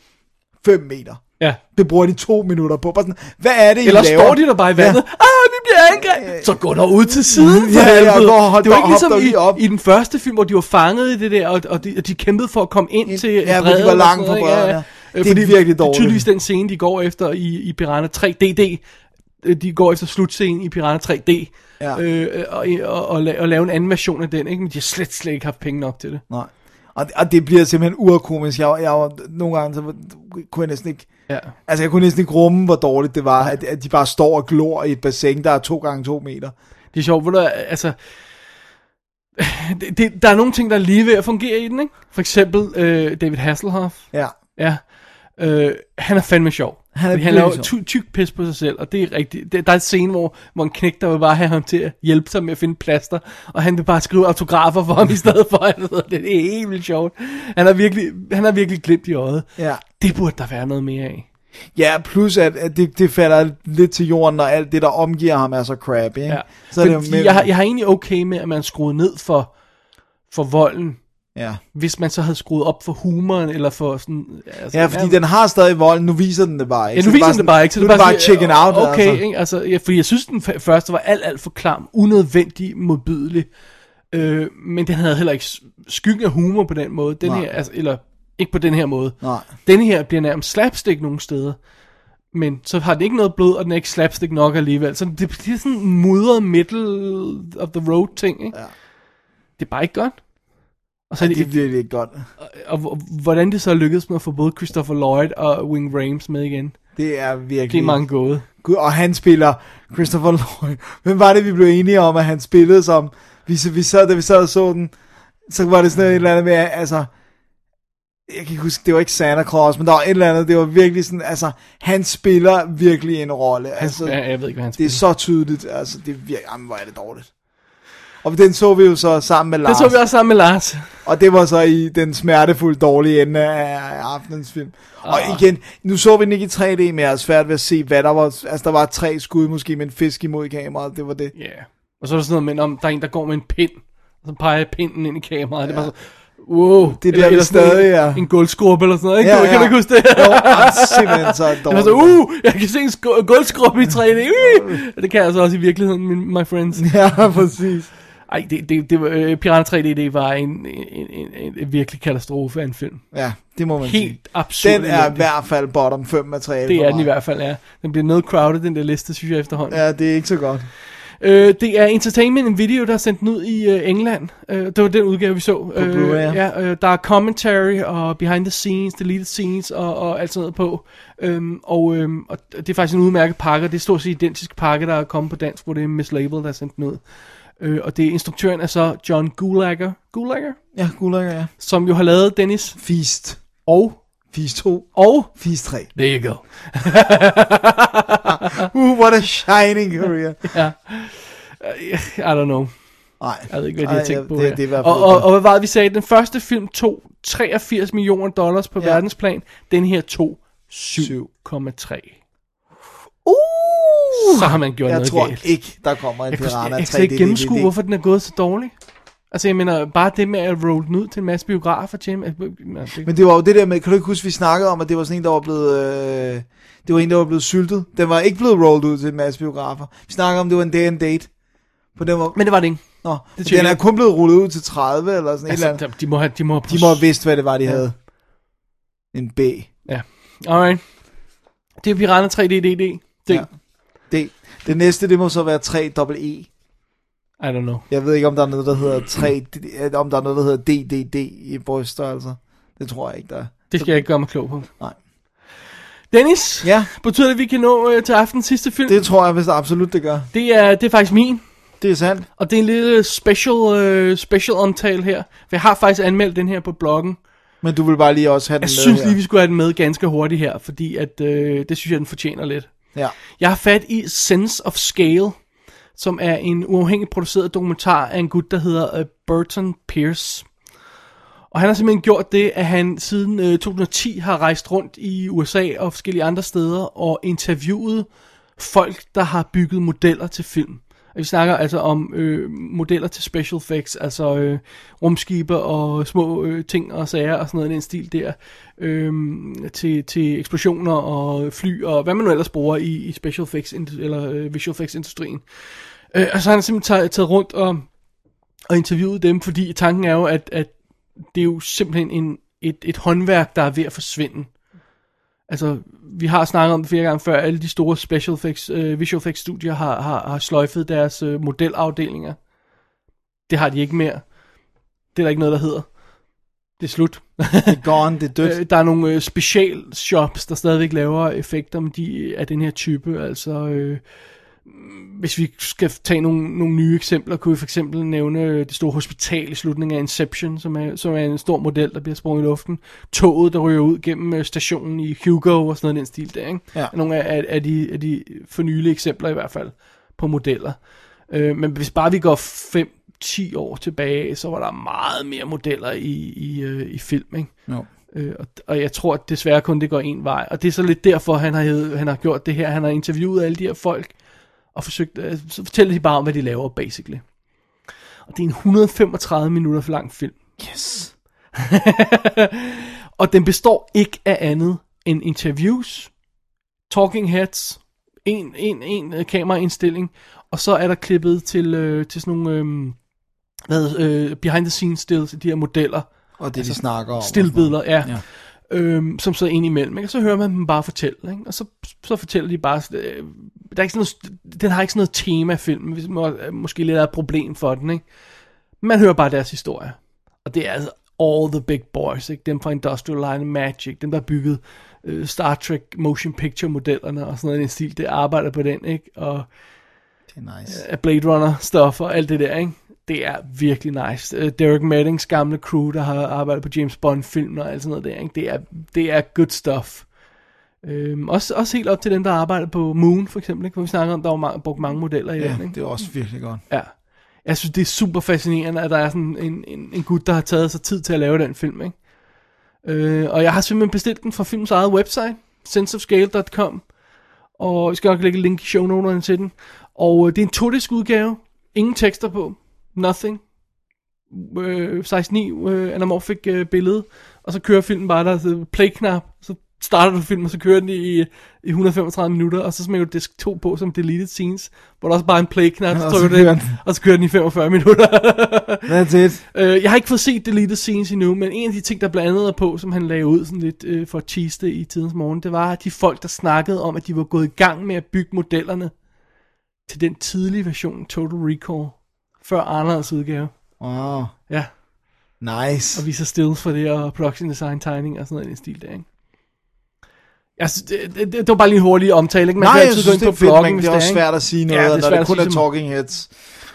5 meter.
Ja.
Det bruger de to minutter på. Bare sådan, hvad er det, I
Eller
laver?
står de der bare i vandet? Ja. Ah, vi bliver angrebet. Så gå der ud til siden.
Ja, ja,
helvede.
gå og hold-
det var ikke ligesom i,
op.
i den første film, hvor de var fanget i det der, og, og, de, og de kæmpede for at komme ind,
Ind-
til
ja, hvor de var langt fra bredden, ja.
Øh,
Det er
fordi
virkelig dårligt.
tydeligvis den scene, de går efter i, i Piranha 3DD. Øh, De går efter slutscenen i Piranha 3D.
Ja.
Øh, og, og, og, og lave en anden version af den, ikke? men de har slet, slet ikke haft penge nok til det.
Nej. Og, og det bliver simpelthen urkomisk. Jeg, jeg var, nogle gange så kunne jeg næsten ikke...
Ja.
Altså, jeg kunne næsten ikke rumme, hvor dårligt det var, at, at de bare står og glor i et bassin, der er to gange to meter.
Det er sjovt, hvor der, altså... Det, det, der er nogle ting, der er lige ved at fungere i den, ikke? For eksempel øh, David Hasselhoff.
Ja.
Ja. Øh, han er fandme sjov.
Han er
han laver ty, tyk pis på sig selv, og det er rigtigt. Der er en scene, hvor, hvor en knæk, der vil bare have ham til at hjælpe sig med at finde plaster, og han vil bare skrive autografer for ham i stedet for. Han det er helt vildt sjovt. Han er virkelig, han er virkelig glemt i øjet.
Ja.
Det burde der være noget mere af.
Ja, plus at, at det, det falder lidt til jorden, når alt det, der omgiver ham, er så crappy. Ikke?
Ja.
Så er det med,
jeg, har, jeg har egentlig okay med, at man skruer ned for, for volden,
ja.
hvis man så havde skruet op for humoren, eller for sådan... Altså,
ja, fordi den har stadig vold, nu viser den det bare ikke.
Ja, nu
det er
viser den
sådan-
det bare ikke, så det
er det bare
sådan,
chicken out.
Okay,
altså.
ikke? Altså, ja, fordi jeg synes, den første var alt, alt for klam, unødvendig modbydelig, øh, men den havde heller ikke skyggen af humor på den måde. Den
Nej.
her, altså, eller ikke på den her måde.
Nej.
Den her bliver nærmest slapstick nogle steder, men så har den ikke noget blod, og den er ikke slapstick nok alligevel. Så det bliver sådan en mudret middle of the road ting, ikke?
Ja.
Det er bare ikke godt. Og så
Ja,
er
det er
det,
virkelig ikke godt.
og, og hvordan det så lykkedes med at få både Christopher Lloyd og Wing Rames med igen.
Det er virkelig...
Det er mange gåde.
Gud, og han spiller Christopher Lloyd. Hvem var det, vi blev enige om, at han spillede som... Vi, vi sad, da vi sad og så den, så var det sådan noget et eller andet med, altså... Jeg kan ikke huske, det var ikke Santa Claus, men der var et eller andet, det var virkelig sådan, altså, han spiller virkelig en rolle. Altså,
ja, jeg ved ikke, hvad han
det er
spiller.
så tydeligt, altså, det er virkelig, jamen, hvor er det dårligt. Og den så vi jo så sammen med Lars.
Det så vi også sammen med Lars.
Og det var så i den smertefuldt dårlige ende af, af aftenens film. Og
Ah.
igen, nu så vi den ikke i 3D, men jeg er svært ved at se, hvad der var. Altså, der var tre skud måske med en fisk imod kameraet, det var det.
Ja. Yeah. Og så er der sådan noget med, om der er en, der går med en pind, og så peger pinden ind i kameraet. Ja. Det bare så, wow.
Det er der,
sådan
stadig
en,
er.
En guldskrub eller sådan noget, ikke?
Ja,
Ja, ja. Kan
ja.
du ikke huske det?
Jo, simpelthen så
Det var så,
dårligt.
uh, jeg kan se en sk- guldskrub i 3D. Uh, det kan jeg så også i virkeligheden, min, my friends.
Ja, præcis.
Ej, det, det, det var, uh, Piranha 3D, det var en, en, en, en, en virkelig katastrofe af en film.
Ja, det må man sige.
Helt absurd.
Den er i hvert fald bottom 5 materiale
Det er den i hvert fald, ja. Den bliver noget crowded, den der liste, synes jeg efterhånden.
Ja, det er ikke så godt.
Øh, det er Entertainment Video, der er sendt den ud i øh, England. Øh, det var den udgave, vi så. På
Blu-ray, ja.
øh, der er commentary og behind the scenes, deleted scenes og, og alt sådan noget på. Øhm, og, øhm, og det er faktisk en udmærket pakke. Det er stort set identisk pakke, der er kommet på dansk, hvor det er Miss Label, der er sendt den ud. Øh, og det er instruktøren er så John Gulager, Gulager,
Ja, gulag, ja.
som jo har lavet Dennis
Feast.
og
Fis 2.
Og
Fis 3.
There you go.
uh, what a shining career.
ja. I don't know.
Nej.
Jeg ved ikke, hvad de har tænkt
ja,
på
det-
her.
det er
og, og, og, hvad var det, vi sagde? Den første film tog 83 millioner dollars på
ja.
verdensplan. Den her tog 7,3.
Uh,
Så har man gjort
jeg
noget
tror
galt.
ikke, der kommer en
Jeg
Piranha
jeg, jeg
3
kan ikke gennemskue, hvorfor den er gået så dårligt. Altså, jeg mener, bare det med at rolle den ud til en masse biografer, Jim. det-
Men det var jo det der med, kan du ikke huske, vi snakkede om, at det var sådan en, der var blevet, øh, det var en, der var blevet syltet. Den var ikke blevet rolled ud til en masse biografer. Vi snakkede om, det var en day and date. For den var,
Men det var det ikke.
Nå,
det
den er
jeg.
kun blevet rullet ud til 30 eller sådan
Altså,
et eller andet.
de må have, de må have,
De må have vidst, hvad det var, de
Ja.
havde. En B.
Ja. Alright. Det er Piranha 3D DD. Det.
Ja. D. Det næste, det må så være 3 dobbelt E.
I don't know.
Jeg ved ikke, om der er noget, der hedder 3, om der er noget, der hedder DDD i bryststørrelser. Det tror jeg ikke, der er.
Det skal jeg ikke gøre mig klog på.
Nej.
Dennis,
Ja,
betyder det, at vi kan nå øh, til aftens sidste film?
det tror jeg, hvis det absolut det gør.
Det er, det er faktisk min,
Det er sandt.
og det er en lille special, øh, special omtale her. For jeg har faktisk anmeldt den her på bloggen.
Men du vil bare lige også have den
Jeg
med
synes
her.
lige, vi skulle have den med ganske hurtigt her, fordi at, øh, det synes jeg, den fortjener lidt.
Ja.
Jeg har fat i Sense of Scale, som er en uafhængigt produceret dokumentar af en gut, der hedder uh, Burton Pierce. Og han har simpelthen gjort det, at han siden øh, 2010 har rejst rundt i USA og forskellige andre steder og interviewet folk, der har bygget modeller til film. Vi snakker altså om øh, modeller til special effects, altså øh, rumskibe og små øh, ting og sager og sådan noget i den stil der, øh, til, til eksplosioner og fly og hvad man nu ellers bruger i, i special effects eller øh, visual effects industrien. Øh, og så har han simpelthen taget, taget rundt og, og interviewet dem, fordi tanken er jo, at, at det er jo simpelthen en, et, et håndværk, der er ved at forsvinde. Altså, vi har snakket om det flere gange før, alle de store special effects, øh, visual effects studier har, har, har sløjfet deres øh, modelafdelinger. Det har de ikke mere. Det er der ikke noget, der hedder. Det er slut.
Det er gone, det er dødt.
Øh, der er nogle øh, special shops, der stadigvæk laver effekter med de, af den her type. Altså, øh, hvis vi skal tage nogle, nogle nye eksempler, kunne vi for eksempel nævne det store hospital i slutningen af Inception, som er, som er en stor model, der bliver sprunget i luften. Toget, der ryger ud gennem øh, stationen i Hugo og sådan noget den stil der. Ikke?
Ja.
Nogle af, af, af, de, af de fornylige eksempler i hvert fald på modeller. Øh, men hvis bare vi går 5-10 år tilbage, så var der meget mere modeller i, i, øh, i film. Ikke?
Jo.
Øh, og, og jeg tror at desværre kun, det går en vej. Og det er så lidt derfor, han har, hed- han har gjort det her. Han har interviewet alle de her folk, og forsøgt, øh, så fortæller de bare om, hvad de laver, basically. Og det er en 135 minutter for lang film.
Yes.
og den består ikke af andet end interviews, talking heads, en, en, en øh, kameraindstilling, og så er der klippet til, øh, til sådan nogle øh, hvad, øh, behind the scenes stills, de her modeller,
Og det, altså, de snakker om.
stillbilleder, ja.
Ja.
Øhm, som så er ind imellem, ikke? og så hører man dem bare fortælle, ikke? og så, så fortæller de bare, øh, der er ikke sådan noget, den har ikke sådan noget tema film, hvis må, er måske lidt af et problem for den, ikke? Man hører bare deres historie, og det er altså all the big boys, ikke? dem fra Industrial Light and Magic, dem der har bygget øh, Star Trek motion picture modellerne og sådan noget i den stil, det arbejder på den, ikke? og
Det er nice.
af Blade Runner stuff og alt det der, ikke? Det er virkelig nice. Uh, Derek Maddings gamle crew, der har arbejdet på James Bond film og alt sådan noget der, ikke? Det er, det er good stuff. Øhm, også, også helt op til dem, der arbejder på Moon, for eksempel, ikke? Hvor vi snakker om, der var mange, brugt mange modeller i
Ja,
den, ikke?
det er også virkelig godt.
Ja. Jeg synes, det er super fascinerende, at der er sådan en, en, en gut, der har taget sig tid til at lave den film, ikke? Øh, og jeg har simpelthen bestilt den fra filmens eget website, senseofscale.com, og jeg skal nok lægge et link i shownoterne til den. Og øh, det er en todisk udgave, ingen tekster på, nothing. Øh, 16.9 øh, anamorphic øh, billede, og så kører filmen bare, der er play-knap, så starter du filmen, og så kører den i, i 135 minutter, og så smækker du disk 2 på som deleted scenes, hvor der også bare er en play-knap, så
Og så
trykker du den, og så kører den i 45 minutter.
That's it.
Øh, jeg har ikke fået set deleted scenes endnu, men en af de ting, der blandt andet er på, som han lagde ud sådan lidt øh, for at tease det i tidens morgen, det var, at de folk, der snakkede om, at de var gået i gang med at bygge modellerne til den tidlige version Total Recall, før Arnolds udgave.
Wow.
Ja,
Nice.
og viser stills for det, og production design, tegning og sådan noget i den stil der, ikke? Synes, det, det, det, var bare lige en hurtig omtale, ikke? Man
Nej, jeg synes, det er fedt,
bloggen,
men det er også svært at sige noget,
Ja, det er
når det kun er talking heads.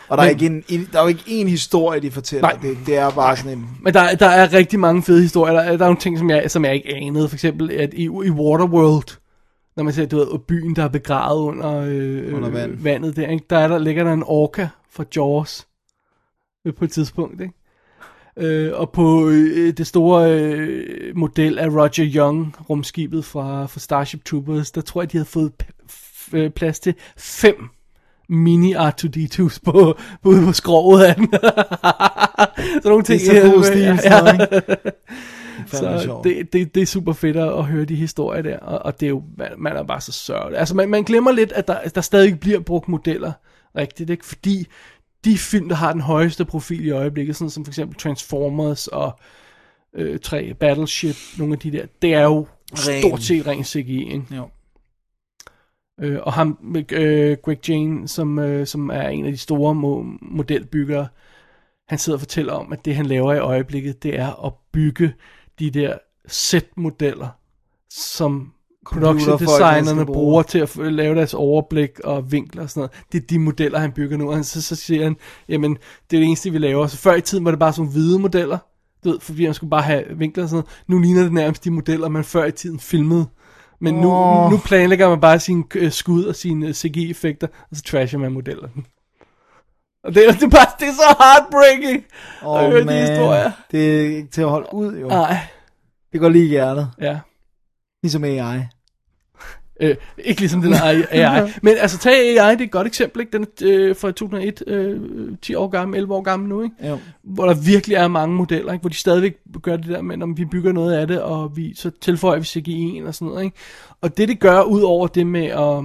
Og der er,
Men-
ikke en, en, der er jo ikke én historie, de fortæller.
Nej.
Det, det er bare sådan en...
Men der, der er rigtig mange fede historier. Der, er- der er nogle ting, som jeg, som jeg ikke anede. For eksempel, at i, i Waterworld, når man ser, du ved, byen, der er begravet under, øh,
Under vand.
vandet der, ikke? der, er der ligger der en orca fra Jaws øh, på et tidspunkt. Ikke? Øh, og på øh, det store øh, model af Roger Young, rumskibet fra, fra Starship Troopers, der tror jeg, de havde fået øh, plads til fem mini R2-D2's på, på, ude på skroget af den. så nogle ting.
Det er så god stil,
ja, så
sjovt.
det, det, det er super fedt at, at høre de historier der, og, og det er jo, man, man er bare så sørgelig. Altså man, man glemmer lidt, at der, der stadig bliver brugt modeller rigtigt, ikke? fordi de film, der har den højeste profil i øjeblikket, sådan som for eksempel Transformers og øh, 3 Battleship, nogle af de der, det er jo
Ren.
stort set ren CGI, ikke?
Jo.
Øh, og ham, øh, Greg Jane, som, øh, som er en af de store mo- modelbyggere, han sidder og fortæller om, at det han laver i øjeblikket, det er at bygge de der set-modeller, som production designerne
bruge.
bruger til at lave deres overblik og vinkler og sådan noget. Det er de modeller, han bygger nu. Og han, så, så siger han, jamen, det er det eneste, vi laver. Så før i tiden var det bare sådan hvide modeller, du ved, fordi man skulle bare have vinkler og sådan noget. Nu ligner det nærmest de modeller, man før i tiden filmede. Men nu,
Åh.
nu planlægger man bare sine øh, skud og sine øh, CGI-effekter, og så trasher man modellerne. Og det, er- det, er bare, det er så heartbreaking
Åh,
at høre de
man.
historier.
Det er ikke til at holde ud, jo.
Nej,
Det går lige i hjertet.
ja.
Ligesom AI.
Øh, ikke ligesom den der AI. Men altså, tag AI, det er et godt eksempel, ikke? Den er øh, fra 2001, øh, 10 år gammel, 11 år gammel nu, ikke?
Jo.
Hvor der virkelig er mange modeller, ikke? Hvor de stadigvæk gør det der med, om vi bygger noget af det, og vi, så tilføjer vi CGI'en og sådan noget, ikke? Og det, det gør, ud over det med, at,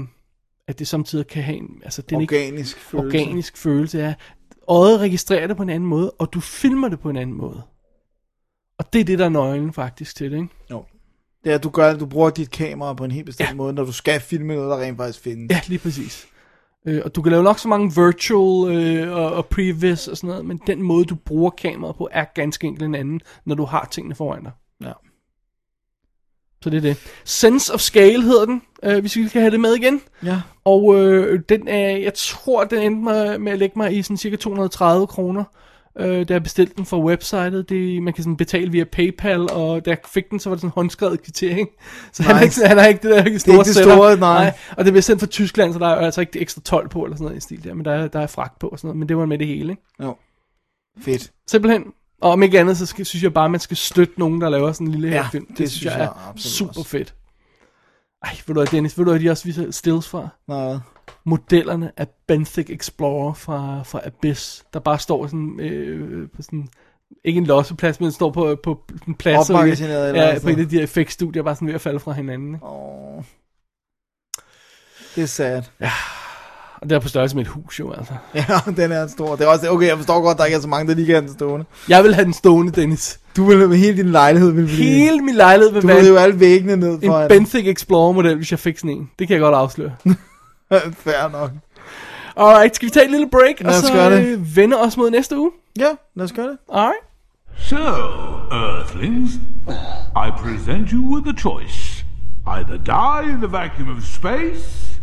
at det samtidig kan have en, altså, det er ikke
Organisk følelse.
organisk følelse, ja. Øjet registrerer det på en anden måde, og du filmer det på en anden måde. Og det er det, der er nøglen faktisk til det, ikke?
Jo. Det er, at du, gør, du bruger dit kamera på en helt bestemt ja. måde, når du skal filme noget, der rent faktisk findes.
Ja, lige præcis. Øh, og du kan lave nok så mange virtual øh, og, og previs og sådan noget, men den måde, du bruger kameraet på, er ganske enkelt en anden, når du har tingene foran dig.
Ja.
Så det er det. Sense of Scale hedder den, øh, hvis vi kan have det med igen.
Ja.
Og øh, den er, jeg tror, den endte med, med at lægge mig i sådan cirka 230 kroner. Øh, da jeg bestilte den fra websitet, det, man kan sådan betale via PayPal, og da jeg fik den, så var det sådan en håndskrevet kvittering. Så nice. han, er ikke, han har ikke det der store
ikke det store, nej.
Og det bliver sendt fra Tyskland, så der er altså ikke det ekstra 12 på, eller sådan noget i stil der, men der er, der er fragt på og sådan noget, men det var med det hele, ikke?
Jo. Fedt.
Simpelthen. Og om ikke andet, så skal, synes jeg bare, man skal støtte nogen, der laver sådan en lille
Ja,
her film. Det,
det
synes
synes
jeg,
jeg
er super
også.
fedt. Ej, ved du hvad, Dennis, ved du hvad, de også viser stills fra?
Nej.
Modellerne af Benthic Explorer fra, fra Abyss, der bare står sådan, øh, på sådan, ikke en losseplads, men står på, på en plads.
Opmagasineret eller
Ja, på et af de her effektstudier, bare sådan ved at falde fra hinanden. Ikke?
Åh. Det er sad.
Og det er på størrelse med et hus jo, altså.
Ja, den er stor. Det er også, okay, jeg forstår godt, at der ikke er så mange, der lige kan have den stående.
Jeg vil have den stående, Dennis.
Du vil med hele din lejlighed vil blive...
Hele min lejlighed vil
Du
være
vil jo alle væggene ned for
en Benthic Explorer model, hvis jeg fik sådan en. Det kan jeg godt afsløre.
Fair nok.
Alright, skal vi tage et lille break, og
Lad os
så
gøre det.
øh, vende os mod næste uge?
Ja, lad os gøre det.
Alright.
So, Earthlings, I present you with a choice. Either die in the vacuum of space,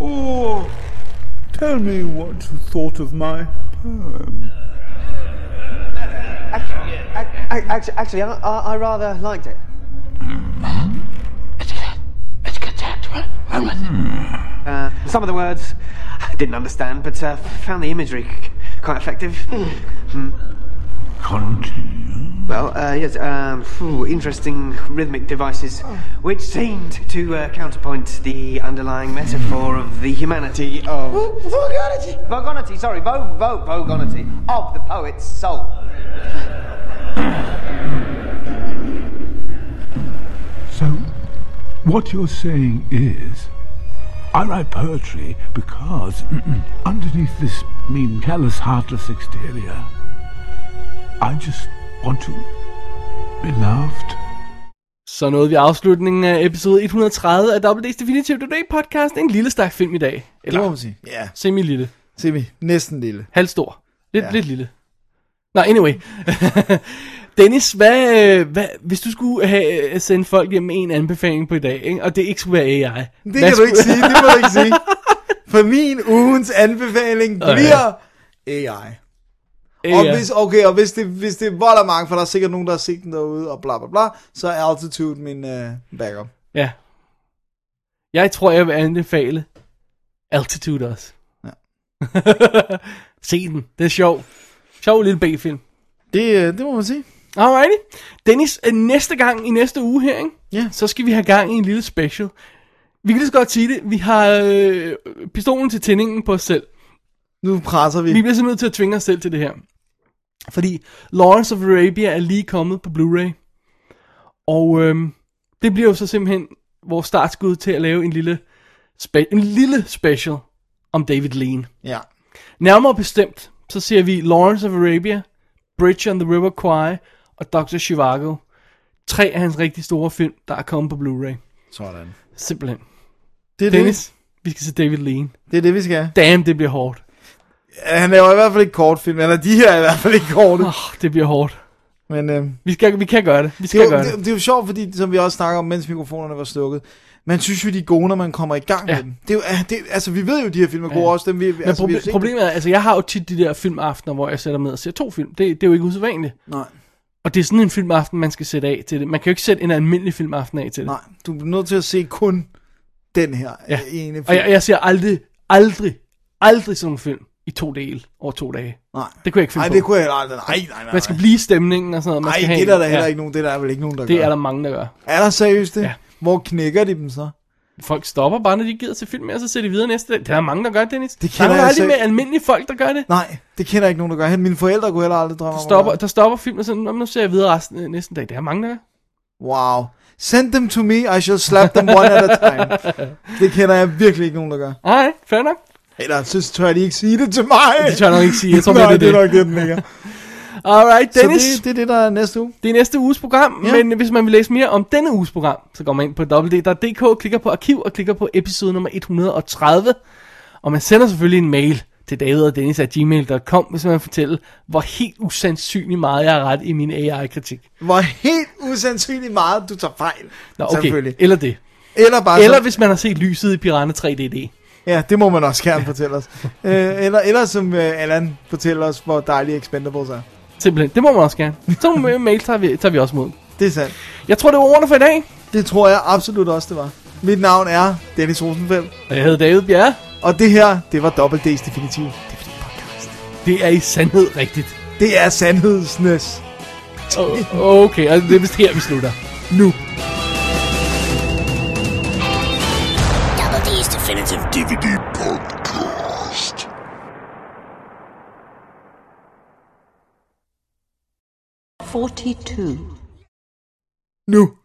or tell me what you thought of my poem.
Actually, actually I, I, I rather liked it. Mm-hmm. Uh, some of the words I didn't understand, but uh, found the imagery quite effective. Hmm.
Continue.
Well, uh, yes, um, phew, interesting rhythmic devices, which seemed to uh, counterpoint the underlying metaphor of the humanity of vogonity. Vogonity, sorry, vo vo vogonity of the poet's soul.
So, what you're saying is, I write poetry because underneath this mean, callous, heartless exterior, I just want to be loved.
Så nåede vi afslutningen af episode 130 af Double D's Definitive Today podcast. En lille stak film i dag.
Det
Eller
må man sige. Ja,
semi-lille.
se vi. Næsten lille.
Halvstor. Lidt. Ja. lidt lille. Nå, anyway. Dennis, hvad, øh, hvad, hvis du skulle have øh, sendt folk hjem med en anbefaling på i dag, ikke? og det ikke skulle være AI.
Det kan du ikke sige, det må du ikke sige. For min ugens anbefaling bliver AI.
Ja.
Og hvis, okay, og hvis det, hvis det volder mange, for der er sikkert nogen, der har set den derude, og bla bla bla, så er Altitude min uh, backup.
Ja. Jeg tror, jeg vil anbefale Altitude også.
Ja.
Se den. Det er sjov. Sjov lille B-film.
Det, øh, det må man sige.
Alrighty. Dennis, øh, næste gang i næste uge her, ikke?
Ja.
så skal vi have gang i en lille special. Vi kan lige så godt sige det. Vi har øh, pistolen til tændingen på os selv.
Nu presser vi.
Vi bliver så nødt til at tvinge os selv til det her. Fordi Lawrence of Arabia er lige kommet på Blu-ray. Og øhm, det bliver jo så simpelthen vores startskud til at lave en lille, spe- en lille special om David Lean.
Ja.
Nærmere bestemt, så ser vi Lawrence of Arabia, Bridge on the River Kwai og Dr. Zhivago. Tre af hans rigtig store film, der er kommet på Blu-ray.
Sådan.
Simpelthen.
Det er
Dennis, vi skal se David Lean.
det. Det er det, vi skal.
Damn, det bliver hårdt.
Ja, Han laver i hvert fald ikke kortfilm, eller de her er i hvert fald ikke korte.
Oh, det bliver hårdt.
Men øh,
Vi, skal, vi kan gøre det. Vi
det,
skal
er jo,
gøre
det,
det.
det er jo sjovt, fordi som vi også snakker om, mens mikrofonerne var slukket, man synes jo, de er gode, når man kommer i gang
Ja.
med dem. Det er jo, det, altså, vi ved jo, de her film er gode,
Ja.
også dem, vi,
Men
altså, vi
proble-
set
problemet er, altså jeg har jo tit de der filmaftener, hvor jeg sætter mig ned og ser to film. Det, det er jo ikke usædvanligt.
Nej,
Og det er sådan en filmaften, man skal sætte af til det. Man kan jo ikke sætte en almindelig filmaften af til det.
nej, du er nødt til at se kun den her
Ja.
ene film.
Og jeg, jeg ser aldrig, aldrig, aldrig sådan en film i to dele over to dage.
nej.
Det kunne jeg ikke finde
Nej,
på.
det kunne jeg aldrig. Nej, nej, nej.
Man skal blive stemningen og sådan noget. Man
Nej,
skal
det er der,
en-
heller
ja,
ikke nogen, det er der vel ikke nogen, der
Det
gør.
er der mange, der gør.
Er der seriøst det?
Ja.
Hvor knækker de dem så?
Folk stopper bare, når de gider til film, og så ser de videre næste dag. Det er der mange, der gør, Dennis.
Det
der
kender
er
jeg
aldrig
selv.
med almindelige folk, der gør det.
Nej, det kender jeg ikke nogen, der gør. Mine forældre kunne heller aldrig drømme om
Der
at
stopper,
gøre
der stopper film og sådan, "Nå, nu ser jeg videre resten af næsten dag. Det er mange, der gør.
det. Wow. Send them to me, I shall slap them one at a time. det kender jeg virkelig ikke nogen, der gør.
Nej, fair nok.
Eller så tør de ikke sige det til mig.
Det tør jeg nok ikke sige. Jeg tror,
Nej, det
det
er
er
nok det, den ligger.
Alright,
Så
Dennis.
det, det er det, der er næste uge.
Det er næste uges program,
Ja.
men hvis man vil læse mere om denne uges program, så går man ind på www.dk, klikker på arkiv og klikker på episode nummer 130. Og man sender selvfølgelig en mail til davidogdennis.gmail.com, hvis man vil fortælle, hvor helt usandsynligt meget jeg har ret i min AI-kritik.
Hvor helt usandsynligt meget, du tager fejl.
Nå, okay.
Selvfølgelig.
Eller det.
Eller bare
Eller
så,
hvis man har set lyset i Piranha 3DD.
Ja, det må man også gerne fortælle os. øh, eller, eller som uh, Allan fortæller os, hvor dejlige Expendables er.
Simpelthen. Det må man også gerne. Så mail tager vi, tager vi også mod.
Det er sandt.
Jeg tror, det var ordene for i dag.
Det tror jeg absolut også, det var. Mit navn er Dennis Rosenfeldt,
Og jeg hedder David Bjerre.
og det her, det var Double D's Definitiv. DVD podcast.
Det er i sandhed rigtigt.
Det er sandhedsnes.
Oh, okay, og det er vist her, vi slutter.
Nu.
Double D's Definitive
DVD podcast.
Forty-two.
Nu.